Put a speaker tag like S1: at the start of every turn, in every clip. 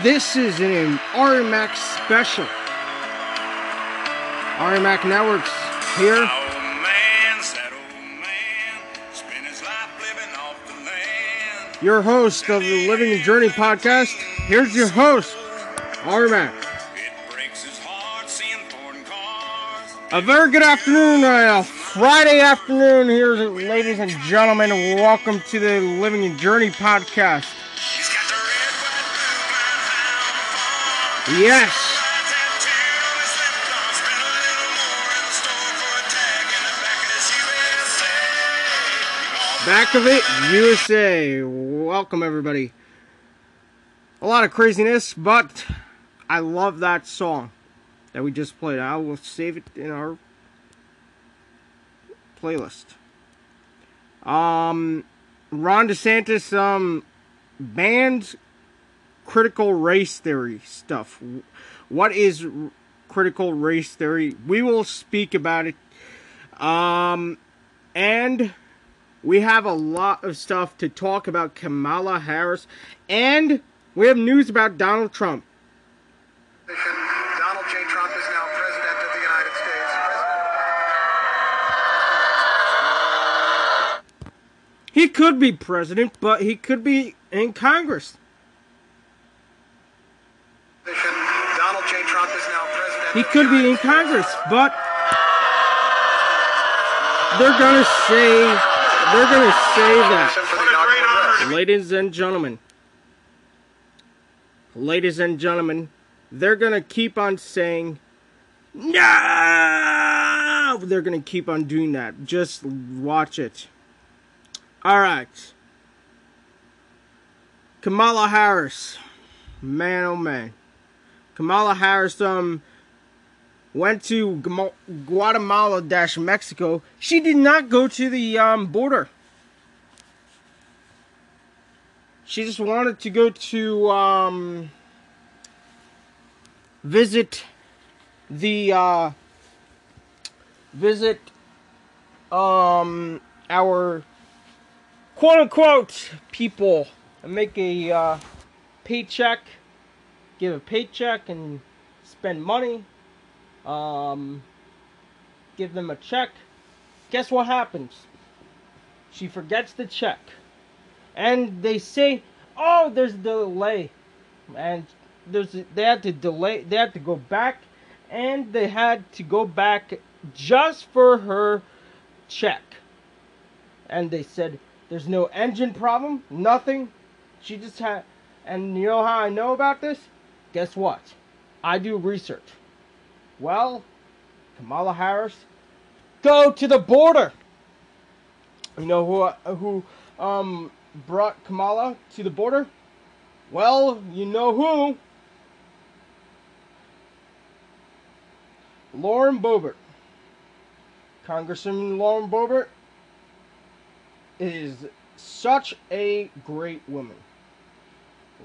S1: This is an RMAC special. RMAC Networks here.
S2: Old man, sad old man, spent his life living off the land.
S1: Your host of the Living and Journey podcast. Here's your host, RMAC.
S2: It breaks his heart seeing foreign cars.
S1: A very good afternoon, uh, Friday afternoon here, ladies and gentlemen. Welcome to the Living and Journey podcast.
S2: Of
S1: back of it, USA. Welcome, everybody. A lot of craziness, but I love that song that we just played. I will save it in our playlist. Um, Ron DeSantis um banned critical race theory stuff. What is critical race theory? We will speak about it. Um, and we have a lot of stuff to talk about Kamala Harris, and we have news about Donald Trump.
S3: Donald J. Trump is now president of the United States.
S1: He could be president, but he could be in Congress.
S3: President Donald J. Trump is now president.
S1: He could be in Congress, but they're gonna say they're gonna say that. Ladies and gentlemen, ladies and gentlemen, they're gonna keep on saying no. They're gonna keep on doing that. Just watch it. All right. Kamala Harris, man oh man, Kamala Harris um went to Guatemala dash Mexico. She did not go to the um border. She just wanted to go to um visit the uh visit um our quote unquote people and make a uh paycheck give a paycheck and spend money um give them a check guess what happens she forgets the check and they say, "Oh, there's a delay," and there's they had to delay. They had to go back, and they had to go back just for her check. And they said, "There's no engine problem, nothing. She just had." And you know how I know about this? Guess what? I do research. Well, Kamala Harris, go to the border. You know who who um brought Kamala to the border? Well, you know who? Lauren Boebert. Congressman Lauren Boebert is such a great woman.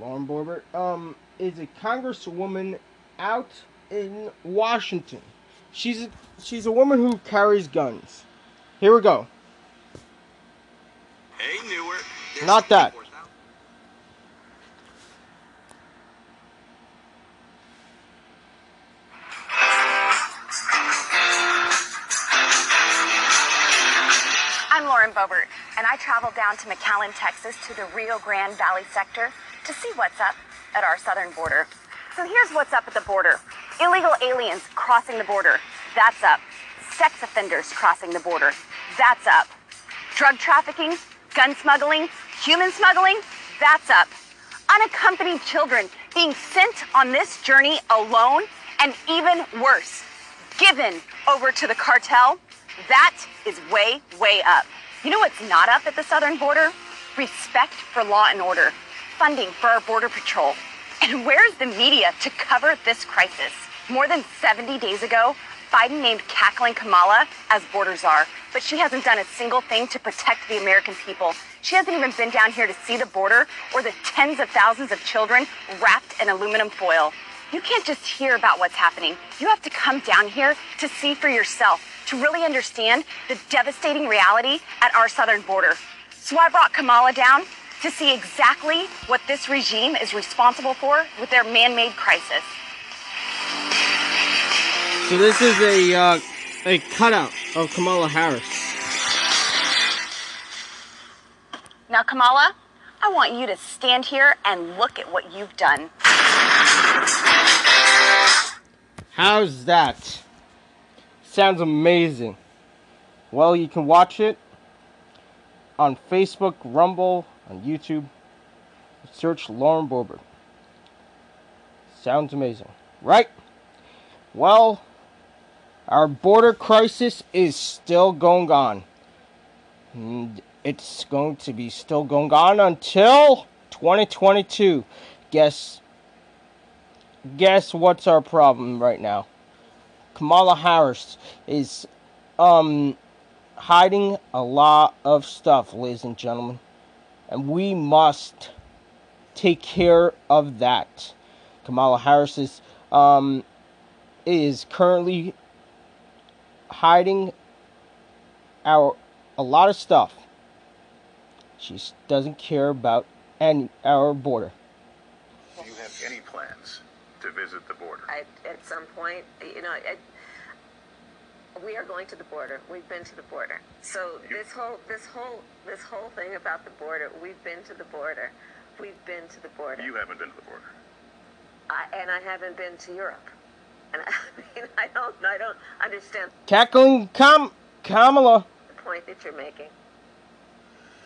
S1: Lauren Boebert um is a congresswoman out in Washington. She's a, she's a woman who carries guns. Here we go.
S2: Hey, Newark.
S1: Not that.
S4: I'm Lauren Boebert, and I traveled down to McAllen, Texas to the Rio Grande Valley sector to see what's up at our southern border. So here's what's up at the border illegal aliens crossing the border. That's up. Sex offenders crossing the border. That's up. Drug trafficking, gun smuggling, human smuggling. That's up. Unaccompanied children being sent on this journey alone, and even worse, given over to the cartel, that is way, way up. You know what's not up at the southern border? Respect for law and order, funding for our border patrol. And where's the media to cover this crisis? More than 70 days ago, Biden named cackling Kamala as border czar, but she hasn't done a single thing to protect the American people. She hasn't even been down here to see the border or the tens of thousands of children wrapped in aluminum foil. You can't just hear about what's happening. You have to come down here to see for yourself, to really understand the devastating reality at our southern border. So I brought Kamala down to see exactly what this regime is responsible for with their man made crisis.
S1: So this is a uh, a cutout of Kamala Harris.
S4: Now, Kamala, I want you to stand here and look at what you've done.
S1: How's that? Sounds amazing. Well, you can watch it on Facebook, Rumble, on YouTube. Search Lauren Boebert. Sounds amazing, right? Well, our border crisis is still going on. And it's going to be still going on until 2022. Guess guess what's our problem right now? Kamala Harris is um hiding a lot of stuff, ladies and gentlemen. And we must take care of that. Kamala Harris is um is currently hiding our a lot of stuff. She doesn't care about any our border.
S5: Do you have any plans to visit the border?
S6: I, at some point, you know, I, we are going to the border. We've been to the border. So this whole, this whole, this whole thing about the border, we've been to the border. We've been to the border.
S5: You haven't been to the border.
S6: I, and I haven't been to Europe. And I, mean, I don't, I don't understand
S1: Cackling Kam- Kamala.
S6: the point that you're making.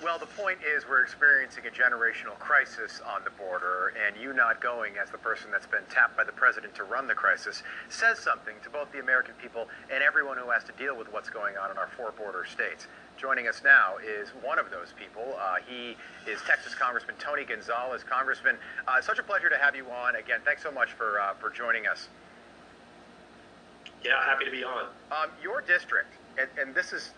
S7: Well, the point is we're experiencing a generational crisis on the border, and you not going as the person that's been tapped by the president to run the crisis says something to both the American people and everyone who has to deal with what's going on in our four border states. Joining us now is one of those people. Uh, he is Texas Congressman Tony Gonzales. Congressman, uh, such a pleasure to have you on. Again, thanks so much for, uh, for joining us.
S8: Yeah, happy to be on.
S7: Um, your district, and, and this is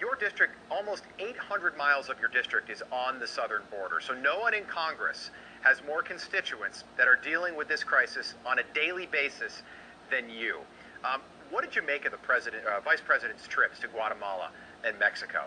S7: your district, almost 800 miles of your district is on the southern border. So no one in Congress has more constituents that are dealing with this crisis on a daily basis than you. Um, what did you make of the president, uh, vice president's trips to Guatemala and Mexico?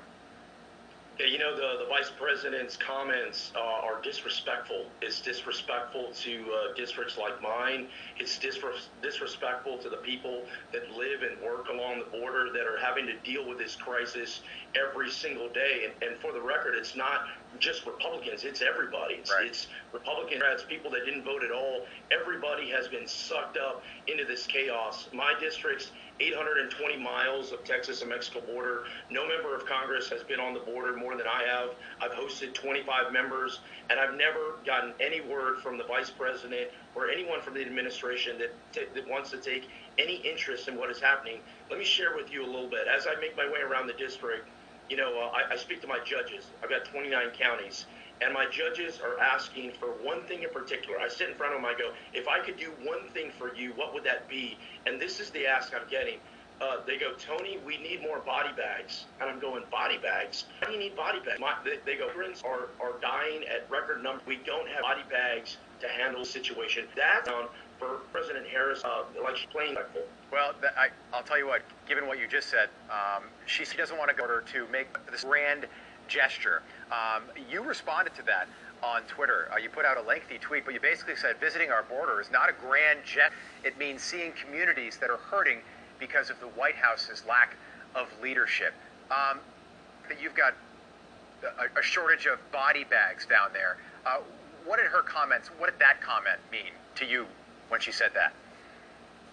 S8: Yeah, you know, the, the vice president's comments uh, are disrespectful. It's disrespectful to uh, districts like mine. It's disres- disrespectful to the people that live and work along the border that are having to deal with this crisis every single day. And, and for the record, it's not just Republicans, it's everybody. It's,
S7: Right.
S8: it's Republicans, Democrats, people that didn't vote at all. Everybody has been sucked up into this chaos. My district's 820 miles of Texas and Mexico border. No member of Congress has been on the border more than I have. I've hosted 25 members, and I've never gotten any word from the vice president or anyone from the administration that, that wants to take any interest in what is happening. Let me share with you a little bit. As I make my way around the district, you know, uh, I, I speak to my judges. I've got 29 counties, and my judges are asking for one thing in particular. I sit in front of them. I go, if I could do one thing for you, what would that be? And this is the ask I'm getting. Uh, they go, Tony, we need more body bags. And I'm going, body bags? Why do you need body bags? My, they, they go, immigrants are, are dying at record numbers. We don't have body bags to handle the situation. That's on for President Harris, uh, like playing
S7: Well, th- I, I'll tell you what. Given what you just said, um, she, she doesn't want to go to to make this grand gesture. Um, you responded to that on Twitter. Uh, you put out a lengthy tweet, but you basically said visiting our border is not a grand gesture. It means seeing communities that are hurting because of the White House's lack of leadership. Um, that you've got a, a shortage of body bags down there. Uh, what did her comments? What did that comment mean to you when she said that?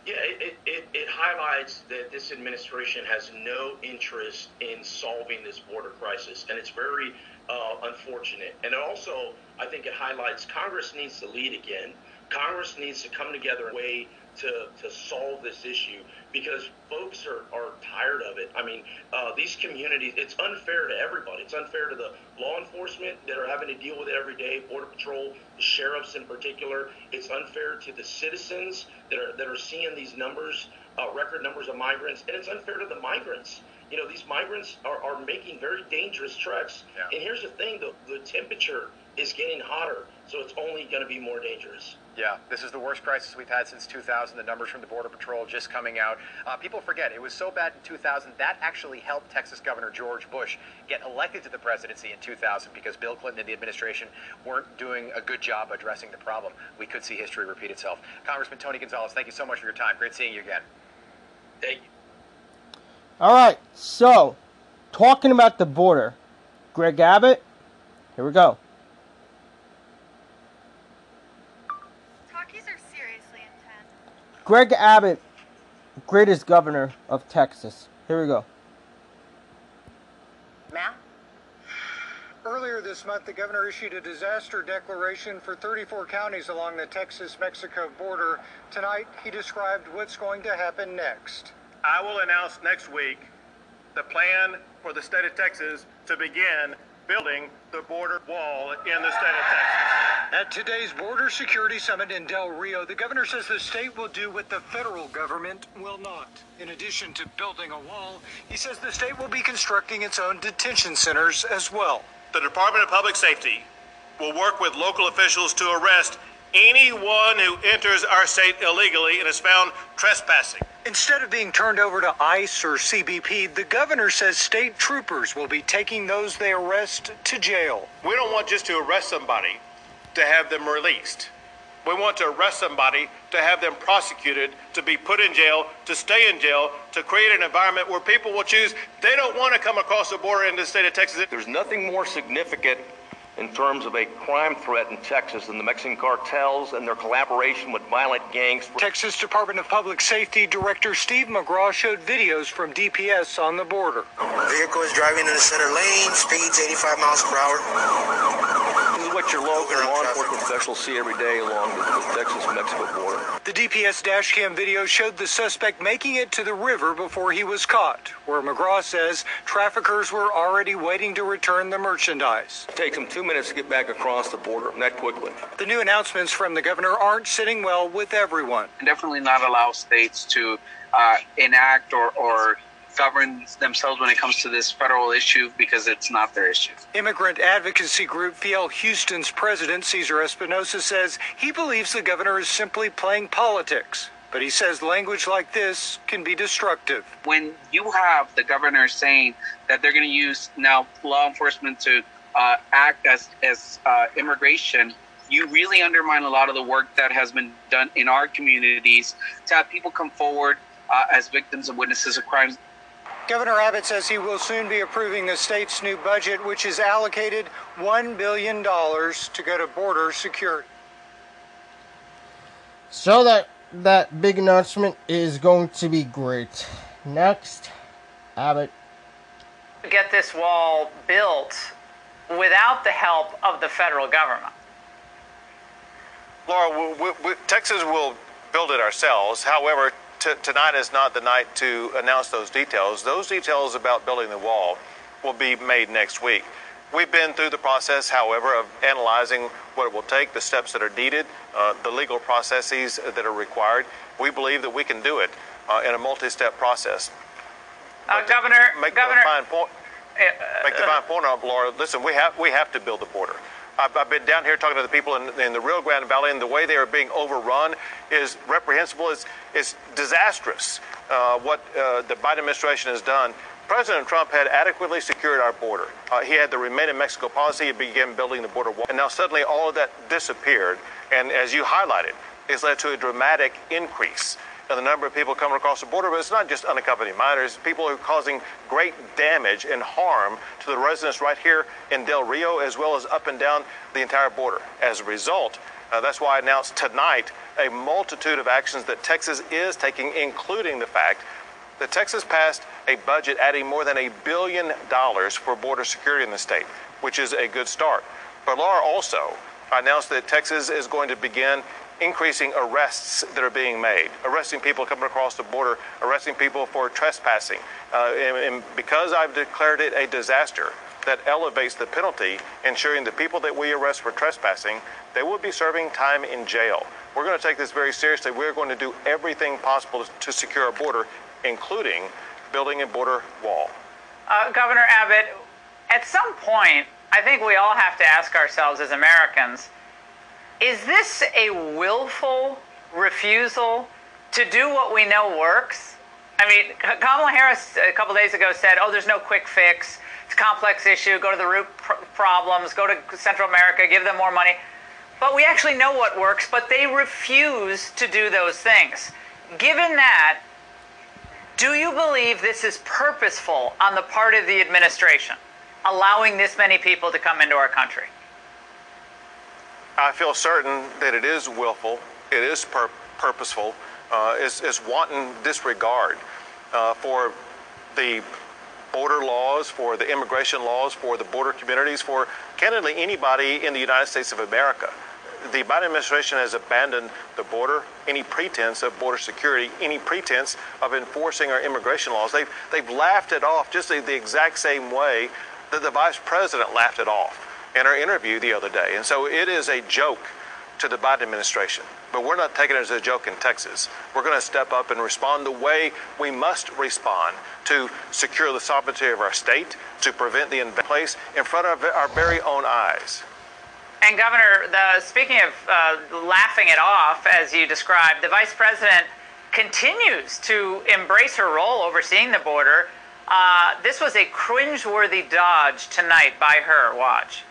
S8: Yeah, it, it, it highlights that this administration has no interest in solving this border crisis, and it's very uh, unfortunate. And also, I think it highlights Congress needs to lead again. Congress needs to come together in a way to, to solve this issue because folks are, are tired of it. I mean, uh, these communities, it's unfair to everybody. It's unfair to the law enforcement that are having to deal with it every day, Border Patrol, the sheriffs in particular. It's unfair to the citizens that are, that are seeing these numbers, uh, record numbers of migrants, and it's unfair to the migrants. You know, these migrants are, are making very dangerous treks.
S7: Yeah.
S8: And here's the thing the, the temperature is getting hotter, so it's only going to be more dangerous.
S9: Yeah, this is the worst crisis we've had since 2000. The numbers from the Border Patrol just coming out. Uh, people forget it was so bad in 2000 that actually helped Texas Governor George Bush get elected to the presidency in 2000 because Bill Clinton and the administration weren't doing a good job addressing the problem. We could see history repeat itself. Congressman Tony Gonzales, thank you so much for your time. Great seeing you again.
S8: Thank you.
S1: All right, so talking about the border, Greg Abbott. Here we go.
S10: Talkies are seriously intense.
S1: Greg Abbott, greatest governor of Texas. Here we go.
S6: Matt?
S11: Earlier this month, the governor issued a disaster declaration for 34 counties along the Texas Mexico border. Tonight, he described what's going to happen next.
S12: I will announce next week the plan for the state of Texas to begin building the border wall in the state of Texas.
S11: At today's Border Security Summit in Del Rio, the governor says the state will do what the federal government will not. In addition to building a wall, he says the state will be constructing its own detention centers as well.
S12: The Department of Public Safety will work with local officials to arrest anyone who enters our state illegally and is found trespassing.
S11: Instead of being turned over to ICE or CBP, the governor says state troopers will be taking those they arrest to jail.
S12: We don't want just to arrest somebody to have them released. We want to arrest somebody to have them prosecuted, to be put in jail, to stay in jail, to create an environment where people will choose they don't want to come across the border into the state of Texas.
S13: There's nothing more significant in terms of a crime threat in Texas and the Mexican cartels and their collaboration with violent gangs.
S11: Texas Department of Public Safety Director Steve McCraw showed videos from DPS on the border.
S14: Vehicle is driving in the center lane, speeds 85 miles per hour.
S13: This is what your local law enforcement professionals see every day along the, the Texas-Mexico border.
S11: The DPS dashcam video showed the suspect making it to the river before he was caught, where McCraw says traffickers were already waiting to return the merchandise.
S13: It takes them two minutes to get back across the border, that quickly.
S11: The new announcements from the governor aren't sitting well with everyone.
S15: definitely not allow states to uh, enact or, or govern themselves when it comes to this federal issue because it's not their issue.
S11: Immigrant advocacy group Fiel Houston's president, Cesar Espinosa, says he believes the governor is simply playing politics. But he says language like this can be destructive.
S15: When you have the governor saying that they're going to use now law enforcement to uh, act as, as uh, immigration, you really undermine a lot of the work that has been done in our communities to have people come forward uh, as victims and witnesses of crimes
S11: Governor Abbott says he will soon be approving the state's new budget, which is allocated $1 billion to go to border security.
S1: So that that big announcement is going to be great. Next, Abbott.
S16: Get this wall built without the help of the federal government.
S12: Laura, we, we, Texas will build it ourselves. However, t- tonight is not the night to announce those details. Those details about building the wall will be made next week. We've been through the process, however, of analyzing what it will take, the steps that are needed, uh, the legal processes that are required. We believe that we can do it uh, in a multi-step process.
S16: Uh, Governor,
S12: make
S16: Governor,
S12: the fine point. Make the fine point on Laura. Listen, we have we have to build the border. I've, I've been down here talking to the people in, in, the Rio Grande Valley, and the way they are being overrun is reprehensible. It's, it's disastrous uh, what uh, the Biden administration has done. President Trump had adequately secured our border. Uh, he had the Remain in Mexico policy. He began building the border wall. And now suddenly all of that disappeared. And as you highlighted, it's led to a dramatic increase in the number of people coming across the border. But it's not just unaccompanied minors. People are causing great damage and harm to the residents right here in Del Rio, as well as up and down the entire border. As a result, uh, that's why I announced tonight a multitude of actions that Texas is taking, including the fact that Texas passed a budget adding more than a billion dollars for border security in the state, which is a good start. But Laura also announced that Texas is going to begin increasing arrests that are being made, arresting people coming across the border, arresting people for trespassing. Uh, and, and because I've declared it a disaster, that elevates the penalty, ensuring the people that we arrest for trespassing, they will be serving time in jail. We're going to take this very seriously. We're going to do everything possible to secure our border, including building a border wall.
S16: uh, Governor Abbott, at some point, I think we all have to ask ourselves as Americans, Is this a willful refusal to do what we know works? I mean, Kamala Harris a couple days ago said, oh, there's no quick fix. It's a complex issue. Go to the root pr- problems. Go to Central America. Give them more money. But we actually know what works, but they refuse to do those things. Given that, do you believe this is purposeful on the part of the administration, allowing this many people to come into our country?
S12: I feel certain that it is willful, it is pur- purposeful, uh, is, is wanton disregard uh, for the border laws, for the immigration laws, for the border communities, for candidly anybody in the United States of America. The Biden administration has abandoned the border, any pretense of border security, any pretense of enforcing our immigration laws. They've, they've laughed it off just the, the exact same way that the vice president laughed it off in our interview the other day. And so it is a joke to the Biden administration. But we're not taking it as a joke in Texas. We're going to step up and respond the way we must respond to secure the sovereignty of our state, to prevent the invasion place in front of our very own eyes.
S16: And Governor, the, speaking of uh, laughing it off, as you described, the Vice President continues to embrace her role overseeing the border. Uh, this was a cringeworthy dodge tonight by her. Watch.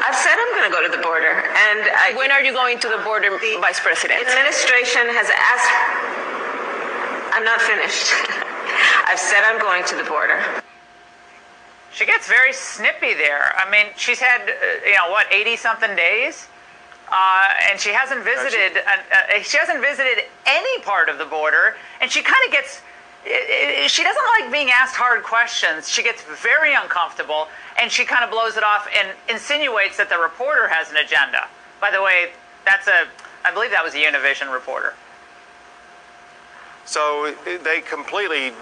S6: I've said I'm going to go to the border, and I,
S17: when are you going to the border,
S6: the
S17: Vice President?
S6: Administration has asked. I'm not finished. I've said I'm going to the border.
S16: She gets very snippy there. I mean, she's had, uh, you know, what, 80 something days? Uh, and she hasn't visited. An, uh, she hasn't visited any part of the border, and she kind of gets. She doesn't like being asked hard questions. She gets very uncomfortable, and she kind of blows it off and insinuates that the reporter has an agenda. By the way, that's a. I believe that was a Univision reporter.
S12: So they completely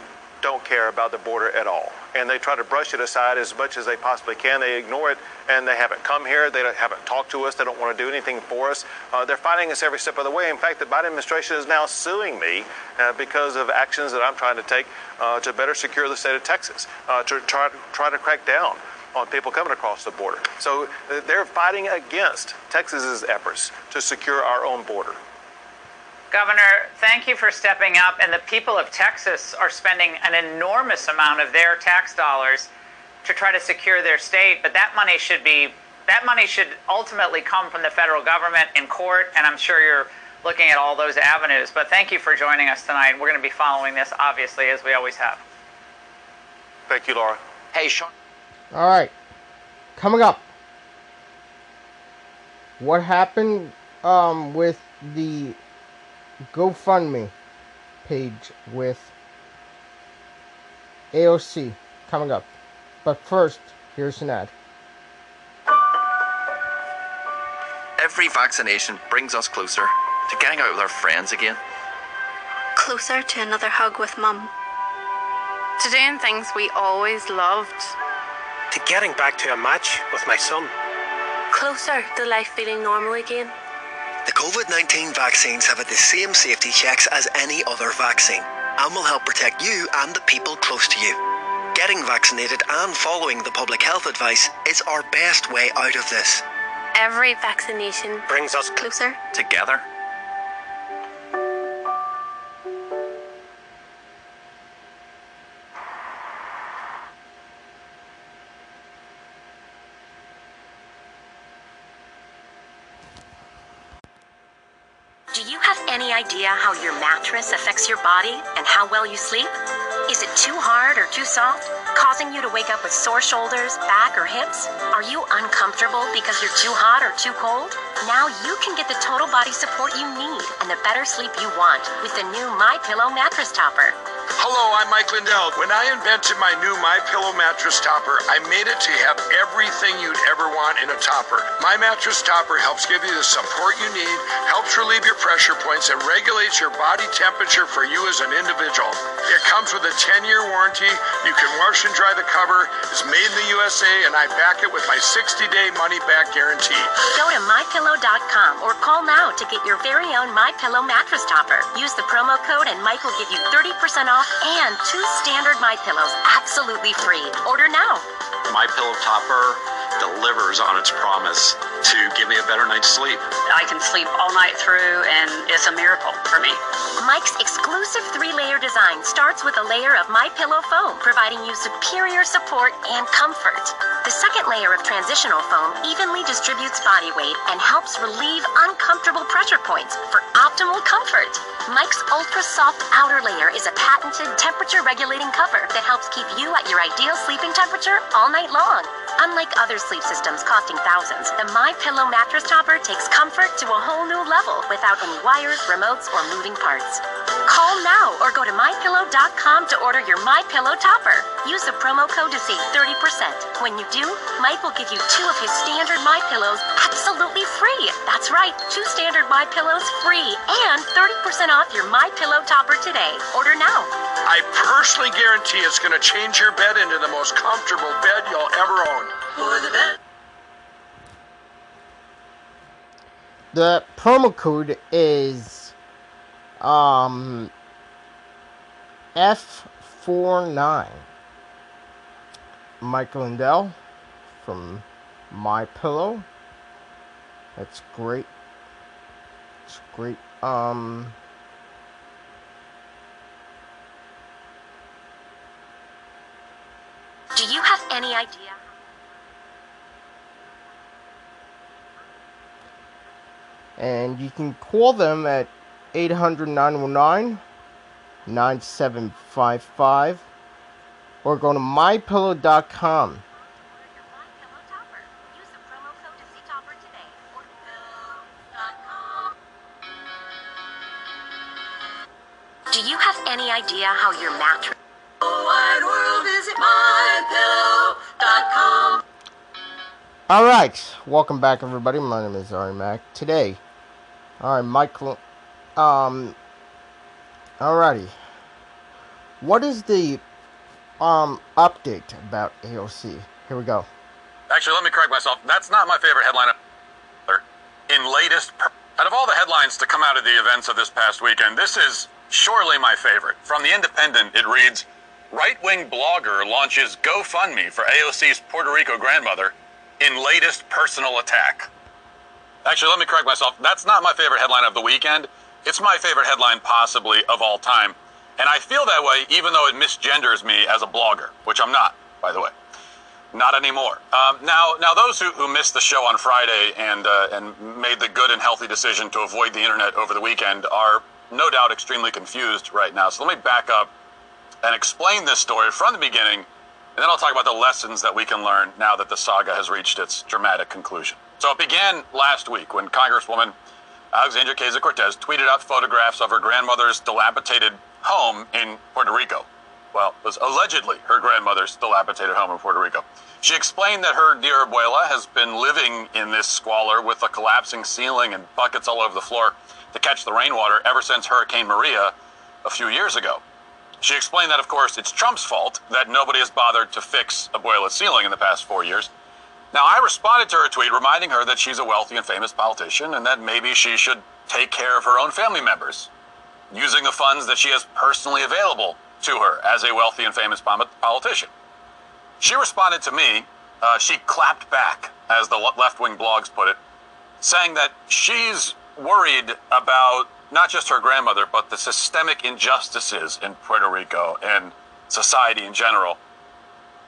S12: don't care about the border at all. And they try to brush it aside as much as they possibly can. They ignore it and they haven't come here. They haven't talked to us. They don't want to do anything for us. Uh, they're fighting us every step of the way. In fact, the Biden administration is now suing me uh, because of actions that I'm trying to take uh, to better secure the state of Texas, uh, to try, try to crack down on people coming across the border. So uh, they're fighting against Texas's efforts to secure our own border.
S16: Governor, thank you for stepping up. And the people of Texas are spending an enormous amount of their tax dollars to try to secure their state. But that money should be that money should ultimately come from the federal government in court. And I'm sure you're looking at all those avenues. But thank you for joining us tonight. We're going to be following this, obviously, as we always have.
S12: Thank you, Laura.
S13: Hey, Sean.
S1: All right. Coming up. What happened um, with the GoFundMe page with AOC coming up. But first, here's an ad.
S5: Every vaccination brings us closer to getting out with our friends again.
S10: Closer to another hug with Mum. To doing things we always loved.
S14: To getting back to a match with my son.
S10: Closer to life feeling normal again.
S18: The COVID 19 vaccines have had the same safety checks as any other vaccine and will help protect you and the people close to you. Getting vaccinated and following the public health advice is our best way out of this.
S10: Every vaccination
S14: brings us
S10: closer
S5: together.
S19: Idea how your mattress affects your body and how well you sleep? Is it too hard or too soft, causing you to wake up with sore shoulders, back, or hips? Are you uncomfortable because you're too hot or too cold? Now you can get the total body support you need and the better sleep you want with the new My Pillow mattress topper.
S20: Hello, I'm Mike Lindell. When I invented my new My Pillow mattress topper, I made it to have everything you'd ever want in a topper. My mattress topper helps give you the support you need, helps relieve your pressure points, and regulates your body temperature for you as an individual. It comes with a 10-year warranty. You can wash and dry the cover. It's made in the USA, and I back it with my 60-day money-back guarantee.
S19: Go to mypillow.com or call now to get your very own My Pillow mattress topper. Use the promo code and Mike will give you 30% off and two standard My Pillows absolutely free. Order now.
S21: My Pillow Topper delivers on its promise.
S17: To give me a better night's sleep.
S21: I can sleep all night through, and it's a miracle for me.
S19: Mike's exclusive three-layer design starts with a layer of My Pillow foam, providing you superior support and comfort. The second layer of transitional foam evenly distributes body weight and helps relieve uncomfortable pressure points for optimal comfort. Mike's ultra soft outer layer is a patented temperature regulating cover that helps keep you at your ideal sleeping temperature all night long. Unlike other sleep systems costing thousands, the My Pillow mattress topper takes comfort to a whole new level without any wires, remotes, or moving parts. Call now or go to mypillow.com to order your My Pillow topper. Use the promo code to save 30%. When you do, Mike will give you two of his standard My Pillows absolutely free. That's right, two standard My Pillows free and 30% off your My Pillow topper today. Order now.
S20: I personally guarantee it's going to change your bed into the most comfortable bed you'll ever own.
S1: The promo code is um F49. Mike Lindell from My Pillow. That's great. It's great. Um
S19: Do you have any idea?
S1: And you can call them at 800 919 9755 or go to mypillow.com.
S19: Do you have any idea how your mattress
S22: Wide world, visit mypillow.com.
S1: All right, welcome back, everybody. My name is Ari Mack. Today, all right, Michael. Um, alrighty. What is the um update about AOC? Here we go.
S23: Actually, let me correct myself. That's not my favorite headline. In latest, out of all the headlines to come out of the events of this past weekend, this is surely my favorite. From The Independent, it reads Right wing blogger launches GoFundMe for AOC's Puerto Rico grandmother in latest personal attack. Actually, let me correct myself. That's not my favorite headline of the weekend. It's my favorite headline, possibly, of all time. And I feel that way even though it misgenders me as a blogger, which I'm not, by the way. Not anymore. Um, now, now those who, who missed the show on Friday and uh, and made the good and healthy decision to avoid the internet over the weekend are no doubt extremely confused right now. So let me back up and explain this story from the beginning, and then I'll talk about the lessons that we can learn now that the saga has reached its dramatic conclusion. So it began last week when Congresswoman Alexandria Ocasio Cortez tweeted out photographs of her grandmother's dilapidated home in Puerto Rico. Well, it was allegedly her grandmother's dilapidated home in Puerto Rico. She explained that her dear abuela has been living in this squalor with a collapsing ceiling and buckets all over the floor to catch the rainwater ever since Hurricane Maria a few years ago. She explained that, of course, it's Trump's fault that nobody has bothered to fix Abuela's ceiling in the past four years. Now, I responded to her tweet reminding her that she's a wealthy and famous politician and that maybe she should take care of her own family members using the funds that she has personally available to her as a wealthy and famous politician. She responded to me, uh, she clapped back, as the left wing blogs put it, saying that she's worried about not just her grandmother, but the systemic injustices in Puerto Rico and society in general.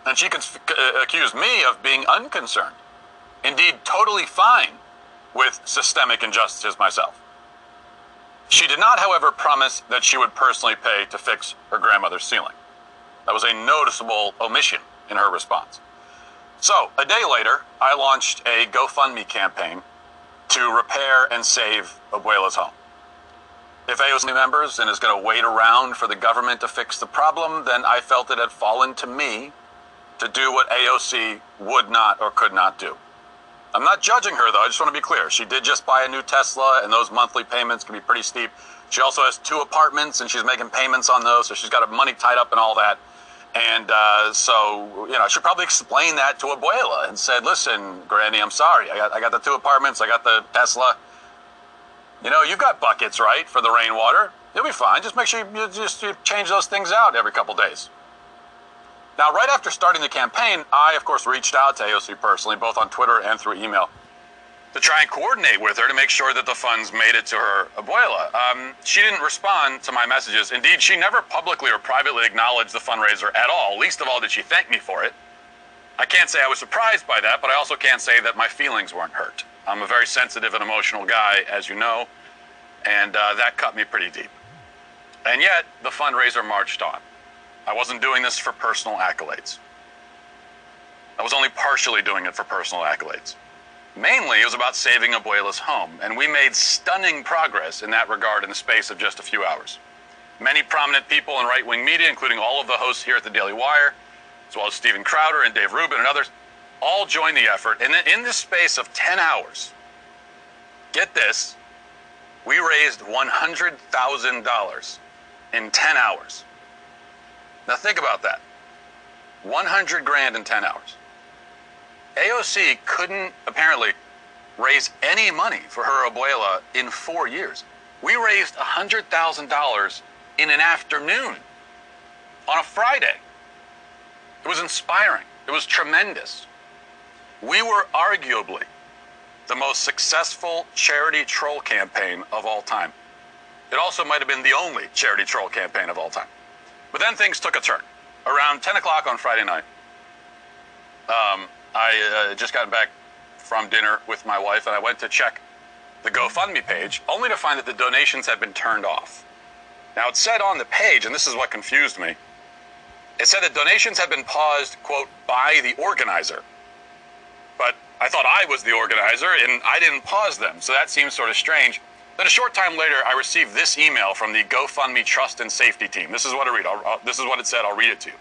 S23: And she uh, accused me of being unconcerned, indeed, totally fine with systemic injustices myself. She did not, however, promise that she would personally pay to fix her grandmother's ceiling. That was a noticeable omission in her response. So, a day later, I launched a GoFundMe campaign to repair and save Abuela's home. If AOC members and is going to wait around for the government to fix the problem, then I felt it had fallen to me to do what AOC would not or could not do. I'm not judging her, though. I just want to be clear. She did just buy a new Tesla, and those monthly payments can be pretty steep. She also has two apartments, and she's making payments on those, so she's got her money tied up and all that. And uh, so, you know, I should probably explain that to Abuela and said, listen, Granny, I'm sorry. I got, I got the two apartments, I got the Tesla. You know, you've got buckets, right, for the rainwater. You'll be fine. Just make sure you just you change those things out every couple days. Now, right after starting the campaign, I, of course, reached out to AOC personally, both on Twitter and through email. to try and coordinate with her to make sure that the funds made it to her abuela. Um, she didn't respond to my messages. Indeed, she never publicly or privately acknowledged the fundraiser at all. Least of all did she thank me for it. I can't say I was surprised by that, but I also can't say that my feelings weren't hurt. I'm a very sensitive and emotional guy, as you know, and uh, that cut me pretty deep. And yet, the fundraiser marched on. I wasn't doing this for personal accolades. I was only partially doing it for personal accolades. Mainly, it was about saving Abuela's home, and we made stunning progress in that regard in the space of just a few hours. Many prominent people in right wing media, including all of the hosts here at the Daily Wire, as well as Steven Crowder and Dave Rubin and others, all joined the effort. And in this space of 10 hours, get this, we raised $100,000 in 10 hours. Now think about that. 100 grand in 10 hours. AOC couldn't apparently raise any money for her abuela in four years. We raised $100,000 in an afternoon on a Friday. It was inspiring. It was tremendous. We were arguably the most successful charity troll campaign of all time. It also might have been the only charity troll campaign of all time. But then things took a turn. Around 10 o'clock on Friday night, um, I uh, just got back from dinner with my wife and I went to check the GoFundMe page only to find that the donations had been turned off. Now it said on the page, and this is what confused me, it said that donations had been paused, quote, by the organizer. But I thought I was the organizer and I didn't pause them, so that seems sort of strange. Then a short time later, I received this email from the GoFundMe Trust and Safety Team. This is what I read. I'll, this is what it said. I'll read it to you.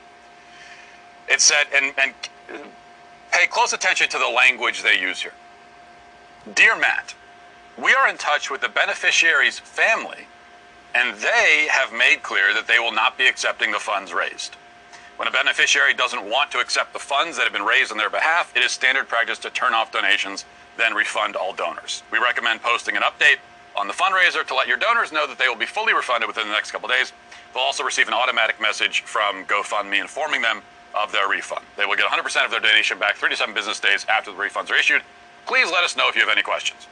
S23: It said, and, and uh, pay close attention to the language they use here. Dear Matt, we are in touch with the beneficiary's family, and they have made clear that they will not be accepting the funds raised. When a beneficiary doesn't want to accept the funds that have been raised on their behalf, it is standard practice to turn off donations, then refund all donors. We recommend posting an update on the fundraiser to let your donors know that they will be fully refunded within the next couple days. They'll also receive an automatic message from GoFundMe informing them of their refund. They will get 100% of their donation back 37 business days after the refunds are issued. Please let us know if you have any questions.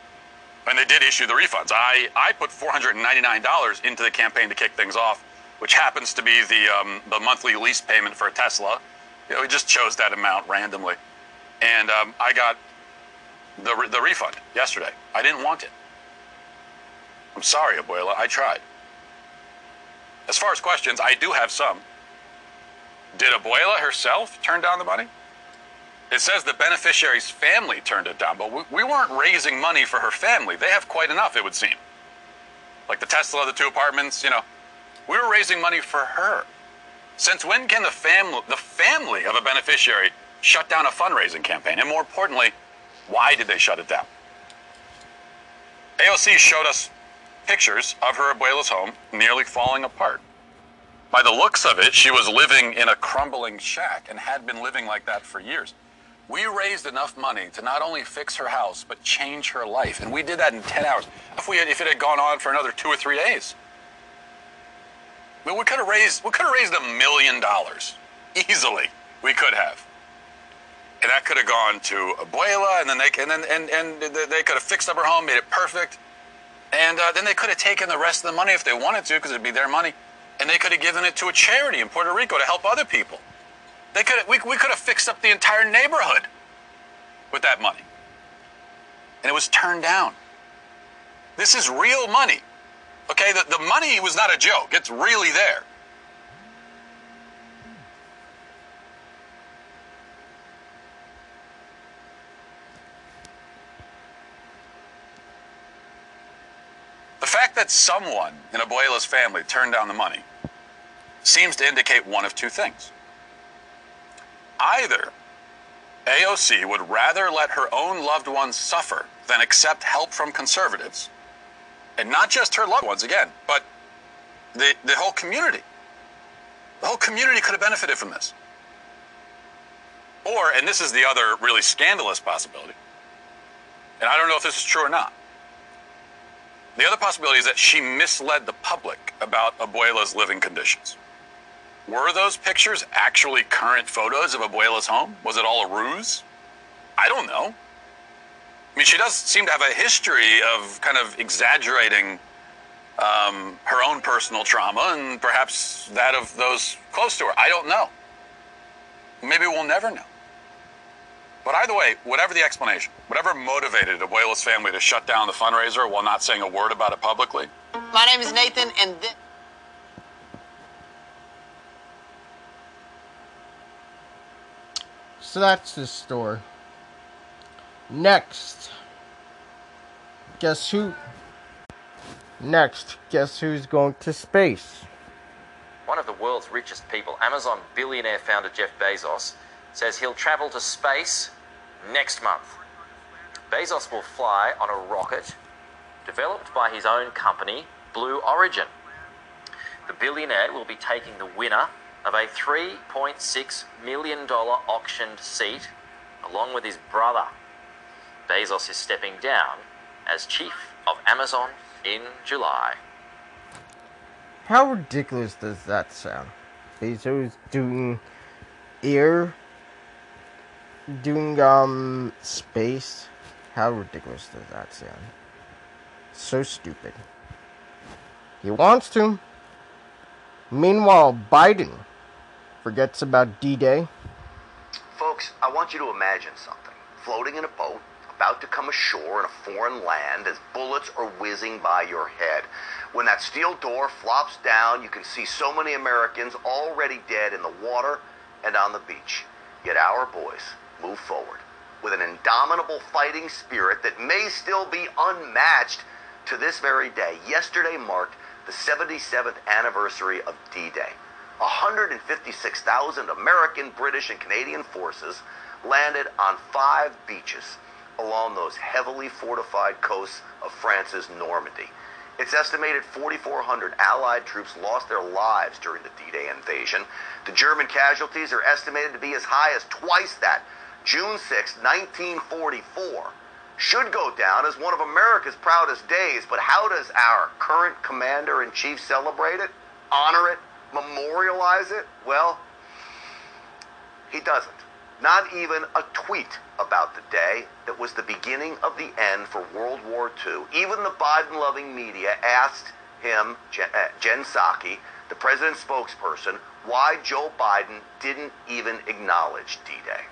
S23: And they did issue the refunds. I, I put $499 into the campaign to kick things off which happens to be the um, the monthly lease payment for a Tesla. You know, we just chose that amount randomly, and um, I got the re- the refund yesterday. I didn't want it. I'm sorry, Abuela. I tried. As far as questions, I do have some. Did Abuela herself turn down the money? It says the beneficiary's family turned it down, but we, we weren't raising money for her family. They have quite enough, it would seem. Like the Tesla, of the two apartments, you know, we were raising money for her. Since when can the family, the family of a beneficiary shut down a fundraising campaign? And more importantly, why did they shut it down? AOC showed us pictures of her abuela's home nearly falling apart. By the looks of it, she was living in a crumbling shack and had been living like that for years. We raised enough money to not only fix her house, but change her life. And we did that in 10 hours. If, we had, if it had gone on for another two or three days, we, we could have raised we could have raised a million dollars easily. We could have, and that could have gone to Abuela, and then they and then and and they could have fixed up her home, made it perfect, and uh, then they could have taken the rest of the money if they wanted to, because it'd be their money, and they could have given it to a charity in Puerto Rico to help other people. They could we we could have fixed up the entire neighborhood with that money, and it was turned down. This is real money. Okay, the, the money was not a joke. It's really there. Fact that someone in Abuela's family turned down the money seems to indicate one of two things. Either AOC would rather let her own loved ones suffer than accept help from conservatives and not just her loved ones again, but the, the whole community. The whole community could have benefited from this. Or, and this is the other really scandalous possibility, and I don't know if this is true or not. The other possibility is that she misled the public about Abuela's living conditions. Were those pictures actually current photos of Abuela's home? Was it all a ruse? I don't know. I mean, she does seem to have a history of kind of exaggerating um, her own personal trauma and perhaps that of those close to her. I don't know. Maybe we'll never know. But either way, whatever the explanation, whatever motivated the Abuela's family to shut down the fundraiser while not saying a word about it publicly,
S24: My name is Nathan, and this.
S1: So that's the story. Next. Guess who? Next, guess who's going to space?
S25: One of the world's richest people, Amazon billionaire founder Jeff Bezos, says he'll travel to space next month. Bezos will fly on a rocket developed by his own company, Blue Origin. The billionaire will be taking the winner of a $3.6 million auctioned seat along with his brother. Bezos is stepping down as chief of Amazon in July.
S1: How ridiculous does that sound? Bezos doing air, doing um space. How ridiculous does that sound? So stupid. He wants to. Meanwhile, Biden forgets about D-Day.
S26: Folks, I want you to imagine something. Floating in a boat, about to come ashore in a foreign land as bullets are whizzing by your head. When that steel door flops down, you can see so many Americans already dead in the water and on the beach. Yet our boys move forward with an indomitable fighting spirit that may still be unmatched to this very day. Yesterday marked the 77th anniversary of D Day. 156,000 American, British, and Canadian forces landed on five beaches along those heavily fortified coasts of France's Normandy. It's estimated 4,400 Allied troops lost their lives during the D Day invasion. The German casualties are estimated to be as high as twice that. June 6, 1944, should go down as one of America's proudest days, but how does our current commander in chief celebrate it? Honor it? Memorialize it? Well, he doesn't. Not even a tweet about the day that was the beginning of the end for World War II. Even the Biden loving media asked him, Jen, uh, Jen Psaki, the president's spokesperson, why Joe Biden didn't even acknowledge D Day.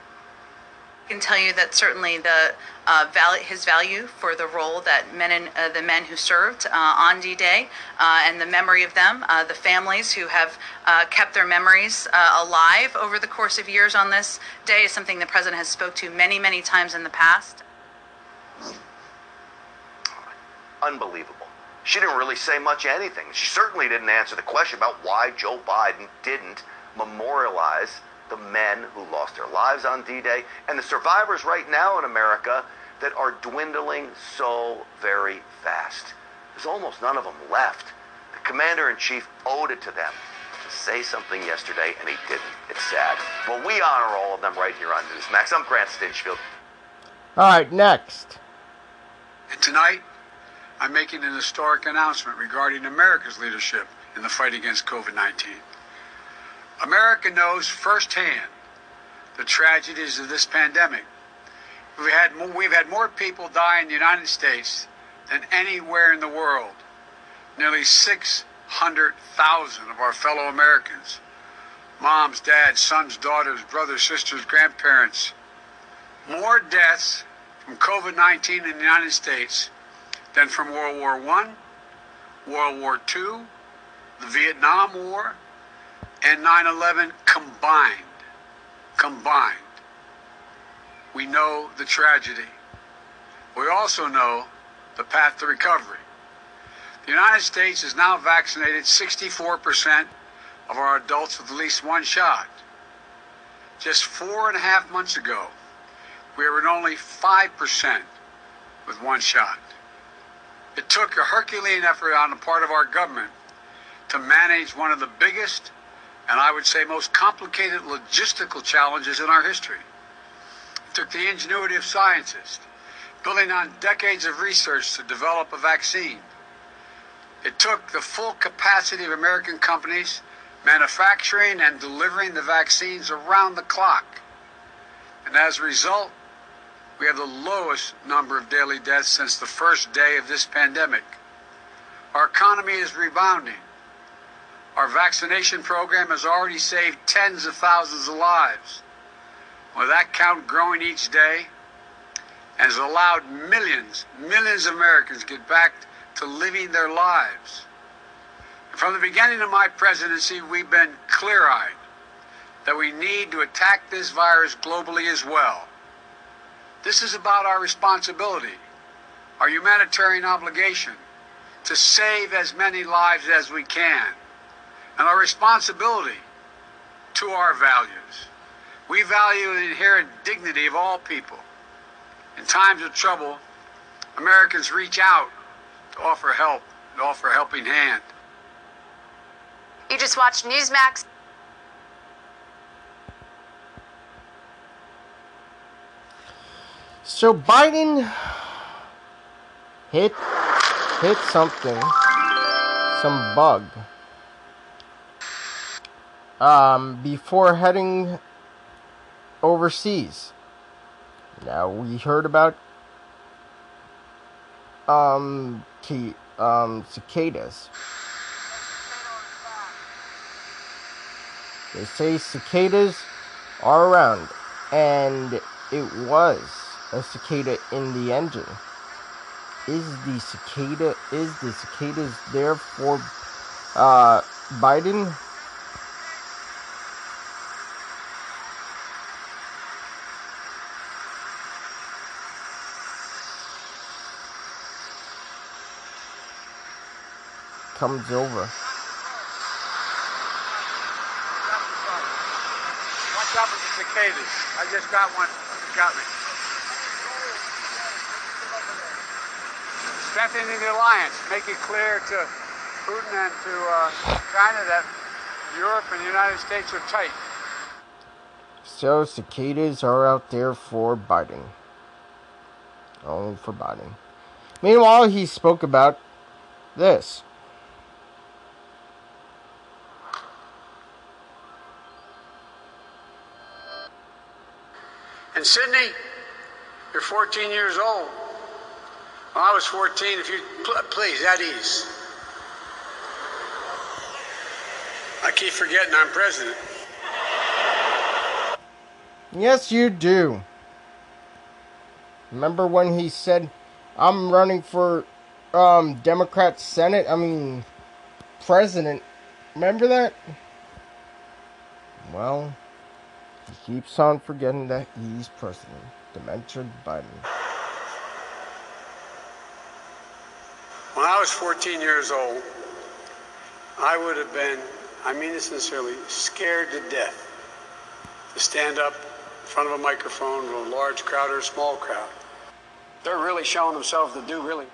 S10: I can tell you that certainly the uh, val- his value for the role that men and uh, the men who served uh, on D-Day uh, and the memory of them, uh, the families who have uh, kept their memories alive over the course of years on this day, is something the president has spoke to many, many times in the past.
S26: Unbelievable. She didn't really say much anything. She certainly didn't answer the question about why Joe Biden didn't memorialize the men who lost their lives on D Day and the survivors right now in America that are dwindling so very fast. There's almost none of them left. The commander in chief owed it to them to say something yesterday, and he didn't. It's sad. Well, we honor all of them right here on Newsmax. I'm Grant Stinchfield.
S1: All right, next.
S27: And tonight, I'm making an historic announcement regarding America's leadership in the fight against COVID 19. America knows firsthand the tragedies of this pandemic. We've had, more, we've had more people die in the United States than anywhere in the world. Nearly 600,000 of our fellow Americans moms, dads, sons, daughters, brothers, sisters, grandparents more deaths from COVID 19 in the United States than from World War I, World War II, the Vietnam War, and 9 11 combined. Combined. We know the tragedy. We also know the path to recovery. The United States has now vaccinated 64% of our adults with at least one shot. Just four and a half months ago, we were at only 5% with one shot. It took a Herculean effort on the part of our government to manage one of the biggest and I would say most complicated logistical challenges in our history. It took the ingenuity of scientists, building on decades of research to develop a vaccine. It took the full capacity of American companies manufacturing and delivering the vaccines around the clock. And as a result, we have the lowest number of daily deaths since the first day of this pandemic. Our economy is rebounding. Our vaccination program has already saved tens of thousands of lives, with that count growing each day, and has allowed millions, millions of Americans get back to living their lives. From the beginning of my presidency, we've been clear eyed that we need to attack this virus globally as well. This is about our responsibility, our humanitarian obligation to save as many lives as we can, and our responsibility to our values. We value the inherent dignity of all people. In times of trouble, Americans reach out to offer help, to offer a helping hand.
S28: You just watched Newsmax.
S1: So Biden hit hit something, some bug, um, before heading overseas. Now we heard about um, t- um cicadas. They say cicadas are around, and it was a cicada in the engine. Is the cicada is the cicadas there for uh, Biden? Comes over.
S27: Watch out for the cicadas. I just got one. Got me. Strengthening the alliance. Make it clear to Putin and to uh, China that Europe and the United States are tight.
S1: So cicadas are out there for biting. Only for biting. Meanwhile, he spoke about this.
S27: And Sydney, you're 14 years old. When I was 14, if you pl- please, at ease. I keep forgetting I'm president.
S1: Yes, you do. Remember when he said, "I'm running for um, Democrat Senate"? I mean, president. Remember that? Well, he keeps on forgetting that he's president. Dementia Biden.
S27: When I was 14 years old, I would have been, I mean this sincerely, scared to death to stand up in front of a microphone to a large crowd or a small crowd. They're really showing themselves to do really.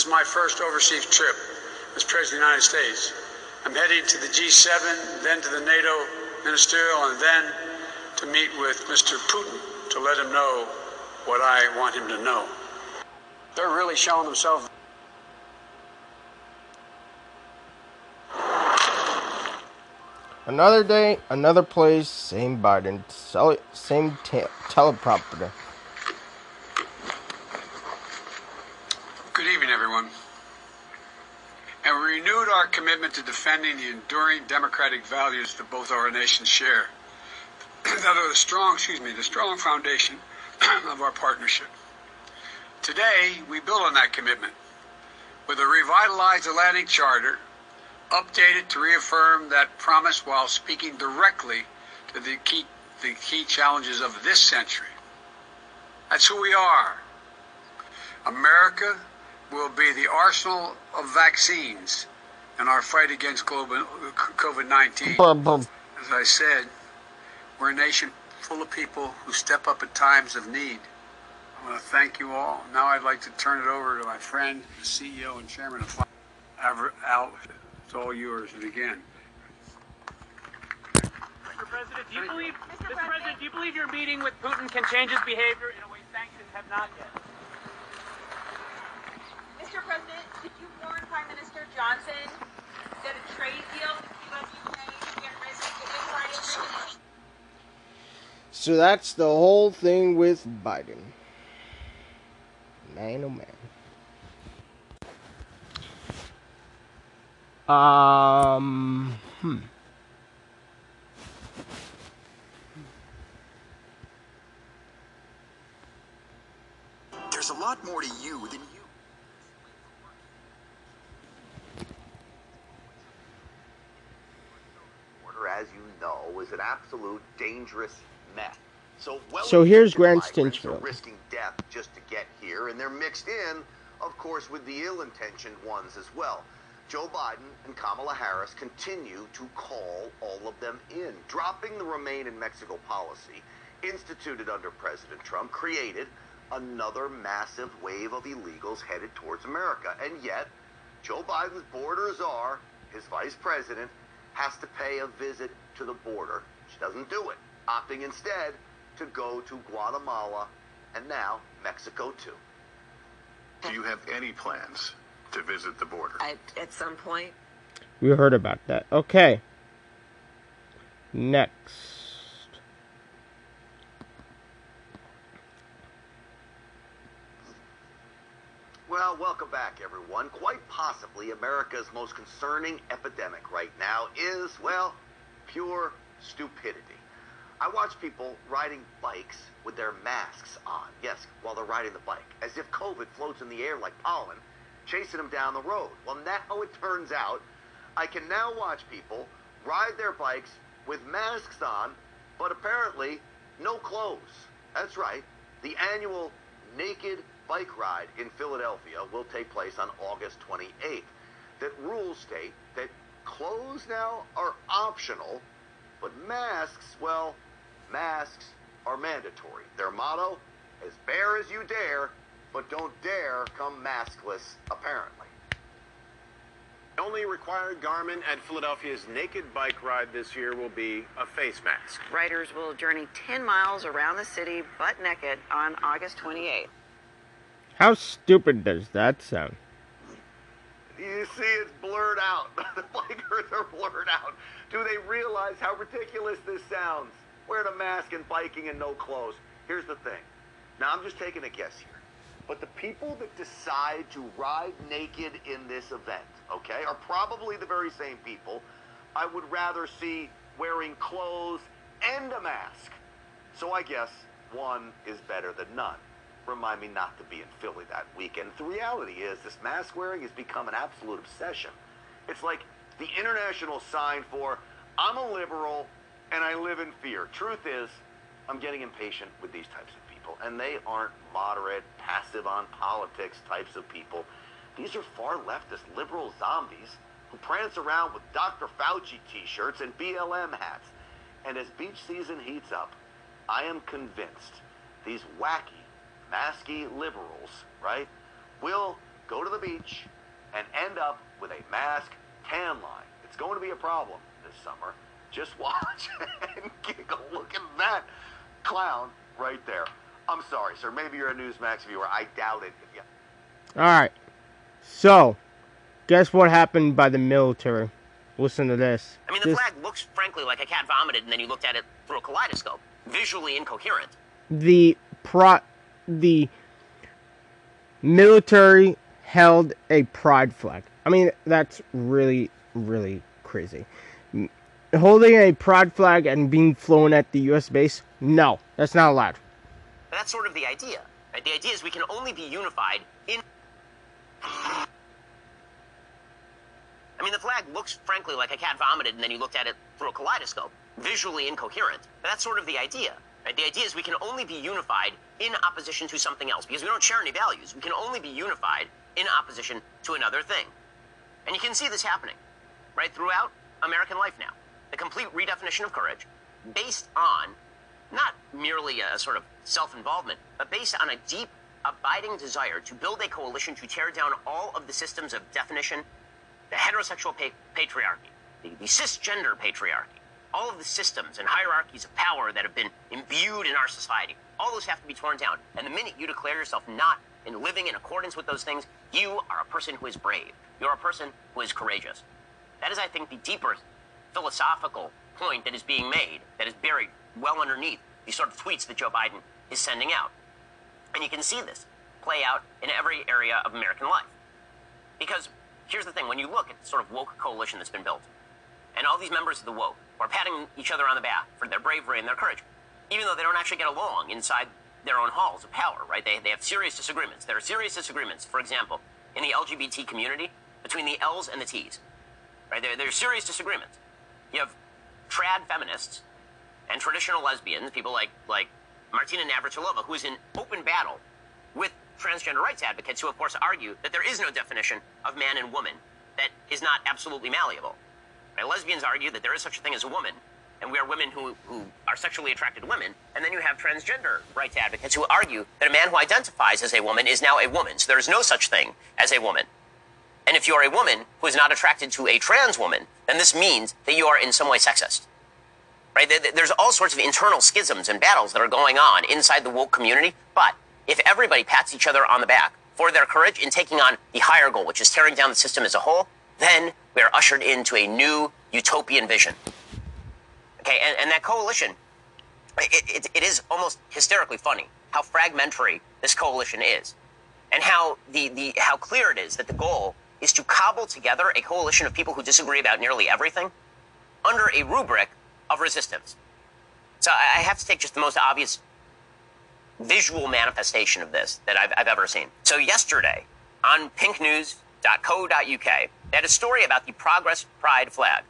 S27: This is my first overseas trip as President of the United States. I'm heading to the G7, then to the NATO ministerial, and then to meet with Mr. Putin to let him know what I want him to know. They're really showing themselves.
S1: Another day, another place, same Biden, same te- teleprompter.
S27: Good evening, everyone. And we renewed our commitment to defending the enduring democratic values that both our nations share. that are the strong, excuse me, the strong foundation of our partnership. Today, we build on that commitment with a revitalized Atlantic Charter, updated to reaffirm that promise while speaking directly to the key, the key challenges of this century. That's who we are. America will be the arsenal of vaccines in our fight against COVID 19. As I said, we're a nation full of people who step up at times of need. I want to thank you all. Now I'd like to turn it over to my friend, the CEO and chairman of Al. It's all yours. And again,
S29: Mr. President, do you believe, Mr. President, do you believe your meeting with Putin can change his behavior in a way sanctions have not yet?
S30: Mr. President, did you warn Prime Minister Johnson
S31: Johnson did a trade deal with the UK to get rid
S1: So that's the whole thing with Biden. Man, oh man. Um, hmm.
S30: There's a lot more to you than
S26: Order, as you know, is an absolute dangerous mess. So, well
S1: So here's Grant
S26: are
S1: Stinchfield.
S26: risking death just to get here, and they're mixed in, of course, with the ill-intentioned ones as well. Joe Biden and Kamala Harris continue to call all of them in, dropping the Remain in Mexico policy instituted under President Trump, created another massive wave of illegals headed towards America. And yet, Joe Biden's border czar, his vice president, has to pay a visit to the border. She doesn't do it, opting instead to go to Guatemala and now Mexico too.
S30: Do you have any plans to visit the border?
S32: I, at some point.
S1: We heard about that. Okay. Next.
S26: Well, welcome back, everyone. Quite possibly America's most concerning epidemic right now is, well, pure stupidity. I watch people riding bikes with their masks on, yes, while they're riding the bike, as if COVID floats in the air like pollen, chasing them down the road. Well, now it turns out I can now watch people ride their bikes with masks on, but apparently no clothes. That's right. The annual Naked Bike Ride in Philadelphia will take place on August 28th. That rules state that clothes now are optional, but masks, well, masks are mandatory. Their motto, as bare as you dare, but don't dare come maskless, apparently.
S12: The only required garment at Philadelphia's Naked Bike Ride this year will be a face mask.
S32: Riders will journey 10 miles around the city butt naked on August 28th.
S1: How stupid does that sound?
S26: You see, it's blurred out. the bikers are blurred out. Do they realize how ridiculous this sounds? Wearing a mask and biking and no clothes. Here's the thing. Now, I'm just taking a guess here. But the people that decide to ride naked in this event, okay, are probably the very same people I would rather see wearing clothes and a mask. So I guess one is better than none. Remind me not to be in Philly that weekend. The reality is, this mask wearing has become an absolute obsession. It's like the international sign for I'm a liberal and I live in fear. Truth is, I'm getting impatient with these types of people, and they aren't moderate, passive on politics types of people. These are far leftist liberal zombies who prance around with Dr. Fauci t-shirts and BLM hats. And as beach season heats up, I am convinced these wacky, masky liberals, right, will go to the beach and end up with a mask tan line. It's going to be a problem this summer. Just watch and giggle. Look at that clown right there. I'm sorry, sir. Maybe you're a Newsmax viewer. I doubt it. Yeah.
S1: Alright. So, guess what happened by the military? Listen to this.
S33: I mean, the
S1: This-
S33: flag looks, frankly, like a cat vomited, and then you looked at it through a kaleidoscope. Visually incoherent.
S1: the pro the military held a pride flag. I mean, that's really really crazy. Holding a pride flag and being flown at the U.S. base? No, that's not allowed.
S33: That's sort of the idea. Right? The idea is we can only be unified in. I mean, the flag looks, frankly, like a cat vomited, and then you looked at it through a kaleidoscope. Visually incoherent. But that's sort of the idea. Right? The idea is we can only be unified in opposition to something else because we don't share any values. We can only be unified in opposition to another thing. And you can see this happening, right, throughout American life now. The complete redefinition of courage based on not merely a sort of self involvement, but based on a deep, abiding desire to build a coalition to tear down all of the systems of definition, the heterosexual pa- patriarchy, the, the cisgender patriarchy, all of the systems and hierarchies of power that have been imbued in our society. All those have to be torn down. And the minute you declare yourself not in living in accordance with those things, you are a person who is brave. You're a person who is courageous. That is, I think, the deeper philosophical point that is being made, that is buried well underneath these sort of tweets that Joe Biden is sending out. And you can see this play out in every area of American life. Because here's the thing when you look at the sort of woke coalition that's been built, and all these members of the woke are patting each other on the back for their bravery and their courage, even though they don't actually get along inside their own halls of power, right? They, they have serious disagreements. There are serious disagreements, for example, in the LGBT community between the L's and the T's, right? There, there are serious disagreements. You have trad feminists and traditional lesbians, people like, like Martina Navratilova, who is in open battle with transgender rights advocates who, of course, argue that there is no definition of man and woman that is not absolutely malleable. Lesbians argue that there is such a thing as a woman, and we are women who, who are sexually attracted to women. And then you have transgender rights advocates who argue that a man who identifies as a woman is now a woman. So there is no such thing as a woman. And if you are a woman who is not attracted to a trans woman, then this means that you are in some way sexist. Right? There's all sorts of internal schisms and battles that are going on inside the woke community. But if everybody pats each other on the back for their courage in taking on the higher goal, which is tearing down the system as a whole, then we are ushered into a new utopian vision. Okay, and, and that coalition, it, it, it is almost hysterically funny how fragmentary this coalition is, and how the, the how clear it is that the goal is to cobble together a coalition of people who disagree about nearly everything under a rubric of resistance. So I have to take just the most obvious visual manifestation of this that I've, I've ever seen. So yesterday on pinknews.co.uk, they had a story about the Progress Pride flag.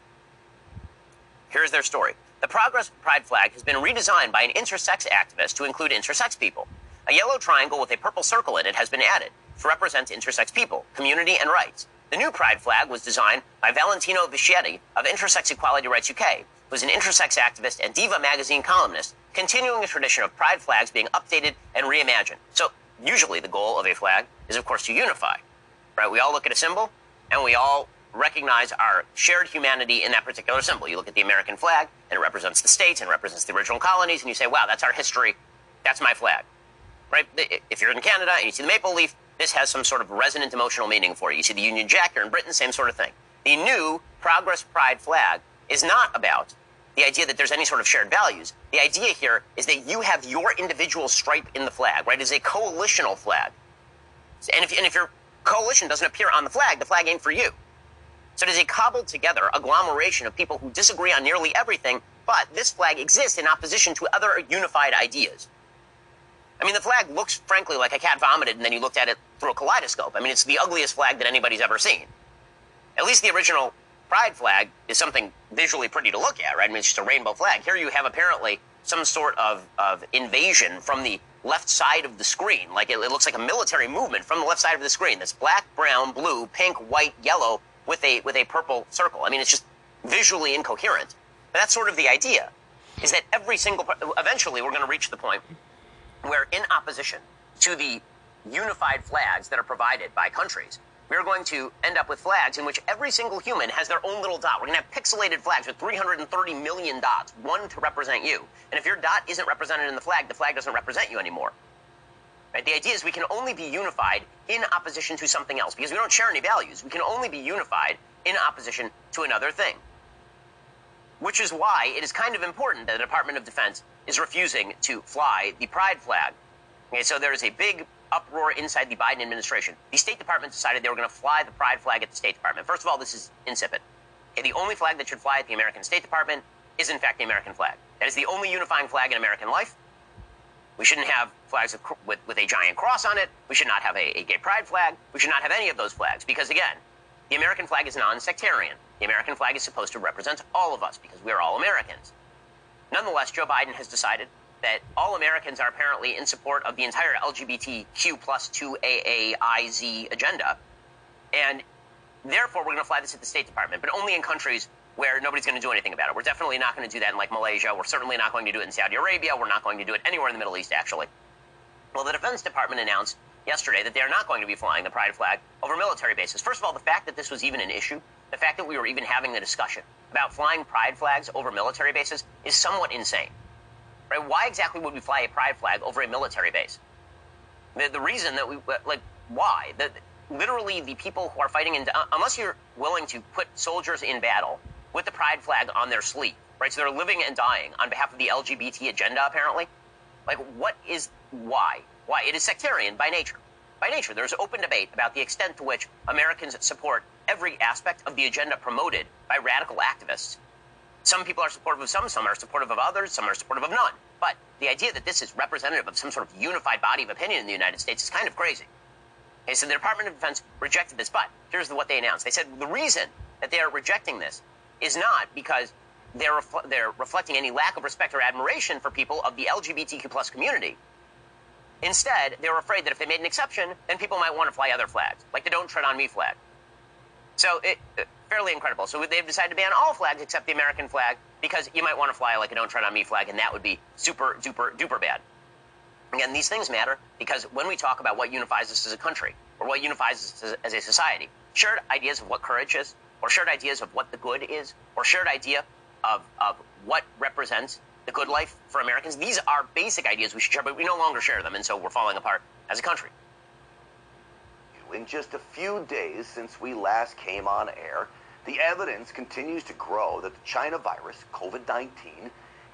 S33: Here's their story. The Progress Pride flag has been redesigned by an intersex activist to include intersex people. A yellow triangle with a purple circle in it has been added to represent intersex people, community, and rights. The new Pride flag was designed by Valentino Vecchietti of Intersex Equality Rights UK, who is an intersex activist and Diva magazine columnist, continuing a tradition of pride flags being updated and reimagined. So, usually the goal of a flag is, of course, to unify. Right? We all look at a symbol and we all recognize our shared humanity in that particular symbol. You look at the American flag, and it represents the states and represents the original colonies, and you say, wow, that's our history. That's my flag. Right? If you're in Canada and you see the maple leaf, this has some sort of resonant emotional meaning for you. You see the Union Jack, you're in Britain, same sort of thing. The new Progress Pride flag is not about the idea that there's any sort of shared values. The idea here is that you have your individual stripe in the flag, right? It's a coalitional flag. And if, and if your coalition doesn't appear on the flag, the flag ain't for you. So it is a cobbled together agglomeration of people who disagree on nearly everything, but this flag exists in opposition to other unified ideas. I mean, the flag looks, frankly, like a cat vomited and then you looked at it through a kaleidoscope. I mean, it's the ugliest flag that anybody's ever seen. At least the original pride flag is something visually pretty to look at, right? I mean, it's just a rainbow flag. Here you have apparently some sort of, of invasion from the left side of the screen. Like it, it looks like a military movement from the left side of the screen. This black, brown, blue, pink, white, yellow with a with a purple circle. I mean, it's just visually incoherent. But that's sort of the idea, is that every single eventually we're going to reach the point where, in opposition to the unified flags that are provided by countries, we're going to end up with flags in which every single human has their own little dot. We're going to have pixelated flags with 330 million dots, one to represent you. And if your dot isn't represented in the flag, the flag doesn't represent you anymore. Right? The idea is we can only be unified in opposition to something else because we don't share any values. We can only be unified in opposition to another thing. Which is why it is kind of important that the Department of Defense is refusing to fly the pride flag. Okay, so there is a big uproar inside the Biden administration. The State Department decided they were going to fly the pride flag at the State Department. First of all, this is insipid. Okay, the only flag that should fly at the American State Department is, in fact, the American flag. That is the only unifying flag in American life. We shouldn't have flags with, with, a giant cross on it. We should not have a, a gay pride flag. We should not have any of those flags because, again, the American flag is non sectarian. The American flag is supposed to represent all of us because we're all Americans. Nonetheless, Joe Biden has decided that all Americans are apparently in support of the entire LGBTQ plus 2AAIZ agenda. And therefore, we're going to fly this at the State Department, but only in countries where nobody's going to do anything about it. We're definitely not going to do that in like Malaysia. We're certainly not going to do it in Saudi Arabia. We're not going to do it anywhere in the Middle East, actually. Well, the Defense Department announced yesterday that they are not going to be flying the pride flag over military bases. First of all, the fact that this was even an issue, the fact that we were even having the discussion about flying pride flags over military bases is somewhat insane. Right? Why exactly would we fly a pride flag over a military base? The, the reason that we, like, why? That literally the people who are fighting, in, uh, unless you're willing to put soldiers in battle with the pride flag on their sleeve, right? So they're living and dying on behalf of the LGBT agenda, apparently. Like, what is why? Why? It is sectarian by nature. By nature, there's open debate about the extent to which Americans support every aspect of the agenda promoted by radical activists. Some people are supportive of some, some are supportive of others, some are supportive of none. But the idea that this is representative of some sort of unified body of opinion in the United States is kind of crazy. Okay, so the Department of Defense rejected this, but here's what they announced. They said the reason that they are rejecting this is not because they're, refl- they're reflecting any lack of respect or admiration for people of the LGBTQ plus community. Instead, they were afraid that if they made an exception, then people might want to fly other flags, like the Don't Tread on Me flag. So, it, uh, fairly incredible. So they've decided to ban all flags except the American flag because you might want to fly like a Don't Tread on Me flag, and that would be super, duper, duper bad. Again, these things matter because when we talk about what unifies us as a country or what unifies us as, as a society, shared ideas of what courage is, or shared ideas of what the good is, or shared idea of, of what represents the good life for Americans. These are basic ideas we should share, but we no longer share them, and so we're falling apart as a country.
S26: In just a few days since we last came on air, the evidence continues to grow that the China virus, COVID 19,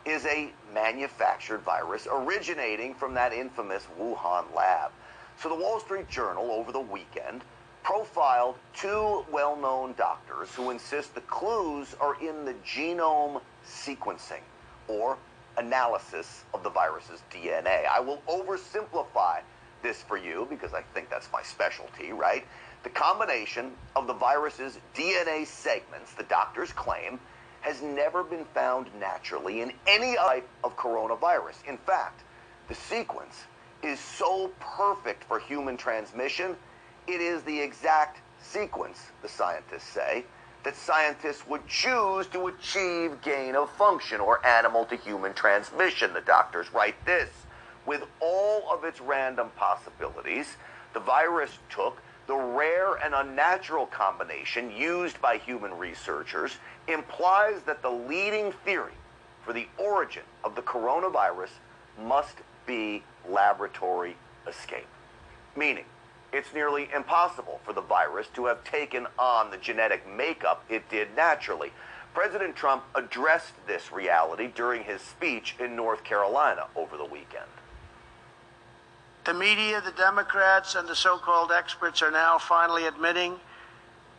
S26: is a manufactured virus originating from that infamous Wuhan lab. So the Wall Street Journal over the weekend profiled two well known doctors who insist the clues are in the genome sequencing or analysis of the virus's DNA. I will oversimplify this for you because I think that's my specialty, right? The combination of the virus's DNA segments, the doctors claim, has never been found naturally in any type of coronavirus. In fact, the sequence is so perfect for human transmission, it is the exact sequence, the scientists say, that scientists would choose to achieve gain of function or animal to human transmission. The doctors write this. With all of its random possibilities, the virus took the rare and unnatural combination used by human researchers implies that the leading theory for the origin of the coronavirus must be laboratory escape. Meaning, it's nearly impossible for the virus to have taken on the genetic makeup it did naturally. President Trump addressed this reality during his speech in North Carolina over the weekend.
S34: The media, the Democrats, and the so called experts are now finally admitting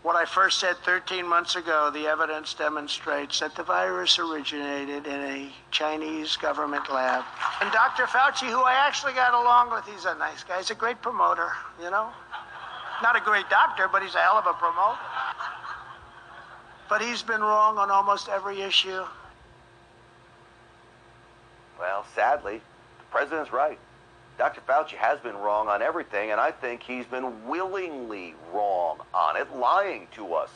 S34: what I first said 13 months ago. The evidence demonstrates that the virus originated in a Chinese government lab. And Dr. Fauci, who I actually got along with, he's a nice guy. He's a great promoter, you know? Not a great doctor, but he's a hell of a promoter. But he's been wrong on almost every issue.
S26: Well, sadly, the president's right. Dr. Fauci has been wrong on everything, and I think he's been willingly wrong on it, lying to us.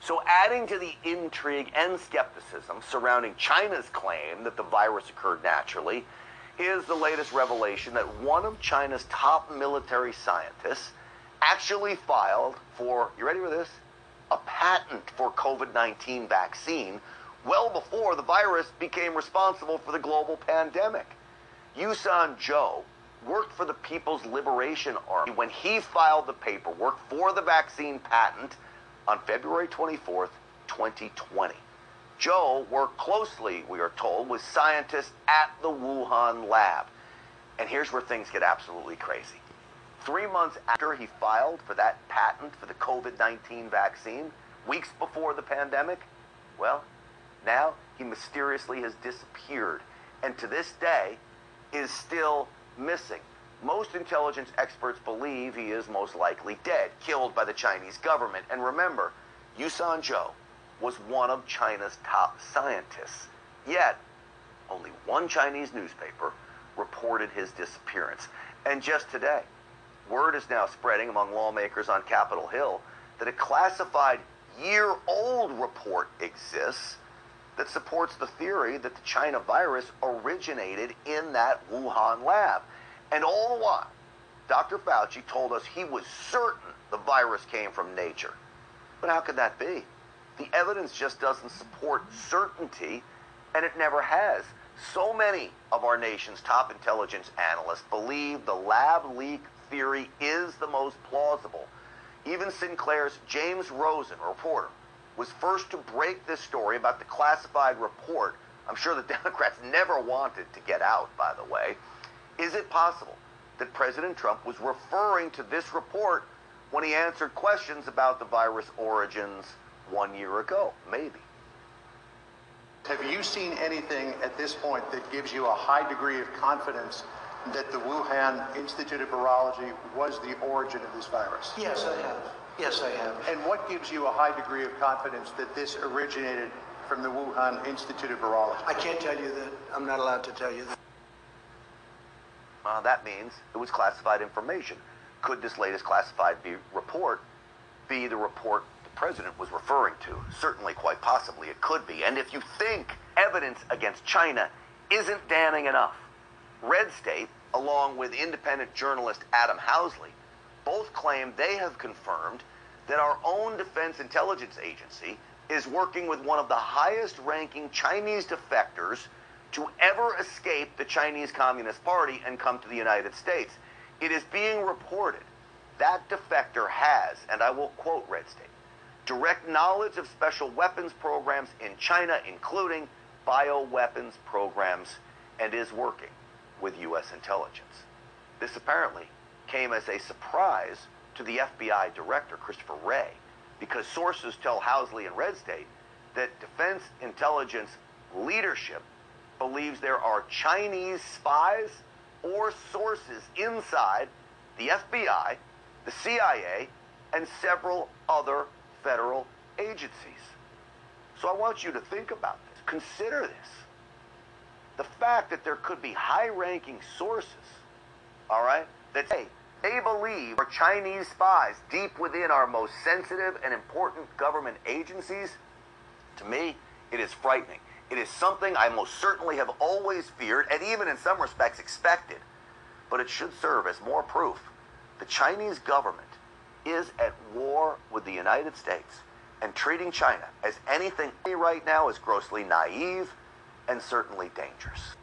S26: So, adding to the intrigue and skepticism surrounding China's claim that the virus occurred naturally, is the latest revelation that one of China's top military scientists actually filed for, you ready for this? A patent for COVID 19 vaccine well before the virus became responsible for the global pandemic. Yusen Zhou worked for the People's Liberation Army when he filed the paperwork for the vaccine patent on February 24th, 2020. Joe worked closely, we are told, with scientists at the Wuhan lab. And here's where things get absolutely crazy. Three months after he filed for that patent for the COVID 19 vaccine, weeks before the pandemic, well, now he mysteriously has disappeared and to this day is still missing. Most intelligence experts believe he is most likely dead, killed by the Chinese government. And remember, Yusen Zhou was one of China's top scientists. Yet, only one Chinese newspaper reported his disappearance. And just today, word is now spreading among lawmakers on Capitol Hill that a classified year old report exists that supports the theory that the China virus originated in that Wuhan lab. And all the while, Dr. Fauci told us he was certain the virus came from nature. But how could that be? The evidence just doesn't support certainty, and it never has. So many of our nation's top intelligence analysts believe the lab leak theory is the most plausible. Even Sinclair's James Rosen, a reporter, was first to break this story about the classified report. I'm sure the Democrats never wanted to get out, by the way. Is it possible that President Trump was referring to this report when he answered questions about the virus origins one year ago? Maybe.
S35: Have you seen anything at this point that gives you a high degree of confidence that the Wuhan Institute of Virology was the origin of this virus?
S34: Yes, I have. Yes, I have.
S35: And what gives you a high degree of confidence that this originated from the Wuhan Institute of Virology?
S34: I can't tell you that. I'm not allowed to tell you that.
S26: Uh, that means it was classified information. Could this latest classified be, report be the report the president was referring to? Certainly, quite possibly, it could be. And if you think evidence against China isn't damning enough, Red State, along with independent journalist Adam Housley, both claim they have confirmed that our own Defense Intelligence Agency is working with one of the highest ranking Chinese defectors to ever escape the Chinese Communist Party and come to the United States. It is being reported that defector has, and I will quote Red State, direct knowledge of special weapons programs in China, including bioweapons programs, and is working with U.S. intelligence. This apparently came as a surprise to the FBI director, Christopher Wray, because sources tell Housley and Red State that defense intelligence leadership believes there are Chinese spies or sources inside the FBI, the CIA, and several other federal agencies. So I want you to think about this. Consider this. The fact that there could be high ranking sources, all right, that say they believe are Chinese spies deep within our most sensitive and important government agencies, to me, it is frightening. It is something I most certainly have always feared and even in some respects expected. But it should serve as more proof the Chinese government is at war with the United States and treating China as anything right now is grossly naive and certainly dangerous.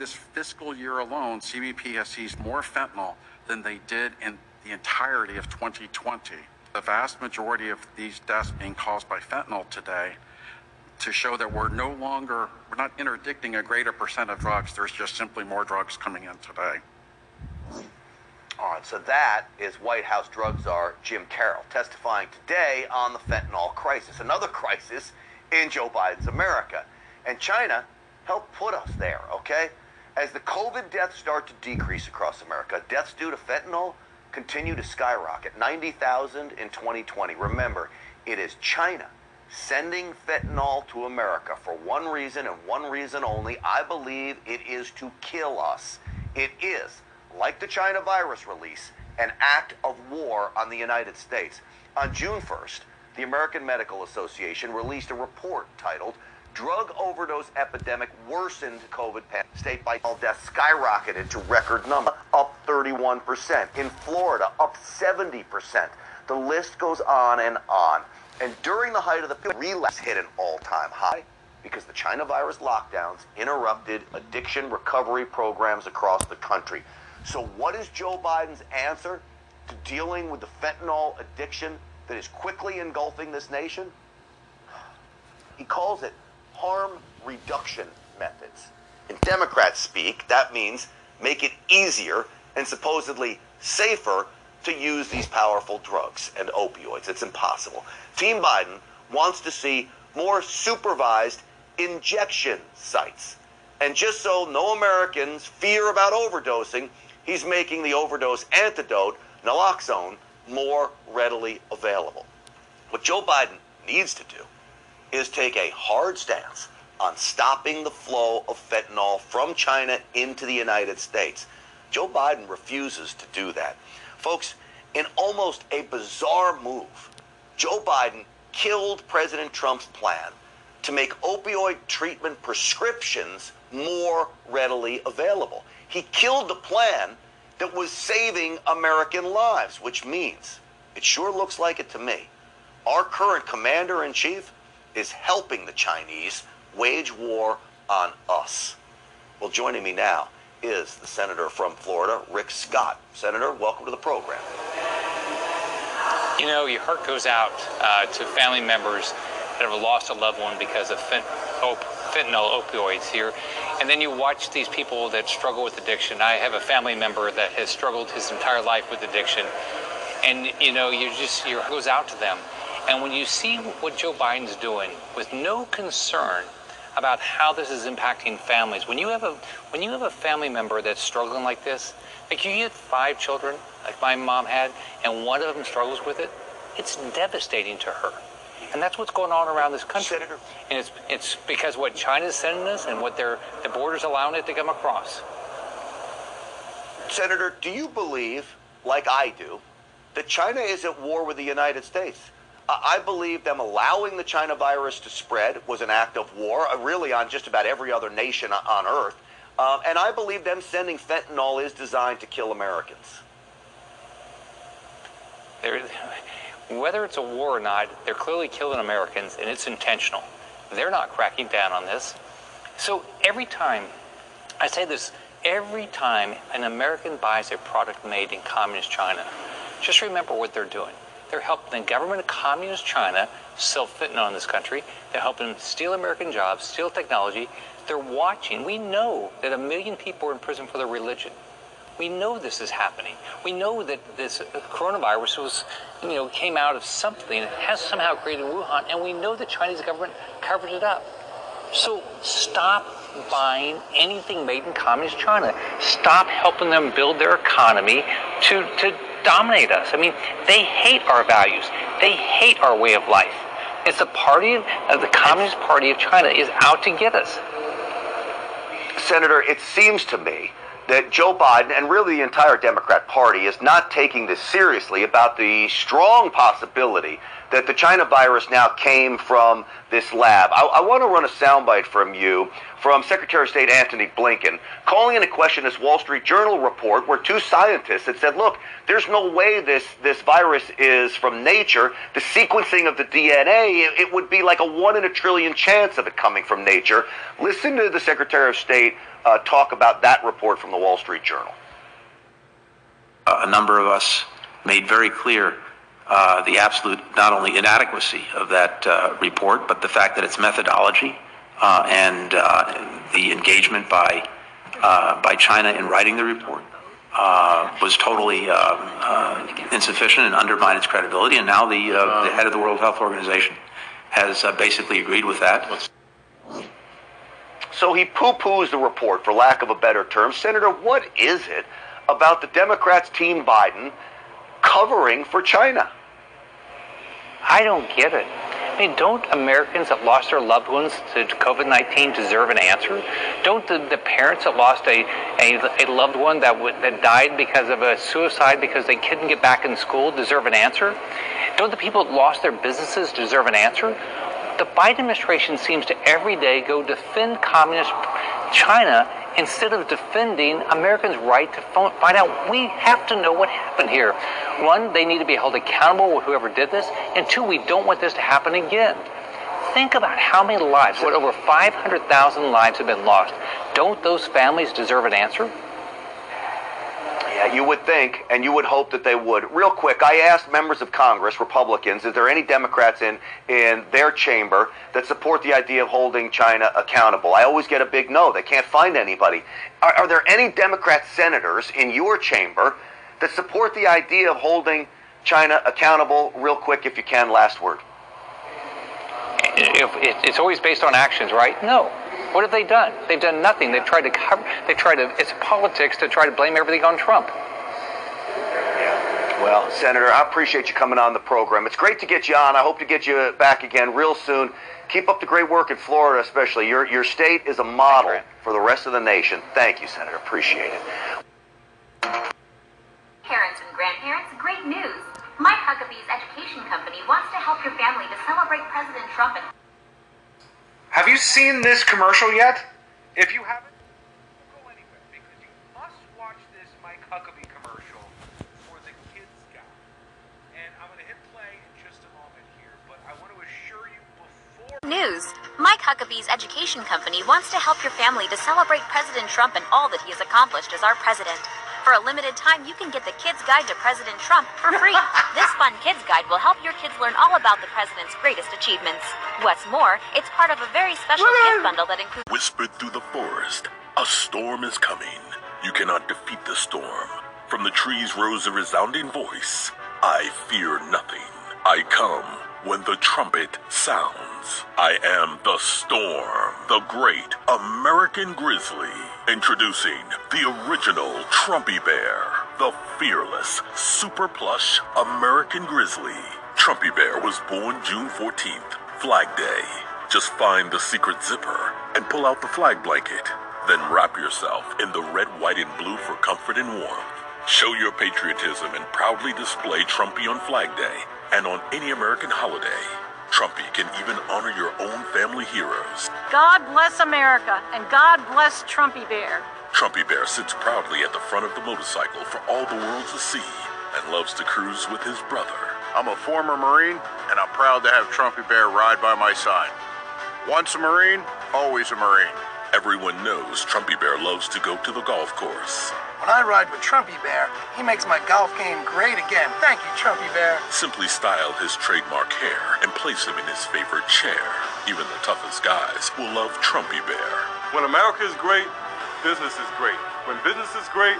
S36: This fiscal year alone, CBP has seized more fentanyl than they did in the entirety of 2020. The vast majority of these deaths being caused by fentanyl today to show that we're no longer, we're not interdicting a greater percent of drugs. There's just simply more drugs coming in today.
S26: All right, so that is White House drug czar Jim Carroll testifying today on the fentanyl crisis, another crisis in Joe Biden's America. And China helped put us there, okay? As the COVID deaths start to decrease across America, deaths due to fentanyl continue to skyrocket 90,000 in 2020. Remember, it is China sending fentanyl to America for one reason and one reason only. I believe it is to kill us. It is, like the China virus release, an act of war on the United States. On June 1st, the American Medical Association released a report titled Drug Overdose Epidemic Worsened COVID Pandemic. State by all deaths skyrocketed to record number, up 31%. In Florida, up 70%. The list goes on and on. And during the height of the relapse hit an all-time high because the China virus lockdowns interrupted addiction recovery programs across the country. So what is Joe Biden's answer to dealing with the fentanyl addiction that is quickly engulfing this nation? He calls it harm reduction methods. In Democrat speak, that means make it easier and supposedly safer to use these powerful drugs and opioids. It's impossible. Team Biden wants to see more supervised injection sites. And just so no Americans fear about overdosing, he's making the overdose antidote, naloxone, more readily available. What Joe Biden needs to do is take a hard stance on stopping the flow of fentanyl from China into the United States. Joe Biden refuses to do that. Folks, in almost a bizarre move, Joe Biden killed President Trump's plan to make opioid treatment prescriptions more readily available. He killed the plan that was saving American lives, which means, it sure looks like it to me, our current commander in chief is helping the Chinese wage war on us. Well, joining me now is the senator from Florida, Rick Scott. Senator, welcome to the program.
S37: You know, your heart goes out uh, to family members that have lost a loved one because of fent- op- fentanyl opioids here. And then you watch these people that struggle with addiction. I have a family member that has struggled his entire life with addiction. And, you know, you just, your heart goes out to them. And when you see what Joe Biden's doing with no concern about how this is impacting families, when you have a when you have a family member that's struggling like this, like you get five children, like my mom had, and one of them struggles with it, it's devastating to her. And that's what's going on around this country.
S26: Senator.
S37: And it's it's because what China's sending us and what their the borders allowing it to come across.
S26: Senator, do you believe, like I do, that China is at war with the United States? I believe them allowing the China virus to spread was an act of war, uh, really on just about every other nation on earth. Um, and I believe them sending fentanyl is designed to kill Americans.
S37: Whether it's a war or not, they're clearly killing Americans, and it's intentional. They're not cracking down on this. So every time, I say this, every time an American buys a product made in communist China, just remember what they're doing. They're helping the government of communist China sell fentanyl in this country. They're helping them steal American jobs, steal technology. They're watching. We know that a million people are in prison for their religion. We know this is happening. We know that this coronavirus was, you know, came out of something has somehow created Wuhan, and we know the Chinese government covered it up. So stop buying anything made in communist China. Stop helping them build their economy to, to dominate us. I mean, they hate our values. They hate our way of life. It's the party of uh, the Communist Party of China is out to get us.
S26: Senator, it seems to me that Joe Biden and really the entire Democrat Party is not taking this seriously about the strong possibility that the China virus now came from this lab. I, I want to run a soundbite from you from Secretary of State Antony Blinken calling into question this Wall Street Journal report where two scientists had said, look, there's no way this, this virus is from nature. The sequencing of the DNA, it, it would be like a one in a trillion chance of it coming from nature. Listen to the Secretary of State uh, talk about that report from the Wall Street Journal.
S38: a number of us made very clear uh, the absolute not only inadequacy of that uh, report, but the fact that its methodology uh, and uh, the engagement by uh, by China in writing the report uh, was totally uh, uh, insufficient and undermined its credibility. And now the uh, the head of the World Health Organization has uh, basically agreed with that.
S26: So he poo poos the report, for lack of a better term. Senator, what is it about the Democrats' Team Biden covering for China?
S37: I don't get it. Mean, don't Americans that lost their loved ones to COVID 19 deserve an answer? Don't the, the parents that lost a, a, a loved one that, w- that died because of a suicide because they couldn't get back in school deserve an answer? Don't the people that lost their businesses deserve an answer? The Biden administration seems to every day go defend communist China instead of defending Americans' right to find out. We have to know what happened here. One, they need to be held accountable with whoever did this, and two, we don't want this to happen again. Think about how many lives, what over 500,000 lives have been lost. Don't those families deserve an answer?
S26: Yeah, you would think, and you would hope that they would. Real quick, I asked members of Congress, Republicans, is there any Democrats in, in their chamber that support the idea of holding China accountable? I always get a big no. They can't find anybody. Are, are there any Democrat senators in your chamber that support the idea of holding China accountable? Real quick, if you can, last word.
S37: If it's always based on actions, right? No. What have they done? They've done nothing. They've tried to cover. They tried to. It's politics to try to blame everything on Trump.
S26: Well, Senator, I appreciate you coming on the program. It's great to get you on. I hope to get you back again real soon. Keep up the great work in Florida, especially. Your, your state is a model for the rest of the nation. Thank you, Senator. Appreciate it.
S39: Parents and grandparents, great news! Mike Huckabee's education company wants to help your family to celebrate President Trump and
S40: Have you seen this commercial yet? If you haven't, go anywhere because you must watch this Mike Huckabee commercial for the Kids Guide. And I'm going to hit play in just a moment here, but I want to assure you before.
S28: News. Mike
S39: Huckabee's education company wants to help your family to celebrate President Trump and all that he has accomplished as our president. For a limited time, you can get the Kids Guide to President Trump for free. this fun kids guide will help your kids learn all about the president's greatest achievements. What's more, it's part of a very special gift bundle that includes
S41: Whispered through the forest, a storm is coming. You cannot defeat the storm. From the trees rose a resounding voice I fear nothing. I come when the trumpet sounds. I am the storm, the great American grizzly. Introducing the original Trumpy Bear, the fearless, super plush American grizzly. Trumpy Bear was born June 14th, Flag Day. Just find the secret zipper and pull out the flag blanket. Then wrap yourself in the red, white, and blue for comfort and warmth. Show your patriotism and proudly display Trumpy on Flag Day and on any American holiday. Trumpy can even honor your own family heroes.
S42: God bless America and God bless Trumpy Bear.
S41: Trumpy Bear sits proudly at the front of the motorcycle for all the world to see and loves to cruise with his brother.
S12: I'm a former Marine, and I'm proud to have Trumpy Bear ride by my side. Once a Marine, always a Marine.
S41: Everyone knows Trumpy Bear loves to go to the golf course.
S43: When I ride with Trumpy Bear, he makes my golf game great again. Thank you, Trumpy Bear.
S41: Simply style his trademark hair and place him in his favorite chair. Even the toughest guys will love Trumpy Bear.
S44: When America is great, business is great. When business is great,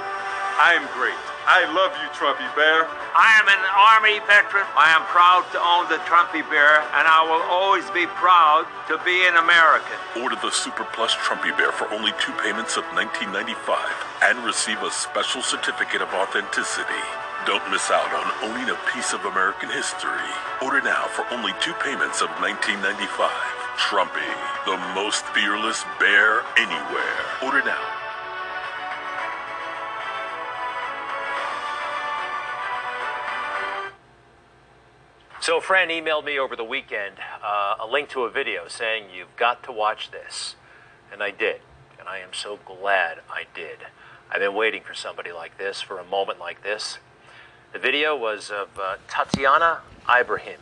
S44: I am great. I love you, Trumpy Bear.
S45: I am an Army veteran. I am proud to own the Trumpy Bear, and I will always be proud to be an American.
S41: Order the Super Plus Trumpy Bear for only two payments of $19.95 and receive a special certificate of authenticity. Don't miss out on owning a piece of American history. Order now for only two payments of $19.95. Trumpy, the most fearless bear anywhere. Order now.
S46: So a friend emailed me over the weekend uh, a link to a video saying you've got to watch this, and I did, and I am so glad I did. I've been waiting for somebody like this, for a moment like this. The video was of uh, Tatiana Ibrahim.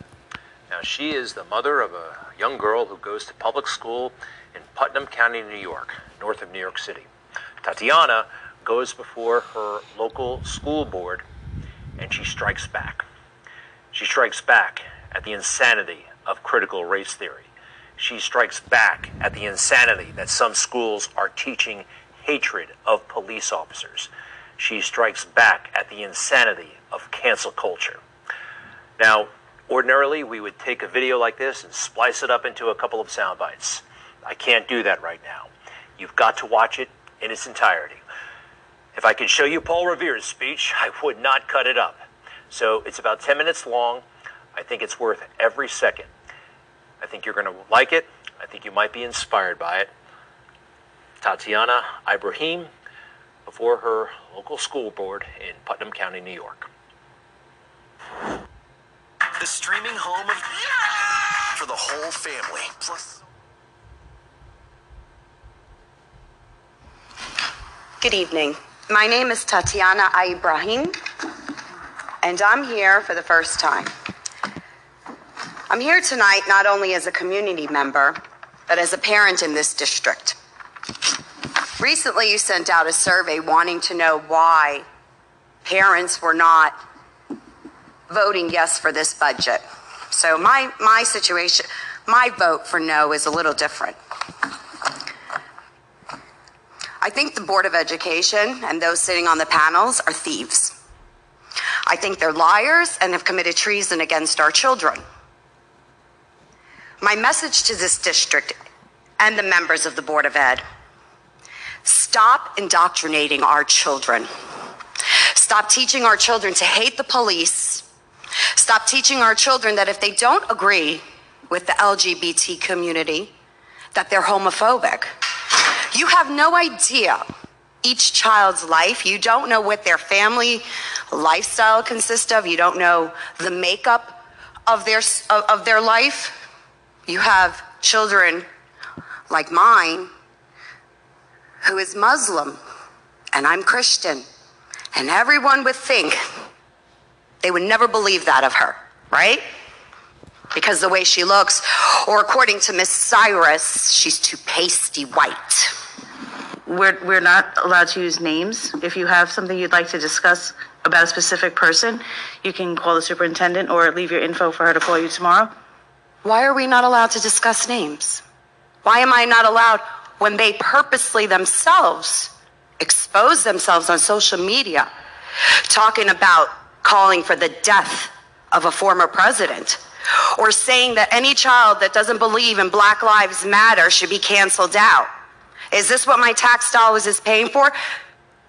S46: Now she is the mother of a young girl who goes to public school in Putnam County, New York, north of New York City. Tatiana goes before her local school board, and she strikes back. She strikes back at the insanity of critical race theory. She strikes back at the insanity that some schools are teaching hatred of police officers. She strikes back at the insanity of cancel culture. Now, ordinarily, we would take a video like this and splice it up into a couple of sound bites. I can't do that right now. You've got to watch it in its entirety. If I could show you Paul Revere's speech, I would not cut it up. So it's about 10 minutes long. I think it's worth every second. I think you're going to like it. I think you might be inspired by it. Tatiana Ibrahim before her local school board in Putnam County, New York.
S47: The streaming home of for the whole family. Plus
S48: Good evening. My name is Tatiana Ibrahim, and I'm here for the first time. I'm here tonight not only as a community member, but as a parent in this district. Recently, you sent out a survey wanting to know why parents were not voting yes for this budget. So, my, my situation, my vote for no is a little different. I think the Board of Education and those sitting on the panels are thieves. I think they're liars and have committed treason against our children. My message to this district and the members of the Board of Ed stop indoctrinating our children. Stop teaching our children to hate the police. Stop teaching our children that if they don't agree with the LGBT community, that they're homophobic. You have no idea each child's life. You don't know what their family lifestyle consists of. You don't know the makeup of their of, of their life. You have children like mine who is Muslim and I'm Christian. And everyone would think they would never believe that of her, right? because the way she looks, or according to Miss Cyrus, she's too pasty white.
S49: We're, we're not allowed to use names. If you have something you'd like to discuss about a specific person, you can call the superintendent or leave your info for her to call you tomorrow.
S48: Why are we not allowed to discuss names? Why am I not allowed when they purposely themselves expose themselves on social media talking about calling for the death of a former president or saying that any child that doesn't believe in Black Lives Matter should be canceled out? Is this what my tax dollars is paying for?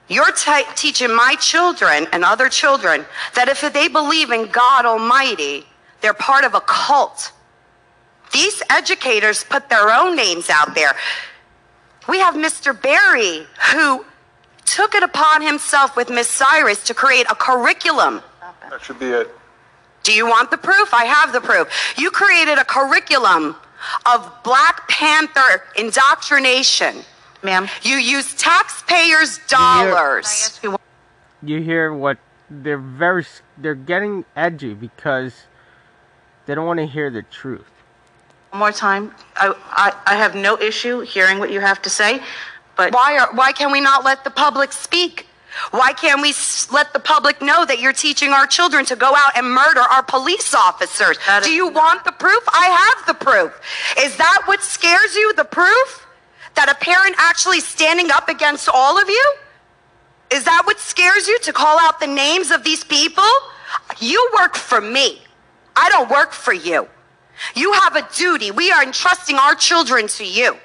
S48: You're t- teaching my children and other children that if they believe in God Almighty, they're part of a cult. These educators put their own names out there. We have Mr. Barry, who took it upon himself with Miss Cyrus to create a curriculum.
S35: That should be it.
S48: Do you want the proof? I have the proof. You created a curriculum of Black Panther indoctrination.
S49: Ma'am.
S48: You use taxpayers' dollars.
S1: You hear what they're very they're getting edgy because they don't want to hear the truth.
S49: One more time. I, I, I have no issue hearing what you have to say, but
S48: why are why can we not let the public speak? Why can't we let the public know that you're teaching our children to go out and murder our police officers? Do you want the proof? I have the proof. Is that what scares you? The proof? That a parent actually standing up against all of you? Is that what scares you to call out the names of these people? You work for me. I don't work for you. You have a duty. We are entrusting our children to you.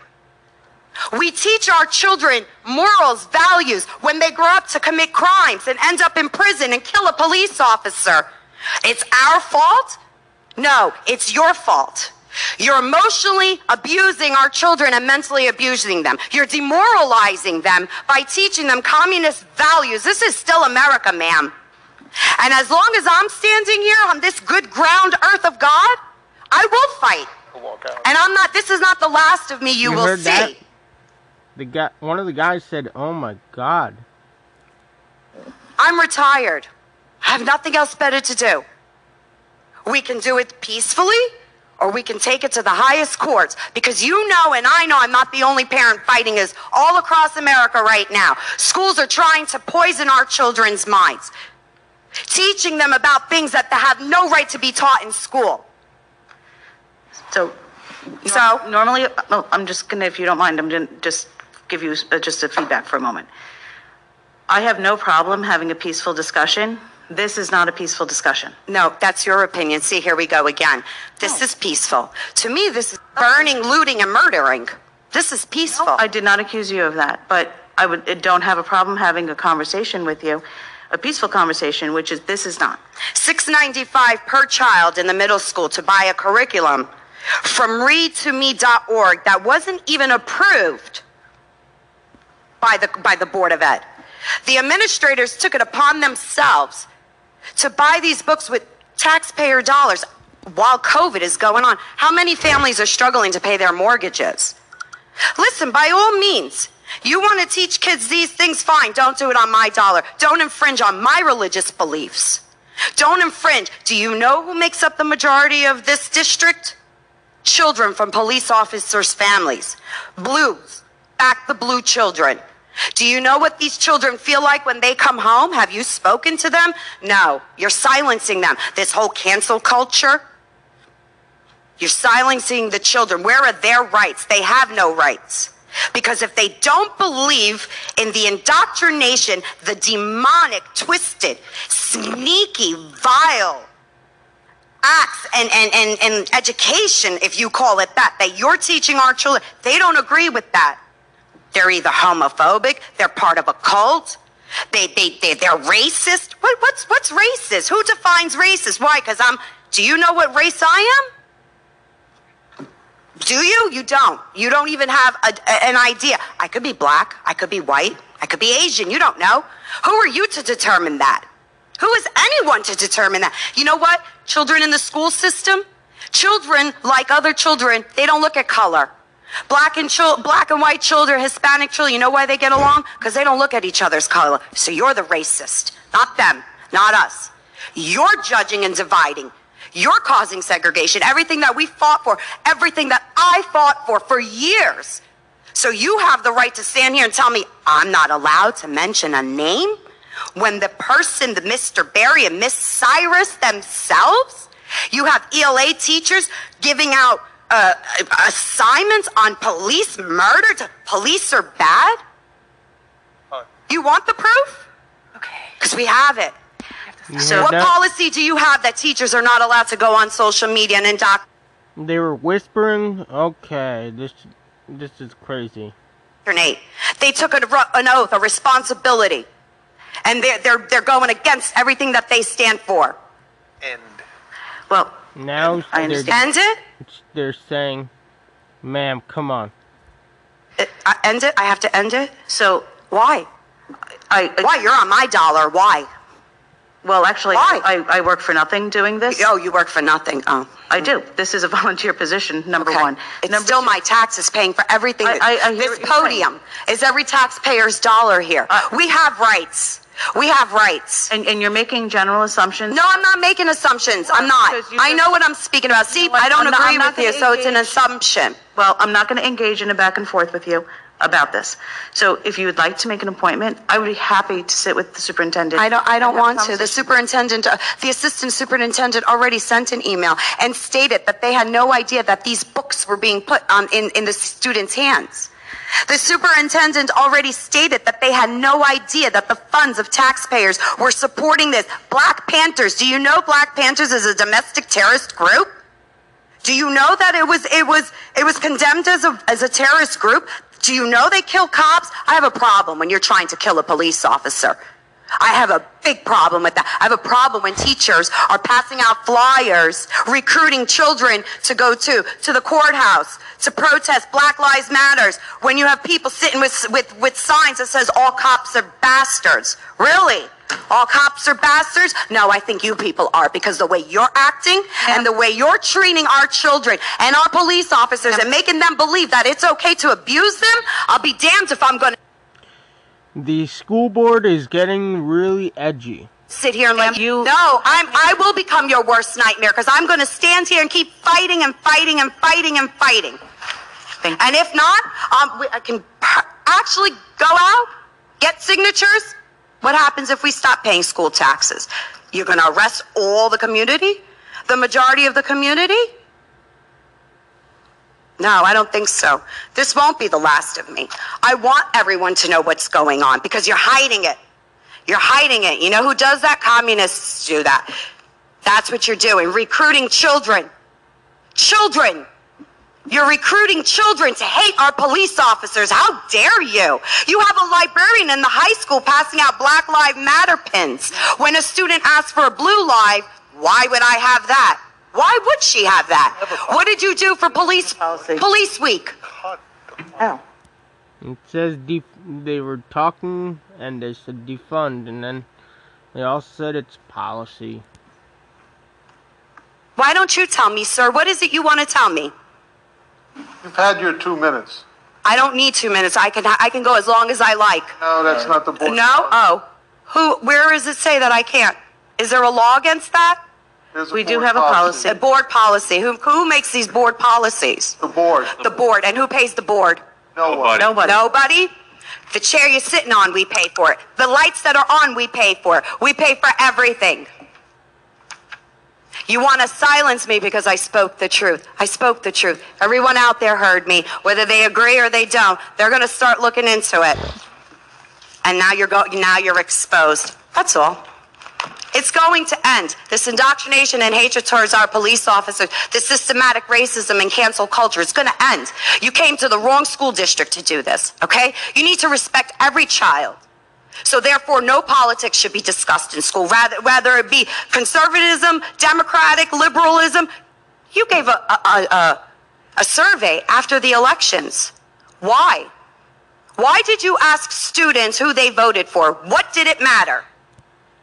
S48: We teach our children morals, values when they grow up to commit crimes and end up in prison and kill a police officer. It's our fault? No, it's your fault. You're emotionally abusing our children and mentally abusing them. You're demoralizing them by teaching them communist values. This is still America, ma'am. And as long as I'm standing here on this good ground earth of God, I will fight. And I'm not, this is not the last of me you, will
S1: heard
S48: see.
S1: that? The guy, one of the guys said, "Oh my God."
S48: I'm retired. I have nothing else better to do. We can do it peacefully or we can take it to the highest courts because you know and I know I'm not the only parent fighting this all across America right now. Schools are trying to poison our children's minds, teaching them about things that they have no right to be taught in school.
S49: So, so normally, oh, I'm just gonna, if you don't mind, I'm gonna just give you uh, just a feedback for a moment. I have no problem having a peaceful discussion. This is not a peaceful discussion.
S48: No, that's your opinion. See, here we go again. This is peaceful. To me, this is burning, looting, and murdering. This is peaceful.
S49: I did not accuse you of that, but I would, I don't have a problem having a conversation with you, a peaceful conversation, which is, this is not.
S48: 695 per child in the middle school to buy a curriculum from readtome.org that wasn't even approved by the by the board of ed. The administrators took it upon themselves to buy these books with taxpayer dollars while COVID is going on. How many families are struggling to pay their mortgages? Listen, by all means, you want to teach kids these things, fine. Don't do it on my dollar. Don't infringe on my religious beliefs. Don't infringe. Do you know who makes up the majority of this district? Children from police officers' families. Blues. Back the blue children. Do you know what these children feel like when they come home? Have you spoken to them? No. You're silencing them. This whole cancel culture. You're silencing the children. Where are their rights? They have no rights. Because if they don't believe in the indoctrination, the demonic, twisted, sneaky, vile acts and, and, and, and education, if you call it that, that you're teaching our children, they don't agree with that. They're either homophobic, they're part of a cult, they, they, they, they're racist. What, what's, what's racist? Who defines racist? Why? Because I'm, do you know what race I am? Do you? You don't. You don't even have a, a- an idea. I could be black. I could be white. I could be Asian. You don't know. Who are you to determine that? Who is anyone to determine that? You know what? Children in the school system, children like other children, they don't look at color. Black and chil- black and white children, Hispanic children, you know why they get along? Because they don't look at each other's color. So you're the racist, not them, not us. You're judging and dividing. You're causing segregation. Everything that we fought for, everything that I fought for for years. So you have the right to stand here and tell me I'm not allowed to mention a name when the person, the Mr. Barry and Miss Cyrus themselves, you have ELA teachers giving out uh, assignments on police murder to police are bad? You want the proof? Okay. Because we have it.
S1: You
S48: So what
S1: that?
S48: policy do you have that teachers are not allowed to go on social media and indoctrinate?
S1: They were whispering. Okay, this this is crazy.
S48: They took an, an oath, a responsibility, and they're, they're, they're going against everything that they stand for.
S40: And
S48: well,
S1: Now
S48: I
S1: they're,
S48: understand. It?
S1: they're saying, "Ma'am, come on."
S48: Uh, I end it. I have to end it. So why? I, why? You're on my dollar. Why?
S49: Well, actually, I, I work for nothing doing this.
S48: Oh, you work for nothing. Oh,
S49: I mm. do. This is a volunteer position. Number one.
S48: It's still my taxes paying for everything.
S49: I- I- I
S48: this
S49: what saying.
S48: podium is every taxpayer's dollar here. Uh, we have rights. We have rights.
S49: And, and you're making general assumptions.
S48: No, I'm not making assumptions. I'm not.
S49: because you
S48: I
S49: just-
S48: know what I'm speaking about. See? I don't
S49: I'm not-
S48: agree
S49: I'm not
S48: with you,
S49: gonna
S48: so it's an
S49: engage.
S48: assumption.
S49: Well, I'm not going to engage in a back and forth with you about this. So if you would like to make an appointment, I would be happy to sit with the superintendent.
S48: I don't. I don't
S49: and have a
S48: want to. The superintendent, uh, the assistant superintendent, already sent an email and stated that they had no idea that these books were being put on in in the students' hands. The superintendent already stated that they had no idea that the funds of taxpayers were supporting this. Black Panthers. Do you know Black Panthers is a domestic terrorist group? Do you know that it was it was it was condemned as a as a terrorist group? Do you know they kill cops? I have a problem when you're trying to kill a police officer. I have a big problem with that. I have a problem when teachers are passing out flyers, recruiting children to go to to the courthouse to protest Black Lives Matters. When you have people sitting with with with signs that says all cops are bastards. Really? All cops are bastards? No, I think you people are because the way you're acting and the way you're treating our children and our police officers and making them believe that it's okay to abuse them, I'll be damned if I'm going to
S1: The school board is getting really edgy.
S48: sit here and let you. No, I'm. I will become your worst nightmare because I'm going to stand here and keep fighting and fighting and fighting and fighting. And if not, um, we, I can actually go out, get signatures. What happens if we stop paying school taxes? You're going to arrest all the community, the majority of the community. No, I don't think so. This won't be the last of me. I want everyone to know what's going on because you're hiding it. You're hiding it. You know who does that? Communists do that. That's what you're doing. Recruiting children. Children. You're recruiting children to hate our police officers. How dare you? You have a librarian in the high school passing out Black Lives Matter pins. When a student asks for a blue live, why would I have that? Why would she have that? What did you do for police police week? Oh.
S1: It says def- they were talking and they said defund, and then they all said it's policy.
S48: Why don't you tell me, sir? What is it you want to tell me?
S35: You've had your two minutes.
S48: I don't need two minutes. I can I can go as long as I like.
S35: No, that's not the board.
S48: No? Oh. Who where does it say that I can't? Is there a law against that?
S35: We do have a policy.
S48: A board policy. Who who makes these board policies?
S35: The board.
S48: The board. And who pays the board?
S35: No one.
S48: Nobody. Nobody? The chair you're sitting on, we pay for it. The lights that are on, we pay for it. We pay for everything. You want to silence me because I spoke the truth. I spoke the truth. Everyone out there heard me. Whether they agree or they don't, they're going to start looking into it. And now you're go- now you're exposed. That's all. It's going to end. This indoctrination and hatred towards our police officers, this systematic racism and cancel culture, it's going to end. You came to the wrong school district to do this, okay? You need to respect every child. So therefore, no politics should be discussed in school. Rather, whether it be conservatism, democratic, liberalism. You gave a, a, a, a survey after the elections. Why? Why did you ask students who they voted for? What did it matter?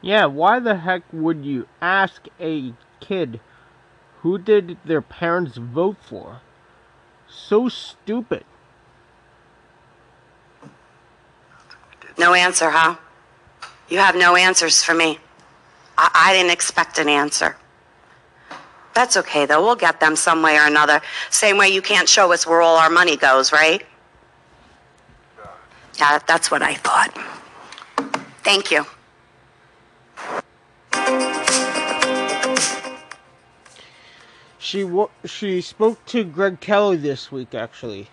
S1: Yeah, why the heck would you ask a kid who did their parents vote for? So stupid.
S48: No answer, huh? You have no answers for me. I, I didn't expect an answer.
S50: That's okay, though. We'll get them some way or another. Same way you can't show us where all our money goes, right? Yeah, that's what I thought. Thank you.
S1: She she spoke to Greg Kelly this week, actually.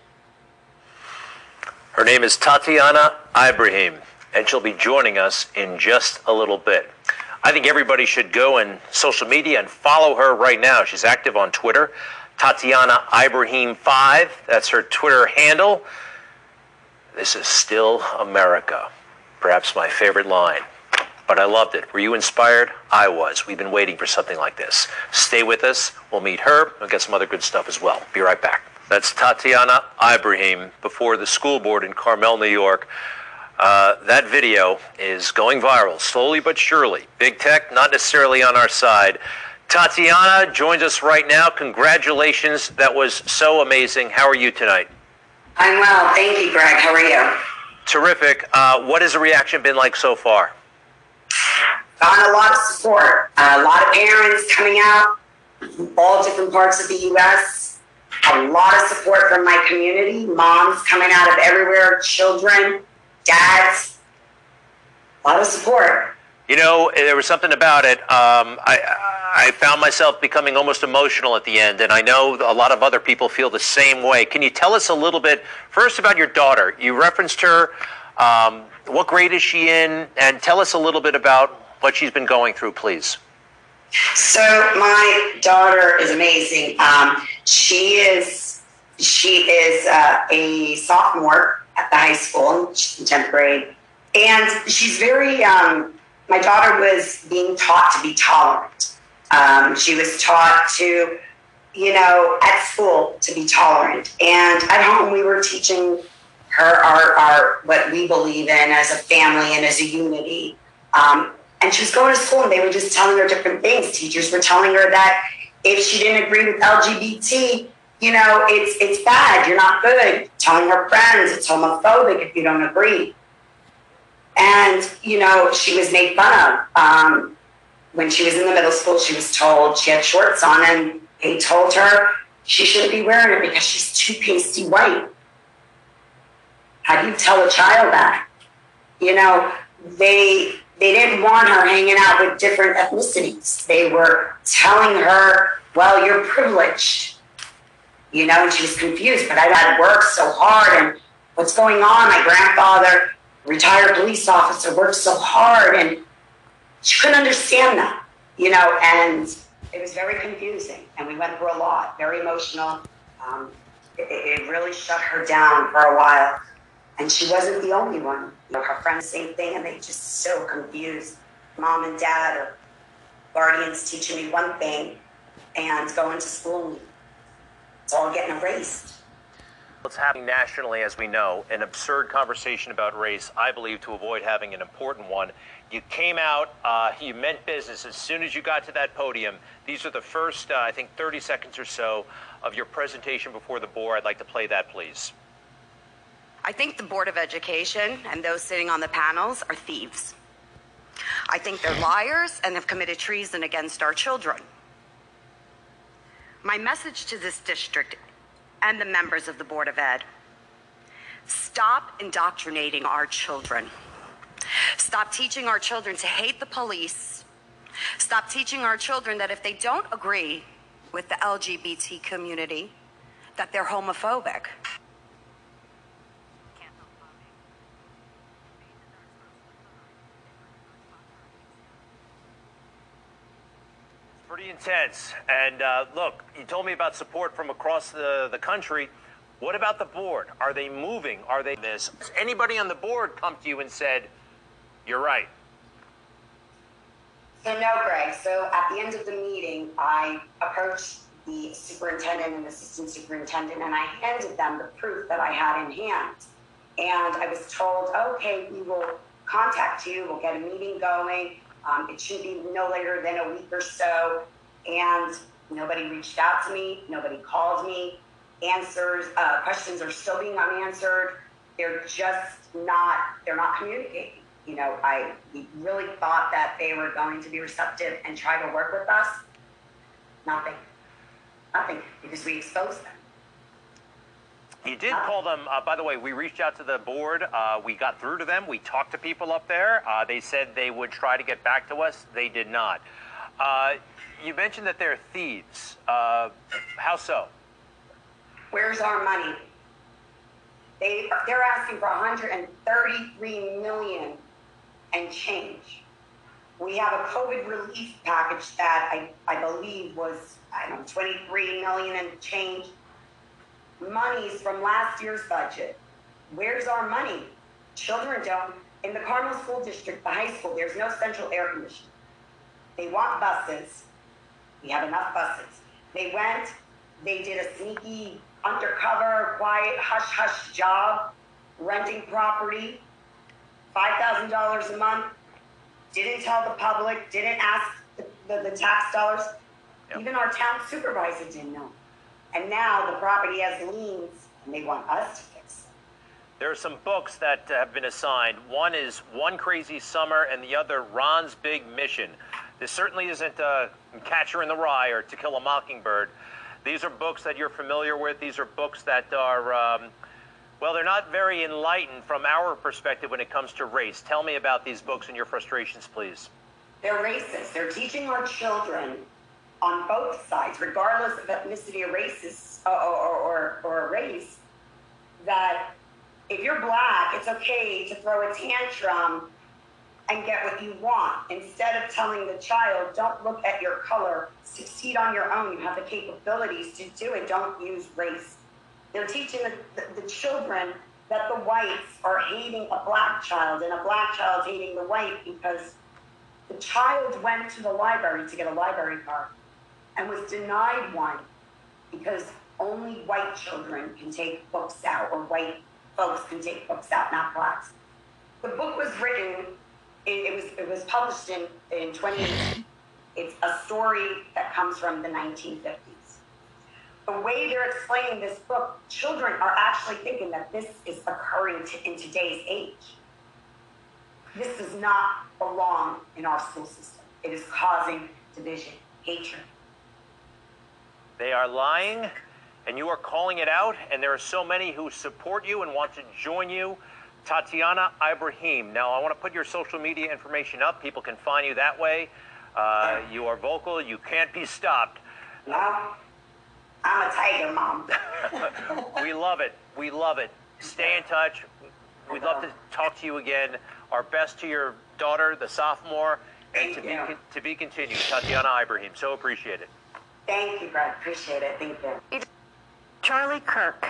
S46: Her name is Tatiana Ibrahim, and she'll be joining us in just a little bit. I think everybody should go in social media and follow her right now. She's active on Twitter, Tatiana Ibrahim 5. That's her Twitter handle. This is still America. Perhaps my favorite line. But I loved it. Were you inspired? I was. We've been waiting for something like this. Stay with us. We'll meet her. We'll get some other good stuff as well. Be right back. That's Tatiana Ibrahim before the school board in Carmel, New York. Uh, that video is going viral, slowly but surely. Big tech, not necessarily on our side. Tatiana joins us right now. Congratulations. That was so amazing. How are you tonight?
S50: I'm well. Thank you, Greg. How are you?
S46: Terrific. Uh, what has the reaction been like so far?
S50: Gotten a lot of support. a lot of parents coming out, from all different parts of the U.S. A lot of support from my community. Moms coming out of everywhere, children, dads. A lot of support.
S46: You know, there was something about it. Um, I, I found myself becoming almost emotional at the end, and I know a lot of other people feel the same way. Can you tell us a little bit first about your daughter? You referenced her. Um, what grade is she in? And tell us a little bit about what she's been going through, please.
S50: So my daughter is amazing. Um, she is she is uh, a sophomore at the high school. She's in tenth grade, and she's very. Um, my daughter was being taught to be tolerant. Um, she was taught to, you know, at school to be tolerant, and at home we were teaching her our, our what we believe in as a family and as a unity. Um, and she was going to school and they were just telling her different things. Teachers were telling her that if she didn't agree with LGBT, you know, it's it's bad. You're not good. Telling her friends it's homophobic if you don't agree. And you know, she was made fun of. Um, when she was in the middle school, she was told she had shorts on, and they told her she shouldn't be wearing it because she's too pasty white. How do you tell a child that? You know, they they didn't want her hanging out with different ethnicities. They were telling her, well, you're privileged. You know, and she was confused, but I had worked so hard and what's going on? My grandfather, retired police officer, worked so hard and she couldn't understand that, you know, and it was very confusing. And we went through a lot, very emotional. Um, it, it really shut her down for a while. And she wasn't the only one. You know, her friends, same thing, and they just so confused. Mom and dad or guardians teaching me one thing and going to school, it's all getting erased.
S46: What's happening nationally, as we know, an absurd conversation about race, I believe, to avoid having an important one. You came out, uh, you meant business as soon as you got to that podium. These are the first, uh, I think, 30 seconds or so of your presentation before the board. I'd like to play that, please.
S50: I think the Board of Education and those sitting on the panels are thieves. I think they're liars and have committed treason against our children. My message to this district and the members of the Board of Ed stop indoctrinating our children. Stop teaching our children to hate the police. Stop teaching our children that if they don't agree with the LGBT community, that they're homophobic.
S46: Pretty intense. And uh, look, you told me about support from across the, the country. What about the board? Are they moving? Are they this? Has anybody on the board come to you and said, you're right?
S50: So no, Greg. So at the end of the meeting, I approached the superintendent and assistant superintendent, and I handed them the proof that I had in hand. And I was told, okay, we will contact you. We'll get a meeting going. Um, it should be no later than a week or so. And nobody reached out to me. Nobody called me. Answers, uh, questions are still being unanswered. They're just not. They're not communicating. You know, I really thought that they were going to be receptive and try to work with us. Nothing. Nothing, because we exposed them.
S46: You did call them, uh, by the way, we reached out to the board. Uh, we got through to them. We talked to people up there. Uh, they said they would try to get back to us. They did not. Uh, you mentioned that they're thieves. Uh, how so?
S50: Where's our money? They, they're asking for 133 million and change. We have a COVID relief package that I, I believe was, I don't know, 23 million and change. Monies from last year's budget. Where's our money? Children don't. In the Carmel School District, the high school, there's no central air conditioning. They want buses. We have enough buses. They went, they did a sneaky, undercover, quiet, hush hush job, renting property, $5,000 a month, didn't tell the public, didn't ask the, the, the tax dollars. Even our town supervisor didn't know. And now the property has liens and they want us to fix it.
S46: There are some books that uh, have been assigned. One is One Crazy Summer, and the other Ron's Big Mission. This certainly isn't uh, Catcher in the Rye or To Kill a Mockingbird. These are books that you're familiar with. These are books that are, um, well, they're not very enlightened from our perspective when it comes to race. Tell me about these books and your frustrations, please.
S50: They're racist. They're teaching our children on both sides, regardless of ethnicity or races uh, or, or, or, or race, that if you're black, it's okay to throw a tantrum and get what you want instead of telling the child, don't look at your color, succeed on your own. You have the capabilities to do it. Don't use race. They're teaching the, the, the children that the whites are hating a black child and a black child hating the white because the child went to the library to get a library card and was denied one because only white children can take books out or white folks can take books out, not blacks. The book was written, it, was it was published in, in 2018. It's a story that comes from the 1950s. The way they're explaining this book, children are actually thinking that this is occurring to, in today's age. This does not belong in our school system. It is causing division, hatred.
S46: They are lying, and you are calling it out, and there are so many who support you and want to join you. Tatiana Ibrahim. Now, I want to put your social media information up. People can find you that way. Uh, you are vocal. You can't be stopped.
S50: Mom, I'm a tiger mom.
S46: we love it. We love it. Stay in touch. We'd love to talk to you again. Our best to your daughter, the sophomore, and to be, to be continued. Tatiana Ibrahim. So appreciate it.
S50: Thank you, Brad. Appreciate it. Thank you.
S4: Charlie Kirk.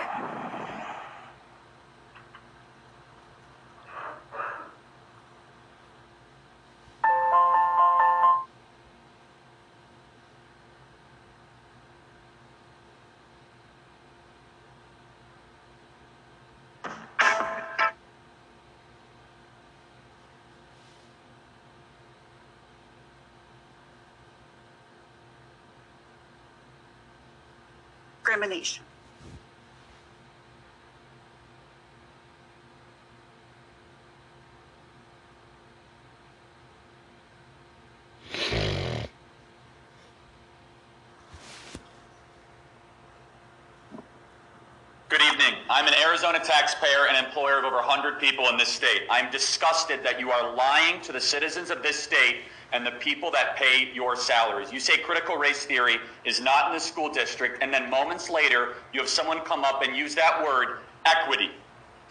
S51: Discrimination.
S52: Good evening. I'm an Arizona taxpayer and employer of over 100 people in this state. I'm disgusted that you are lying to the citizens of this state and the people that pay your salaries. You say critical race theory is not in the school district, and then moments later, you have someone come up and use that word, equity.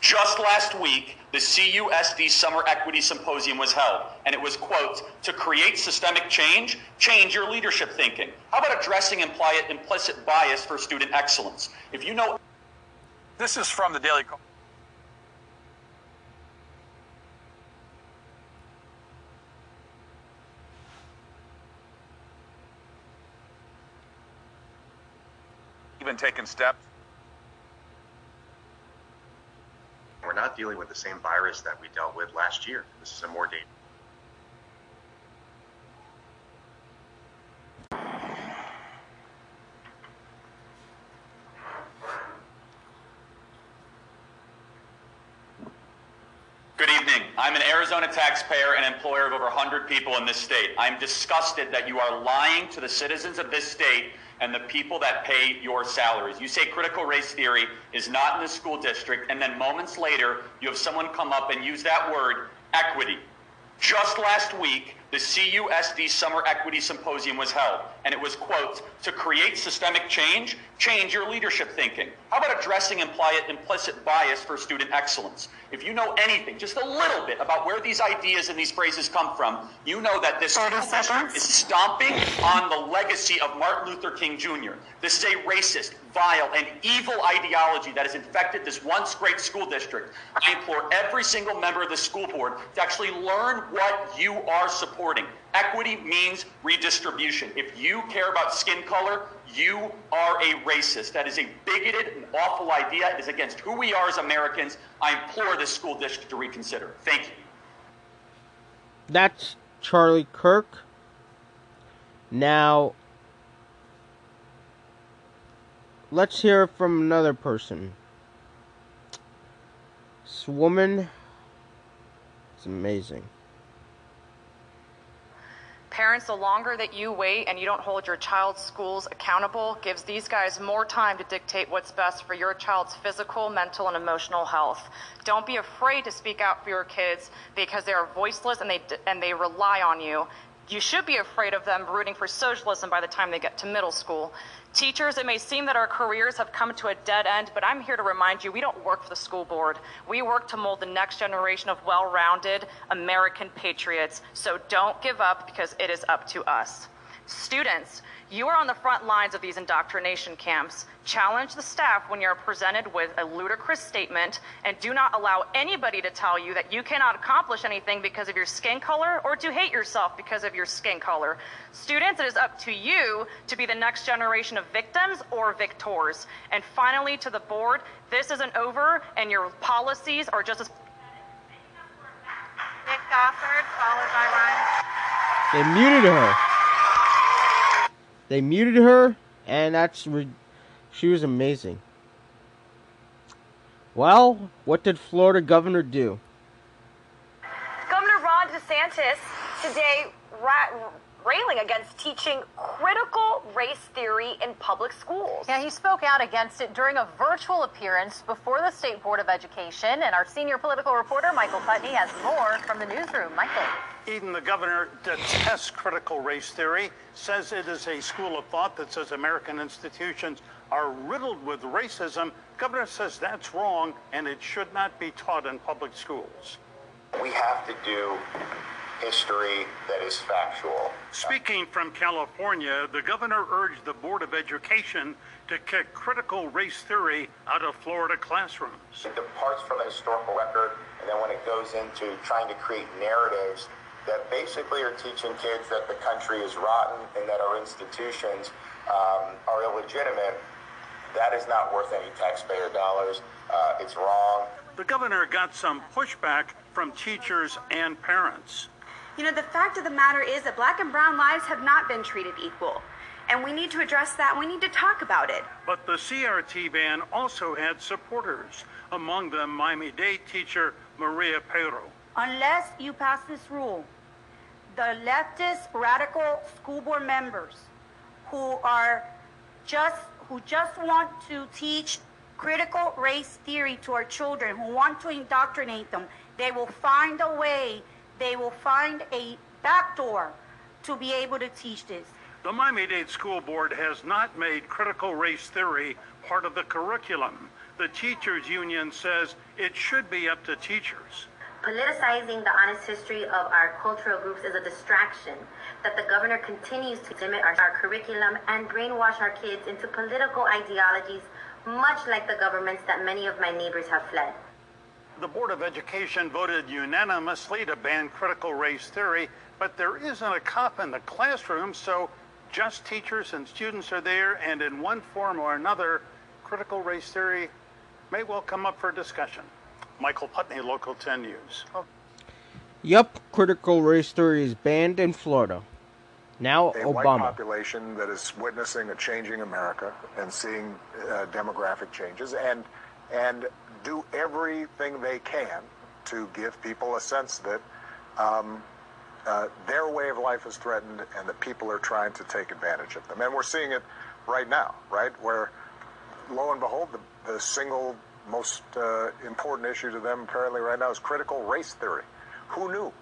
S52: Just last week, the CUSD Summer Equity Symposium was held, and it was, quote, to create systemic change, change your leadership thinking. How about addressing implicit bias for student excellence? If you know.
S23: This is from the Daily Call. Even taken steps.
S53: We're not dealing with the same virus that we dealt with last year. This is a more dangerous.
S54: Good evening. I'm an Arizona taxpayer and employer of over 100 people in this state. I'm disgusted that you are lying to the citizens of this state and the people that pay your salaries. You say critical race theory is not in the school district, and then moments later, you have someone come up and use that word, equity. Just last week, the CUSD Summer Equity Symposium was held, and it was, quote, to create systemic change, change your leadership thinking. How about addressing impli- implicit bias for student excellence? If you know anything, just a little bit, about where these ideas and these phrases come from, you know that this school is stomping on the legacy of Martin Luther King Jr. This is a racist, vile, and evil ideology that has infected this once great school district. I implore every single member of the school board to actually learn what you are supporting. Equity means redistribution. If you care about skin color, you are a racist. That is a bigoted and awful idea. It is against who we are as Americans. I implore this school district to reconsider. Thank you.
S1: That's Charlie Kirk. Now, let's hear from another person. This woman is amazing.
S55: Parents, the longer that you wait and you don't hold your child's schools accountable gives these guys more time to dictate what's best for your child's physical, mental, and emotional health. Don't be afraid to speak out for your kids because they are voiceless and they, and they rely on you. You should be afraid of them rooting for socialism by the time they get to middle school. Teachers, it may seem that our careers have come to a dead end, but I'm here to remind you we don't work for the school board. We work to mold the next generation of well rounded American patriots. So don't give up because it is up to us. Students, you are on the front lines of these indoctrination camps. Challenge the staff when you're presented with a ludicrous statement and do not allow anybody to tell you that you cannot accomplish anything because of your skin color or to hate yourself because of your skin color. Students, it is up to you to be the next generation of victims or victors. And finally, to the board, this isn't over and your policies are just as.
S56: Nick Gofford, followed by Ryan.
S1: They muted her. They muted her, and that's re- she was amazing. Well, what did Florida governor do?
S57: Governor Ron DeSantis today ra- railing against teaching critical race theory in public schools.
S42: Yeah, he spoke out against it during a virtual appearance before the State Board of Education. And our senior political reporter, Michael Putney, has more from the newsroom. Michael.
S35: Eden, the governor detests critical race theory, says it is a school of thought that says American institutions are riddled with racism. Governor says that's wrong and it should not be taught in public schools.
S58: We have to do history that is factual.
S35: Speaking from California, the governor urged the Board of Education to kick critical race theory out of Florida classrooms.
S58: It departs from the historical record, and then when it goes into trying to create narratives that basically are teaching kids that the country is rotten and that our institutions um, are illegitimate, that is not worth any taxpayer dollars. Uh, it's wrong.
S35: The governor got some pushback from teachers and parents.
S59: You know, the fact of the matter is that black and brown lives have not been treated equal. And we need to address that. We need to talk about it.
S35: But the CRT ban also had supporters, among them Miami Dade teacher Maria Pero.
S60: Unless you pass this rule, the leftist radical school board members who are just who just want to teach critical race theory to our children, who want to indoctrinate them, they will find a way, they will find a backdoor to be able to teach this.
S35: The Miami Dade School Board has not made critical race theory part of the curriculum. The teachers union says it should be up to teachers.
S61: Politicizing the honest history of our cultural groups is a distraction that the governor continues to limit our, our curriculum and brainwash our kids into political ideologies, much like the governments that many of my neighbors have fled.
S35: The Board of Education voted unanimously to ban critical race theory, but there isn't a cop in the classroom, so just teachers and students are there, and in one form or another, critical race theory may well come up for discussion. Michael Putney, Local 10 News.
S1: Yup, critical race theory is banned in Florida. Now
S62: a white
S1: Obama.
S62: population that is witnessing a changing America and seeing uh, demographic changes and and do everything they can
S63: to give people a sense that um, uh, their way of life is threatened and that people are trying to take advantage of them. And we're seeing it right now, right? Where lo and behold, the, the single most uh, important issue to them apparently right now is critical race theory. Who knew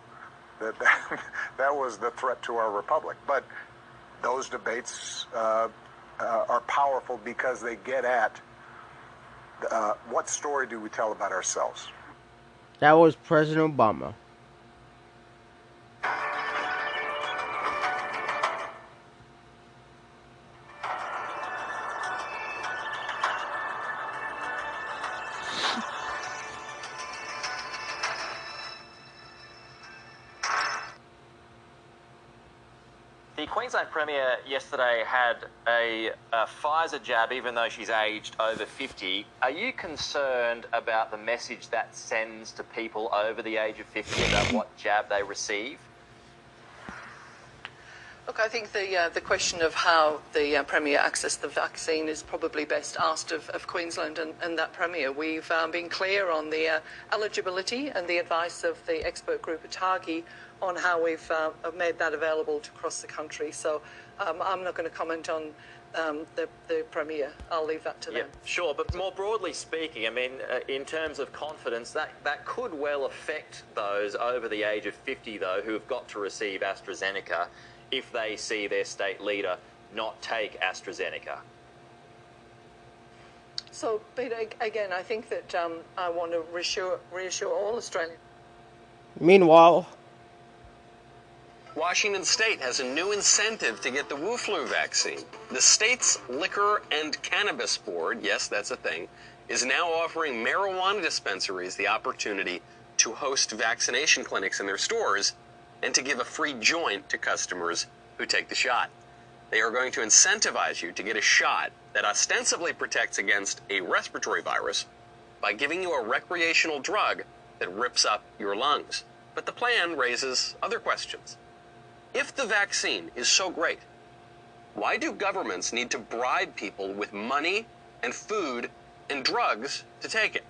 S63: that that, that was the threat to our republic? But those debates uh, uh, are powerful because they get at uh, what story do we tell about ourselves?
S1: That was President Obama.
S64: Yesterday had a, a, Pfizer jab, even though she's aged over 50. Are you concerned about the message that sends to people over the age of 50 about what jab they receive?
S65: Look, I think the uh, the question of how the uh, Premier accessed the vaccine is probably best asked of, of Queensland and, and, that Premier. We've um, been clear on the uh, eligibility and the advice of the expert group ATAGI on how we've uh, made that available across the country. So um, I'm not going to comment on um, the, the Premier. I'll leave that to
S64: yeah,
S65: them.
S64: Sure, but more broadly speaking, I mean, uh, in terms of confidence, that, that could well affect those over the age of 50, though, who have got to receive AstraZeneca if they see their state leader not take AstraZeneca.
S65: So, but again, I think that um, I want to reassure, reassure all Australians.
S1: Meanwhile,
S66: Washington State has a new incentive to get the Wu flu vaccine. The state's Liquor and Cannabis Board, yes, that's a thing, is now offering marijuana dispensaries the opportunity to host vaccination clinics in their stores and to give a free joint to customers who take the shot. They are going to incentivize you to get a shot that ostensibly protects against a respiratory virus by giving you a recreational drug that rips up your lungs. But the plan raises other questions. If the vaccine is so great, why do governments need to bribe people with money and food and drugs to take it?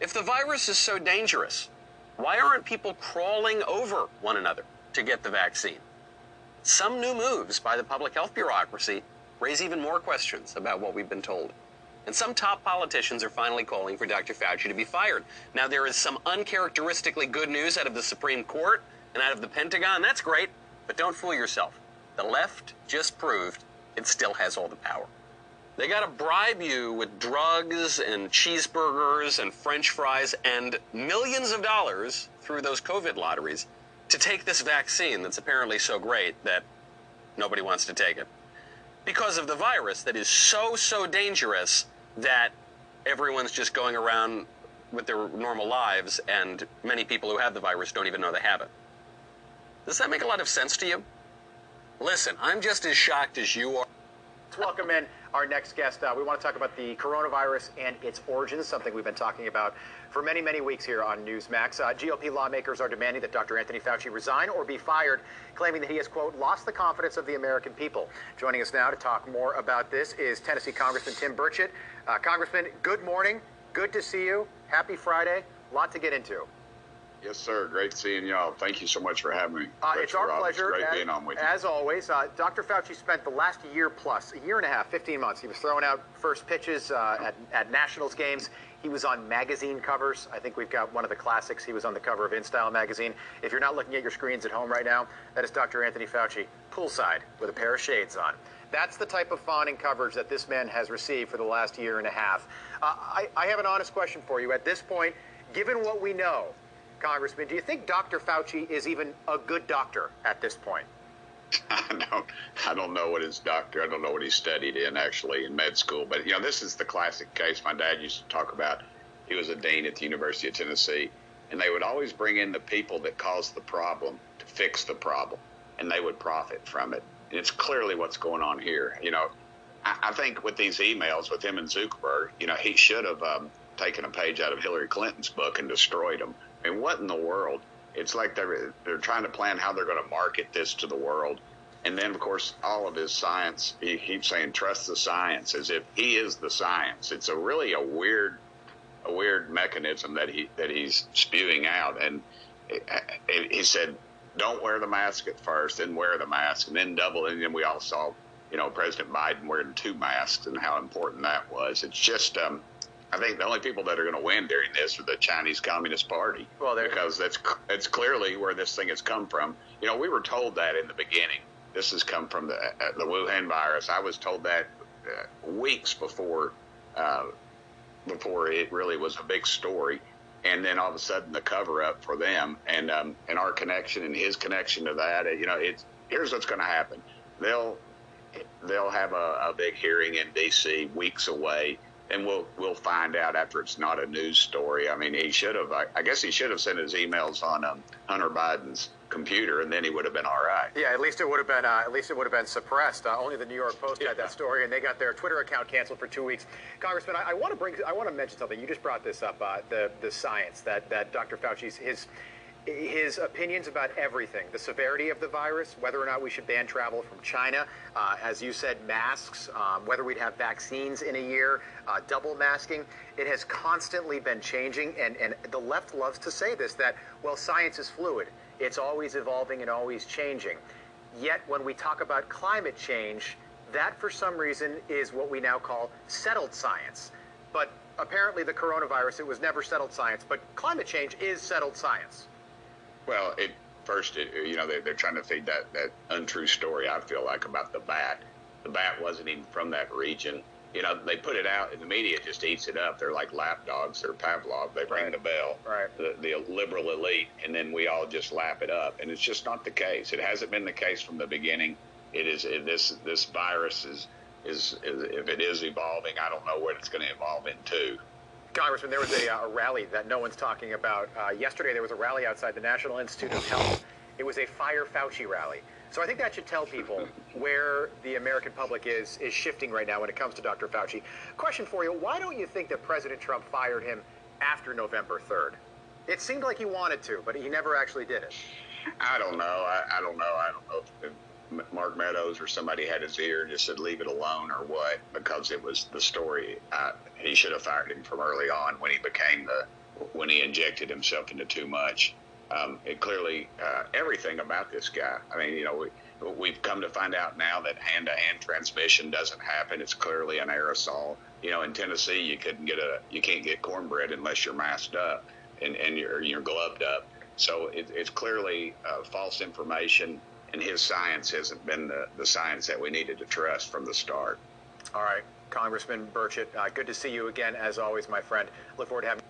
S66: If the virus is so dangerous, why aren't people crawling over one another to get the vaccine? Some new moves by the public health bureaucracy raise even more questions about what we've been told. And some top politicians are finally calling for Dr. Fauci to be fired. Now, there is some uncharacteristically good news out of the Supreme Court and out of the Pentagon. That's great. But don't fool yourself. The left just proved it still has all the power. They got to bribe you with drugs and cheeseburgers and french fries and millions of dollars through those COVID lotteries to take this vaccine that's apparently so great that nobody wants to take it. Because of the virus that is so, so dangerous that everyone's just going around with their normal lives, and many people who have the virus don't even know they have it. Does that make a lot of sense to you? Listen, I'm just as shocked as you are.
S7: Let's welcome in our next guest. Uh, we want to talk about the coronavirus and its origins, something we've been talking about for many, many weeks here on Newsmax. Uh, GOP lawmakers are demanding that Dr. Anthony Fauci resign or be fired, claiming that he has, quote, lost the confidence of the American people. Joining us now to talk more about this is Tennessee Congressman Tim Burchett. Uh, Congressman, good morning. Good to see you. Happy Friday. A lot to get into.
S67: Yes, sir. Great seeing y'all. Thank you so much for having me.
S7: Uh, it's our pleasure.
S67: Great
S7: as,
S67: being on with you.
S7: As always, uh, Dr. Fauci spent the last year plus, a year and a half, 15 months. He was throwing out first pitches uh, at, at Nationals games. He was on magazine covers. I think we've got one of the classics. He was on the cover of InStyle magazine. If you're not looking at your screens at home right now, that is Dr. Anthony Fauci, poolside with a pair of shades on. That's the type of fawning coverage that this man has received for the last year and a half. Uh, I, I have an honest question for you. At this point, given what we know, Congressman, do you think Dr. Fauci is even a good doctor at this point?
S67: I don't, I don't know what his doctor, I don't know what he studied in actually in med school, but you know, this is the classic case. My dad used to talk about. He was a dean at the University of Tennessee, and they would always bring in the people that caused the problem to fix the problem, and they would profit from it. And it's clearly what's going on here. You know, I, I think with these emails with him and Zuckerberg, you know, he should have um, taken a page out of Hillary Clinton's book and destroyed them I mean, what in the world? It's like they're they're trying to plan how they're going to market this to the world, and then of course all of his science. He keeps saying trust the science as if he is the science. It's a really a weird a weird mechanism that he that he's spewing out, and he said, "Don't wear the mask at first, then wear the mask, and then double." And then we all saw, you know, President Biden wearing two masks and how important that was. It's just. Um, I think the only people that are going to win during this are the Chinese Communist Party. Well, because that's that's clearly where this thing has come from. You know, we were told that in the beginning. This has come from the uh, the Wuhan virus. I was told that uh, weeks before uh, before it really was a big story. And then all of a sudden, the cover up for them and um, and our connection and his connection to that. You know, it's here's what's going to happen. They'll they'll have a, a big hearing in D.C. weeks away and we'll we'll find out after it's not a news story. I mean, he should have. I, I guess he should have sent his emails on um, Hunter Biden's computer, and then he would have been all right.
S7: Yeah, at least it would have been. Uh, at least it would have been suppressed. Uh, only the New York Post yeah. had that story, and they got their Twitter account canceled for two weeks. Congressman, I, I want to bring. I want to mention something. You just brought this up. Uh, the the science that that Dr. Fauci's his his opinions about everything the severity of the virus, whether or not we should ban travel from China, uh, as you said, masks, um, whether we'd have vaccines in a year, uh, double masking. It has constantly been changing, and, and the left loves to say this that, well, science is fluid, it's always evolving and always changing. Yet, when we talk about climate change, that for some reason is what we now call settled science. But apparently, the coronavirus, it was never settled science, but climate change is settled science.
S67: Well, it first, it, you know, they, they're trying to feed that that untrue story. I feel like about the bat. The bat wasn't even from that region. You know, they put it out, and the media just eats it up. They're like lap dogs. They're Pavlov. They ring right. the bell.
S7: Right.
S67: The, the liberal elite, and then we all just lap it up. And it's just not the case. It hasn't been the case from the beginning. It is it, this this virus is, is is if it is evolving, I don't know what it's going to evolve into.
S7: Congressman, there was a, uh, a rally that no one's talking about. Uh, yesterday, there was a rally outside the National Institute of Health. It was a Fire Fauci rally. So I think that should tell people where the American public is is shifting right now when it comes to Dr. Fauci. Question for you: Why don't you think that President Trump fired him after November 3rd? It seemed like he wanted to, but he never actually did it.
S67: I don't know. I, I don't know. I don't know Mark Meadows or somebody had his ear and just said leave it alone or what because it was the story. I, he should have fired him from early on when he became the when he injected himself into too much. Um, it clearly uh, everything about this guy. I mean, you know, we, we've come to find out now that hand-to-hand transmission doesn't happen. It's clearly an aerosol. You know, in Tennessee, you couldn't get a you can't get cornbread unless you're masked up and and you're you're gloved up. So it, it's clearly uh, false information and his science hasn't been the, the science that we needed to trust from the start.
S7: All right, Congressman Burchett, uh, good to see you again, as always, my friend. Look forward to having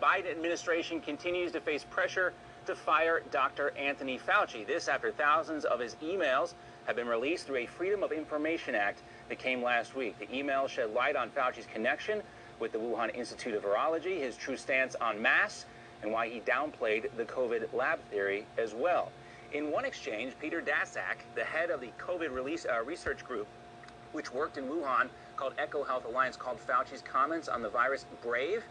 S68: Biden administration continues to face pressure to fire Dr. Anthony Fauci. This after thousands of his emails have been released through a Freedom of Information Act that came last week. The emails shed light on Fauci's connection with the Wuhan Institute of Virology, his true stance on masks, and why he downplayed the COVID lab theory as well. In one exchange, Peter Daszak, the head of the COVID release, uh, research group, which worked in Wuhan, called Eco Health Alliance, called Fauci's comments on the virus brave.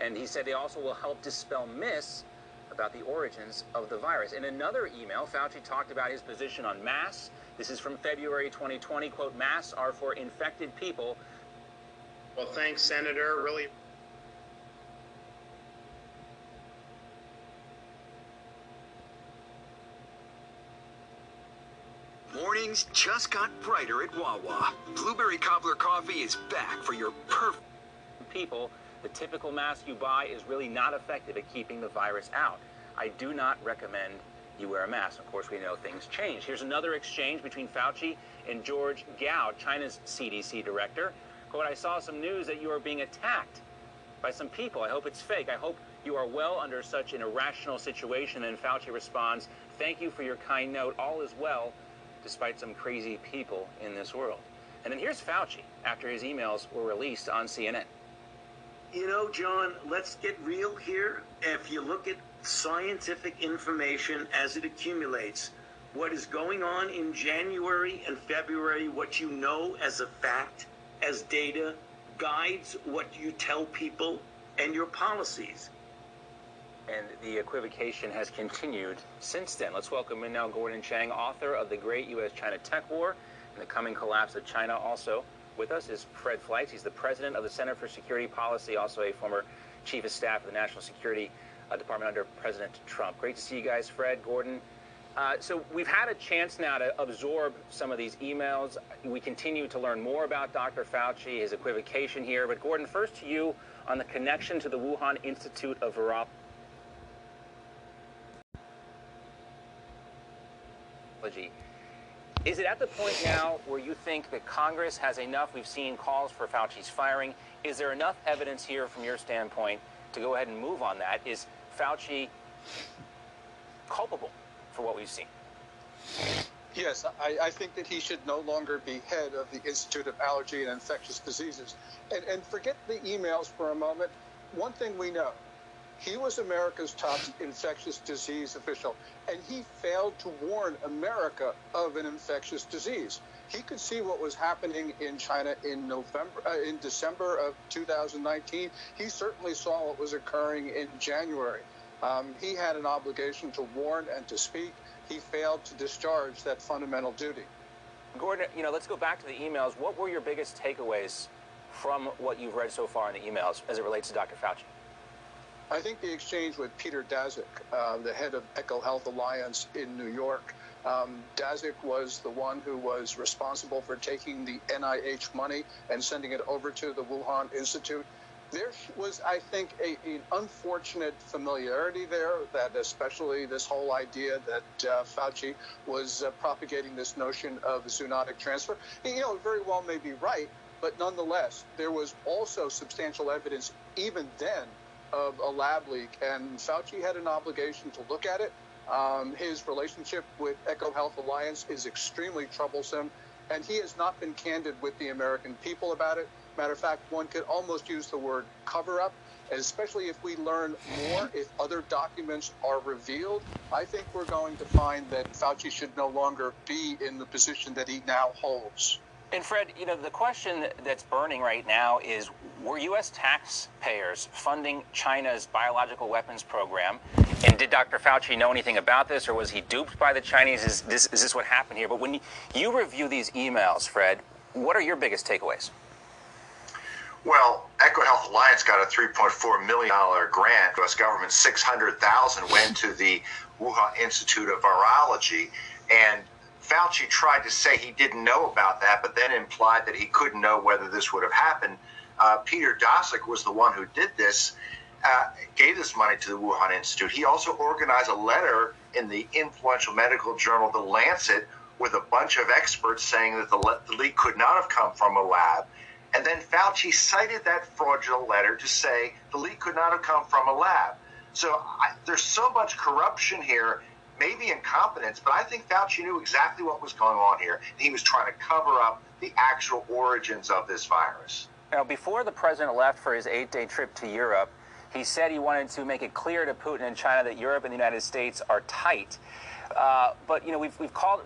S68: And he said they also will help dispel myths about the origins of the virus. In another email, Fauci talked about his position on masks. This is from February 2020. Quote, masks are for infected people.
S69: Well, thanks, Senator. Really
S70: Mornings just got brighter at Wawa. Blueberry Cobbler coffee is back for your perfect
S68: people. The typical mask you buy is really not effective at keeping the virus out. I do not recommend you wear a mask. Of course, we know things change. Here's another exchange between Fauci and George Gao, China's CDC director. Quote, I saw some news that you are being attacked by some people. I hope it's fake. I hope you are well under such an irrational situation. And Fauci responds, thank you for your kind note. All is well despite some crazy people in this world. And then here's Fauci after his emails were released on CNN.
S71: You know, John, let's get real here. If you look at scientific information as it accumulates, what is going on in January and February, what you know as a fact, as data, guides what you tell people and your policies.
S68: And the equivocation has continued since then. Let's welcome in now Gordon Chang, author of The Great U.S.-China Tech War and the Coming Collapse of China. Also with us is Fred Fleitz. He's the president of the Center for Security Policy, also a former Chief of Staff of the National Security uh, Department under President Trump. Great to see you guys, Fred, Gordon. Uh, so we've had a chance now to absorb some of these emails. We continue to learn more about Dr. Fauci, his equivocation here. But Gordon, first to you on the connection to the Wuhan Institute of Virology. Is it at the point now where you think that Congress has enough? We've seen calls for Fauci's firing. Is there enough evidence here from your standpoint to go ahead and move on that? Is Fauci culpable for what we've seen?
S65: Yes, I, I, think that he should no longer be head of the Institute of Allergy and Infectious Diseases. And, and forget the emails for a moment. One thing we know he was America's top infectious disease official, and he failed to warn America of an infectious disease. He could see what was happening in China in November, uh, in December of 2019. He certainly saw what was occurring in January. Um, he had an obligation to warn and to speak. He failed to discharge that fundamental duty.
S68: Gordon, you know, let's go back to the emails. What were your biggest takeaways from what you've read so far in the emails as it relates to Dr. Fauci?
S65: I think the exchange with Peter Daszak, uh, the head of EcoHealth Alliance in New York, um, Daszak was the one who was responsible for taking the NIH money and sending it over to the Wuhan Institute. There was, I think, a, an unfortunate familiarity there that, especially this whole idea that uh, Fauci was uh, propagating this notion of zoonotic transfer. You know, very well may be right, but nonetheless, there was also substantial evidence even then of a lab leak, and Fauci had an obligation to look at it. Um, his relationship with EcoHealth Alliance is extremely troublesome, and he has not been candid with the American people about it. Matter of fact, one could almost use the word cover up, especially if we learn more, if other documents are revealed. I think we're going to find that Fauci should no longer be in the position that he now holds.
S68: And Fred, you know, the question that's burning right now is were U.S. taxpayers funding China's biological weapons program? And did Dr. Fauci know anything about this, or was he duped by the Chinese? Is this, is this what happened here? But when you review these emails, Fred, what are your biggest takeaways?
S63: Well, EcoHealth Alliance got a $3.4 million grant. U.S. government, 600000 went to the Wuhan Institute of Virology. And Fauci tried to say he didn't know about that, but then implied that he couldn't know whether this would have happened. Uh, Peter Daszak was the one who did this, uh, gave this money to the Wuhan Institute. He also organized a letter in the influential medical journal, The Lancet, with a bunch of experts saying that the, le- the leak could not have come from a lab. And then Fauci cited that fraudulent letter to say the leak could not have come from a lab. So I, there's so much corruption here maybe incompetence, but I think Fauci knew exactly what was going on here. He was trying to cover up the actual origins of this virus.
S68: Now, before the president left for his eight day trip to Europe, he said he wanted to make it clear to Putin and China that Europe and the United States are tight. Uh, but, you know, we've, we've called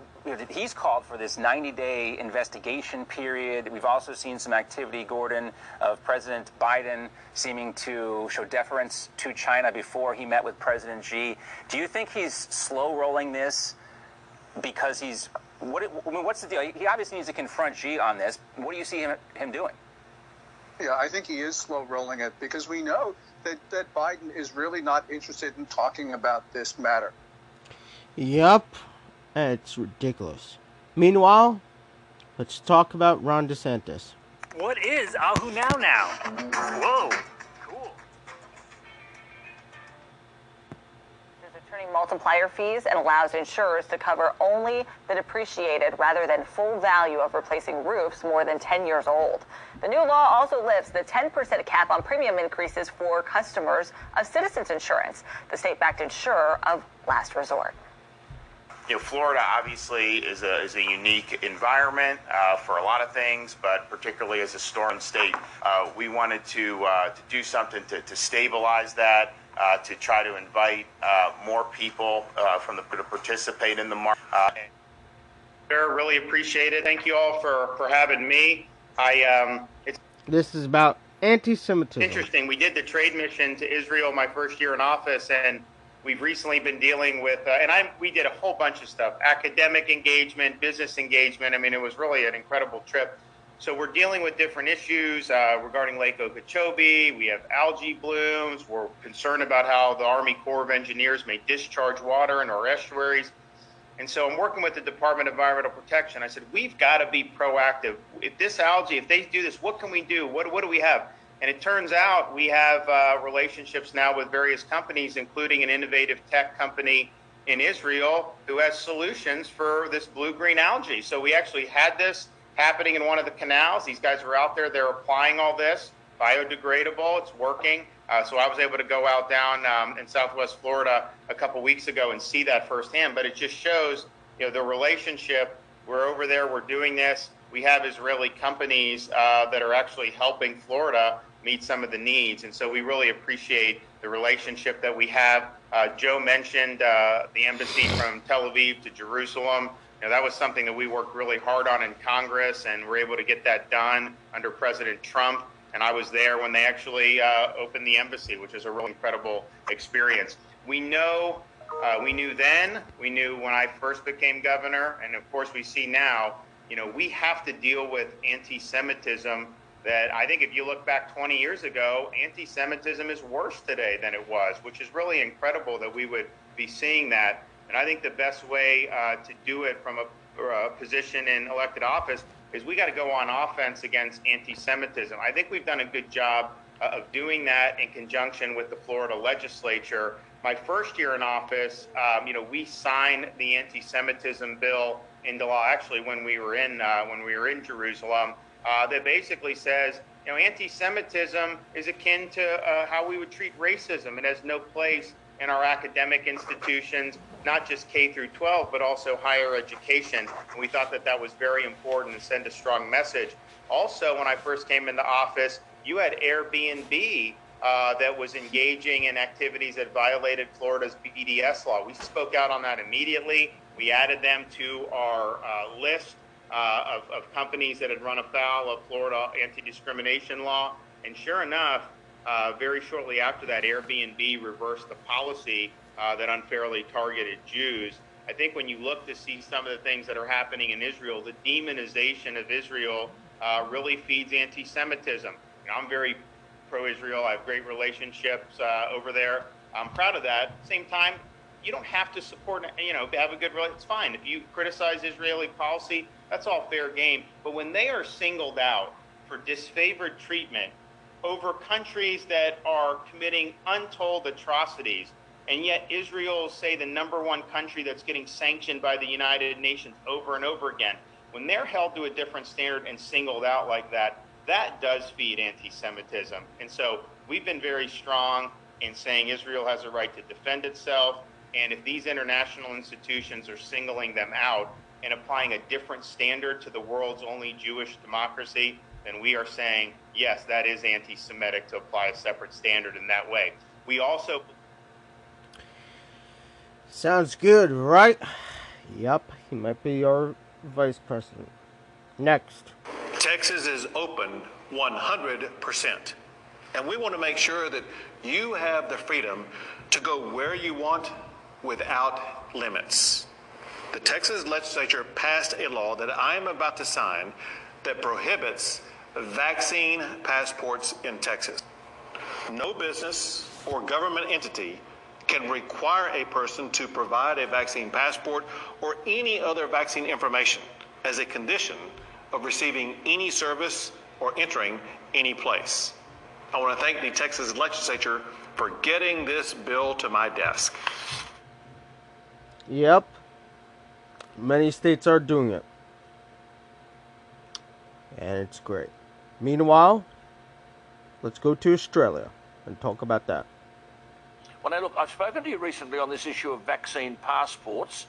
S68: he's called for this 90-day investigation period. We've also seen some activity, Gordon, of President Biden seeming to show deference to China before he met with President Xi. Do you think he's slow rolling this because he's what? I mean, what's the deal? He obviously needs to confront Xi on this. What do you see him, him doing?
S65: Yeah, I think he is slow rolling it because we know that, that Biden is really not interested in talking about this matter.
S1: Yep. Eh, it's ridiculous. Meanwhile, let's talk about Ron DeSantis.
S72: What is Ahu Now Now? Whoa. Cool.
S73: Attorney multiplier fees and allows insurers to cover only the depreciated rather than full value of replacing roofs more than 10 years old. The new law also lifts the 10% cap on premium increases for customers of Citizens Insurance, the state backed insurer of last resort
S74: you know, Florida obviously is a, is a unique environment uh, for a lot of things, but particularly as a storm state, uh, we wanted to, uh, to do something to, to stabilize that, uh, to try to invite uh, more people uh, from the to participate in the market.
S69: really appreciate it. Thank you all for, for having me. I um, it's
S1: this is about anti-Semitism.
S69: Interesting. We did the trade mission to Israel my first year in office, and We've recently been dealing with, uh, and I'm, we did a whole bunch of stuff: academic engagement, business engagement. I mean, it was really an incredible trip. So we're dealing with different issues uh, regarding Lake Okeechobee. We have algae blooms. We're concerned about how the Army Corps of Engineers may discharge water in our estuaries. And so I'm working with the Department of Environmental Protection. I said, we've got to be proactive. If this algae, if they do this, what can we do? What, what do we have? And it turns out we have uh, relationships now with various companies, including an innovative tech company in Israel who has solutions for this blue green algae. So we actually had this happening in one of the canals. These guys are out there, they're applying all this, biodegradable, it's working. Uh, so I was able to go out down um, in Southwest Florida a couple weeks ago and see that firsthand. But it just shows, you know, the relationship. We're over there, we're doing this. We have Israeli companies uh, that are actually helping Florida meet some of the needs, and so we really appreciate the relationship that we have. Uh, Joe mentioned uh, the embassy from Tel Aviv to Jerusalem. You know, that was something that we worked really hard on in Congress, and we're able to get that done under President Trump. And I was there when they actually uh, opened the embassy, which is a really incredible experience. We know, uh, we knew then, we knew when I first became governor, and of course we see now. You know, we have to deal with anti-Semitism. That I think, if you look back 20 years ago, anti-Semitism is worse today than it was, which is really incredible that we would be seeing that. And I think the best way uh, to do it from a, a position in elected office is we got to go on offense against anti-Semitism. I think we've done a good job uh, of doing that in conjunction with the Florida legislature. My first year in office, um, you know, we signed the anti-Semitism bill into law. Actually, when we were in uh, when we were in Jerusalem, uh, that basically says, you know, anti-Semitism is akin to uh, how we would treat racism. It has no place in our academic institutions, not just K through 12, but also higher education. And we thought that that was very important to send a strong message. Also, when I first came into office, you had Airbnb uh, that was engaging in activities that violated Florida's BDS law. We spoke out on that immediately. We added them to our uh, list uh, of, of companies that had run afoul of Florida anti discrimination law. And sure enough, uh, very shortly after that, Airbnb reversed the policy uh, that unfairly targeted Jews. I think when you look to see some of the things that are happening in Israel, the demonization of Israel uh, really feeds anti Semitism. You know, I'm very pro Israel, I have great relationships uh, over there. I'm proud of that. Same time, you don't have to support, you know, have a good relationship. It's fine. If you criticize Israeli policy, that's all fair game. But when they are singled out for disfavored treatment over countries that are committing untold atrocities. And yet, Israel is, say, the number one country that's getting sanctioned by the United Nations over and over again. When they're held to a different standard and singled out like that, that does feed anti Semitism. And so we've been very strong in saying Israel has a right to defend itself. And if these international institutions are singling them out and applying a different standard to the world's only Jewish democracy, then we are saying, yes, that is anti Semitic to apply a separate standard in that way. We also.
S1: Sounds good, right? Yep, he might be our vice president. Next.
S75: Texas is open 100%. And we want to make sure that you have the freedom to go where you want without limits. The Texas legislature passed a law that I am about to sign that prohibits vaccine passports in Texas. No business or government entity can require a person to provide a vaccine passport or any other vaccine information as a condition of receiving any service or entering any place. I want to thank the Texas legislature for getting this bill to my desk.
S1: Yep. Many states are doing it. And it's great. Meanwhile, let's go to Australia and talk about that.
S76: Well, now look, I've spoken to you recently on this issue of vaccine passports,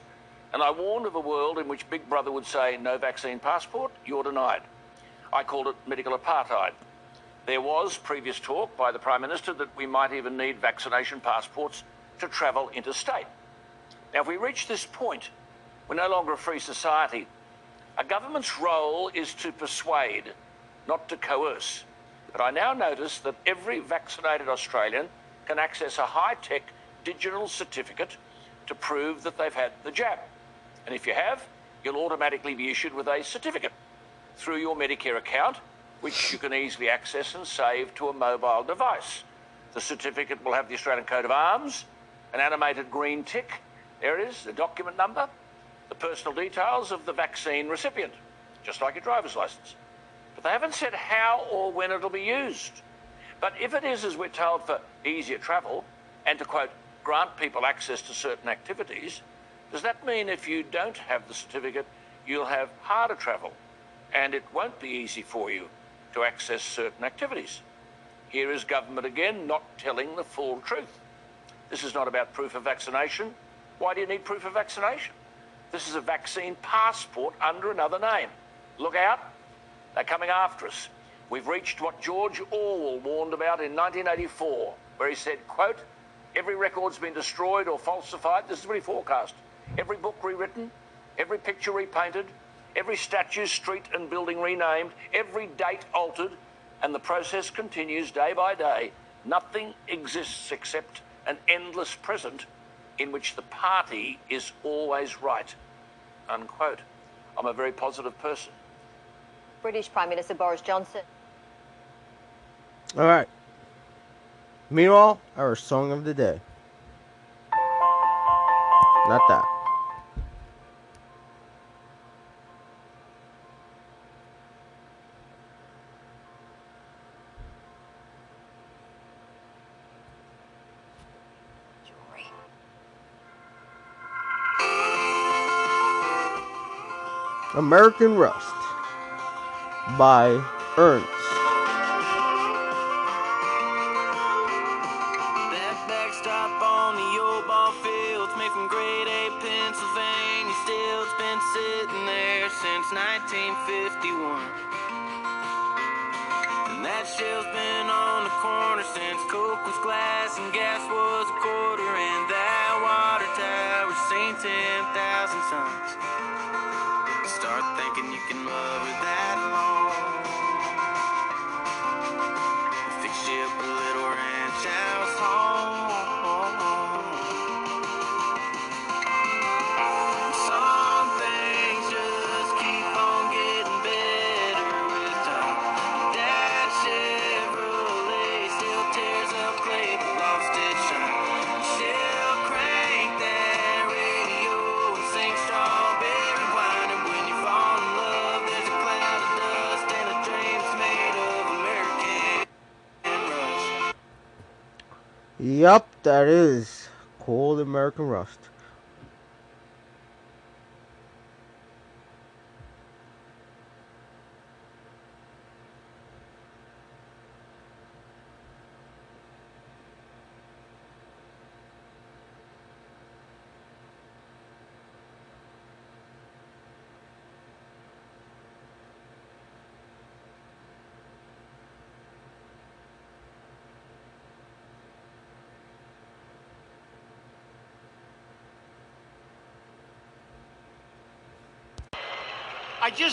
S76: and I warned of a world in which Big Brother would say, no vaccine passport, you're denied. I called it medical apartheid. There was previous talk by the Prime Minister that we might even need vaccination passports to travel interstate. Now, if we reach this point, we're no longer a free society. A government's role is to persuade, not to coerce. But I now notice that every vaccinated Australian can access a high tech digital certificate to prove that they've had the jab. And if you have, you'll automatically be issued with a certificate. through your Medicare account, which you can easily access and save to a mobile device. The certificate will have the Australian coat of arms, an animated green tick, there it is, the document number, the personal details of the vaccine recipient, just like your driver's license. But they haven't said how or when it'll be used. But if it is, as we're told, for easier travel and to quote, grant people access to certain activities, does that mean if you don't have the certificate, you'll have harder travel and it won't be easy for you to access certain activities? Here is government again not telling the full truth. This is not about proof of vaccination. Why do you need proof of vaccination? This is a vaccine passport under another name. Look out, they're coming after us. We've reached what George Orwell warned about in 1984, where he said, quote, every record's been destroyed or falsified. This is what he forecast. Every book rewritten, every picture repainted, every statue, street and building renamed, every date altered, and the process continues day by day. Nothing exists except an endless present in which the party is always right. Unquote. I'm a very positive person.
S1: British Prime Minister Boris Johnson.
S65: All right. Meanwhile, our song of the day. Not that. American Rust by Ernst.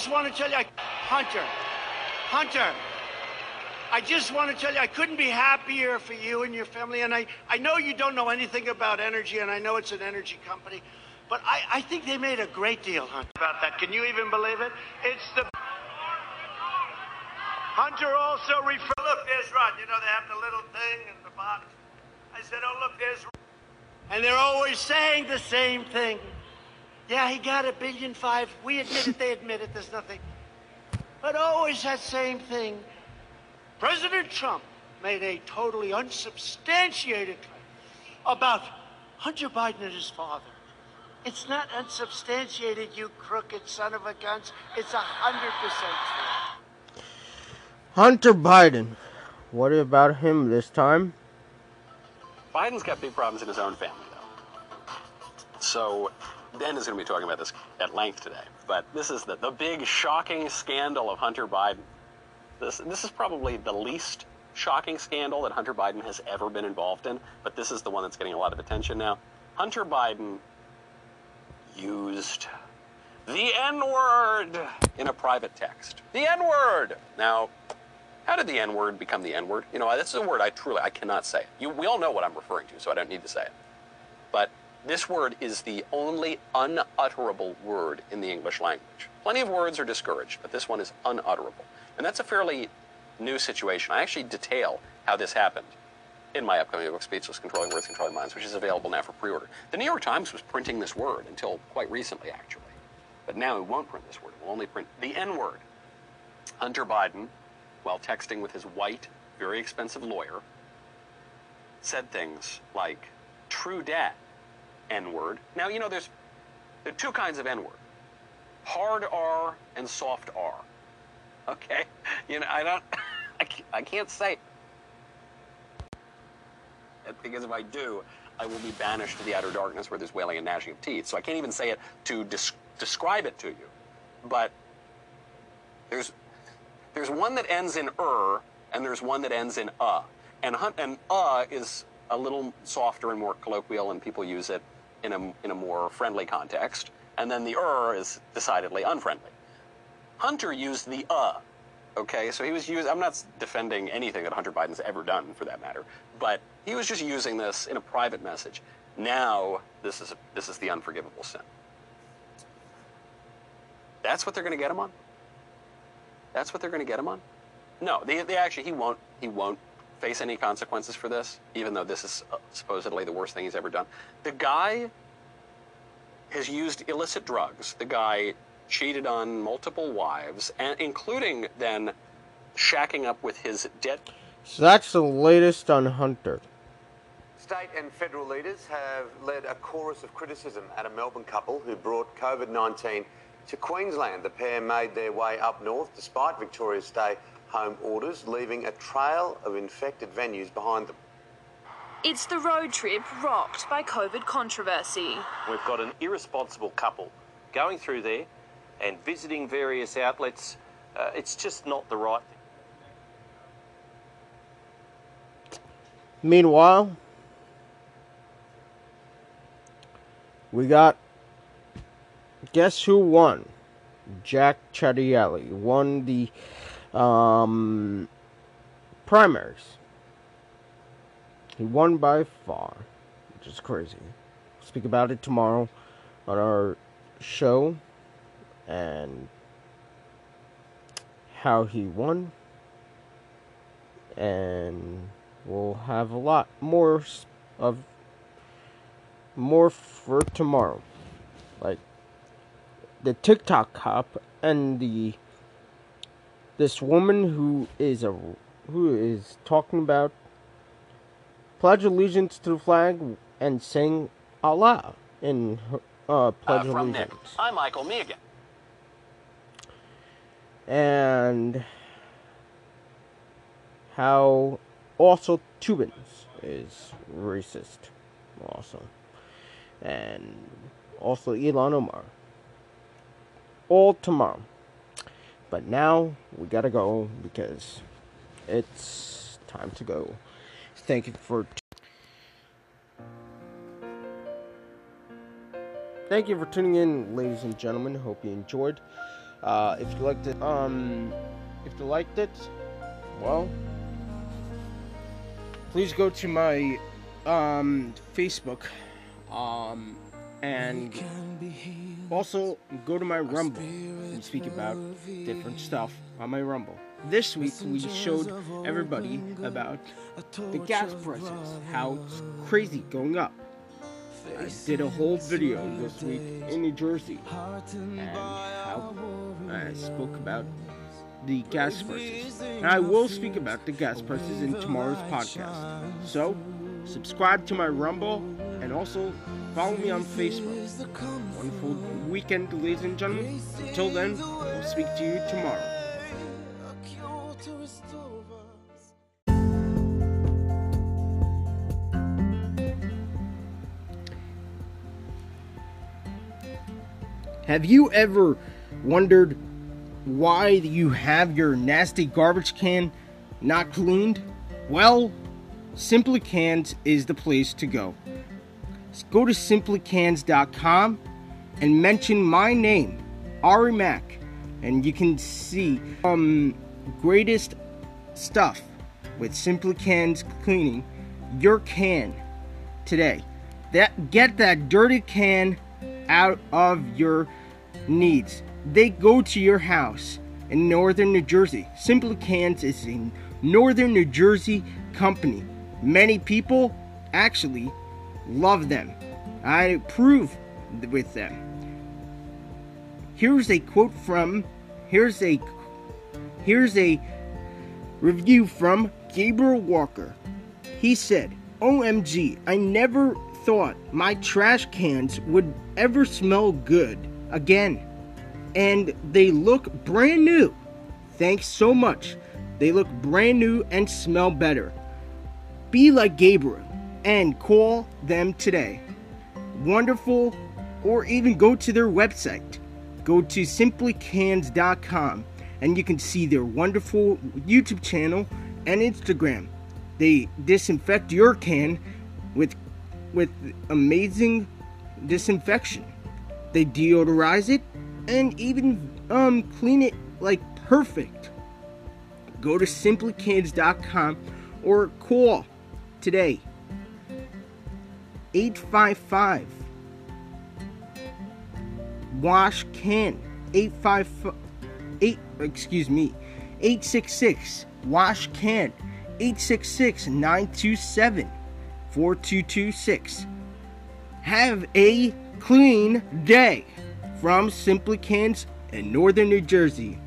S77: Just
S78: want to tell you, I, Hunter, Hunter, I just want to tell you, I couldn't be happier for you and your family. And I, I know you don't know anything about energy, and I know it's an energy company, but I, I think they made a great deal, Hunter, about that. Can you even believe it? It's the. Hunter also referred. Look, there's Rod. You know, they have the little thing in the box. I said, oh, look, there's. And they're always saying the same thing. Yeah, he got a billion five. We admit it, they admit it, there's nothing. But always that same thing. President Trump made a totally unsubstantiated claim about Hunter Biden and his father. It's not unsubstantiated, you crooked son of a guns. It's a hundred percent true.
S65: Hunter Biden. What about him this time?
S66: Biden's got big problems in his own family, though. So Ben is going to be talking about this at length today. But this is the, the big shocking scandal of Hunter Biden. This, this is probably the least shocking scandal that Hunter Biden has ever been involved in, but this is the one that's getting a lot of attention now. Hunter Biden used the N word in a private text. The N word! Now, how did the N word become the N word? You know, that's a word I truly I cannot say. You, we all know what I'm referring to, so I don't need to say it. But This word is the only unutterable word in the English language. Plenty of words are discouraged, but this one is unutterable. And that's a fairly new situation. I actually detail how this happened in my upcoming book, Speechless Controlling Words, Controlling Minds, which is available now for pre order. The New York Times was printing this word until quite recently, actually. But now it won't print this word, it will only print the N word. Hunter Biden, while texting with his white, very expensive lawyer, said things like, true dad, N word. Now, you know, there's there are two kinds of N word hard R and soft R. Okay? You know, I don't, I can't, I can't say it because if I do, I will be banished to the outer darkness where there's wailing and gnashing of teeth. So I can't even say it to des- describe it to you. But there's there's one that ends in er, and there's one that ends in uh. And hunt and uh is a little softer and more colloquial, and people use it in a in a more friendly context. And then the er is decidedly unfriendly. Hunter used the uh. Okay, so he was using. I'm not defending anything that Hunter Biden's ever done, for that matter, but he was just using this in a private message. Now this is this is the unforgivable sin. That's what they're going to get him on. That's what they're going to get him on. No, they, they actually he won't he won't face any consequences for this, even though this is uh, supposedly the worst thing he's ever done. The guy has used illicit drugs. The guy cheated on multiple wives, and including then shacking up with his dead.
S1: So that's the latest on Hunter.
S79: State and federal leaders have led a chorus of criticism at a Melbourne couple who brought COVID 19 to Queensland. The pair made their way up north despite Victoria's stay home orders, leaving a trail of infected venues behind them.
S80: It's the road trip rocked by COVID controversy.
S81: We've got an irresponsible couple going through there and visiting various outlets. Uh, it's just not the right thing.
S1: Meanwhile, we got guess who won? Jack Ciattarelli won the um, primaries. He won by far, which is crazy. Speak about it tomorrow on our show and how he won. And we'll have a lot more of more for tomorrow. Like the TikTok cop and the this woman who is a who is talking about pledge allegiance to the flag and saying Allah in her uh,
S66: Uh,
S1: pledge
S66: from Nick.
S1: allegiance.
S66: I'm Michael, me again.
S1: and how also Tubins is racist, also, and also Ilhan Omar. All tomorrow, but now we gotta go because it's time to go. Thank you for. Thank you for tuning in, ladies and gentlemen. Hope you enjoyed. Uh, if you liked it, um, if you liked it, well, please go to my um Facebook, um, and also go to my Rumble and speak about different stuff on my Rumble. This week we showed everybody about the gas prices, how it's crazy going up. I did a whole video this week in New Jersey and how I spoke about the gas prices. And I will speak about the gas prices in tomorrow's podcast. So, subscribe to my Rumble and also follow me on Facebook. Wonderful weekend, ladies and gentlemen. Until then, I'll speak to you tomorrow. Have you ever wondered why you have your nasty garbage can not cleaned? Well, Simply Cans is the place to go. Go to simplycans.com and mention my name, Ari Mack, and you can see um greatest stuff with Simply Cans cleaning your can today. that get that dirty can out of your needs. They go to your house in northern New Jersey. Simply Cans is a northern New Jersey company. Many people actually love them. I approve with them. Here's a quote from here's a here's a review from Gabriel Walker. He said, OMG, I never thought my trash cans would ever smell good again. And they look brand new. Thanks so much. They look brand new and smell better. Be like Gabriel and call them today. Wonderful, or even go to their website. Go to simplycans.com and you can see their wonderful YouTube channel and Instagram. They disinfect your can with with amazing disinfection. They deodorize it and even um clean it like perfect. Go to simplycans.com or call today 855 wash can 855 8 excuse me 866 wash can 866 927 4226 have a clean day. From simply cans in northern new jersey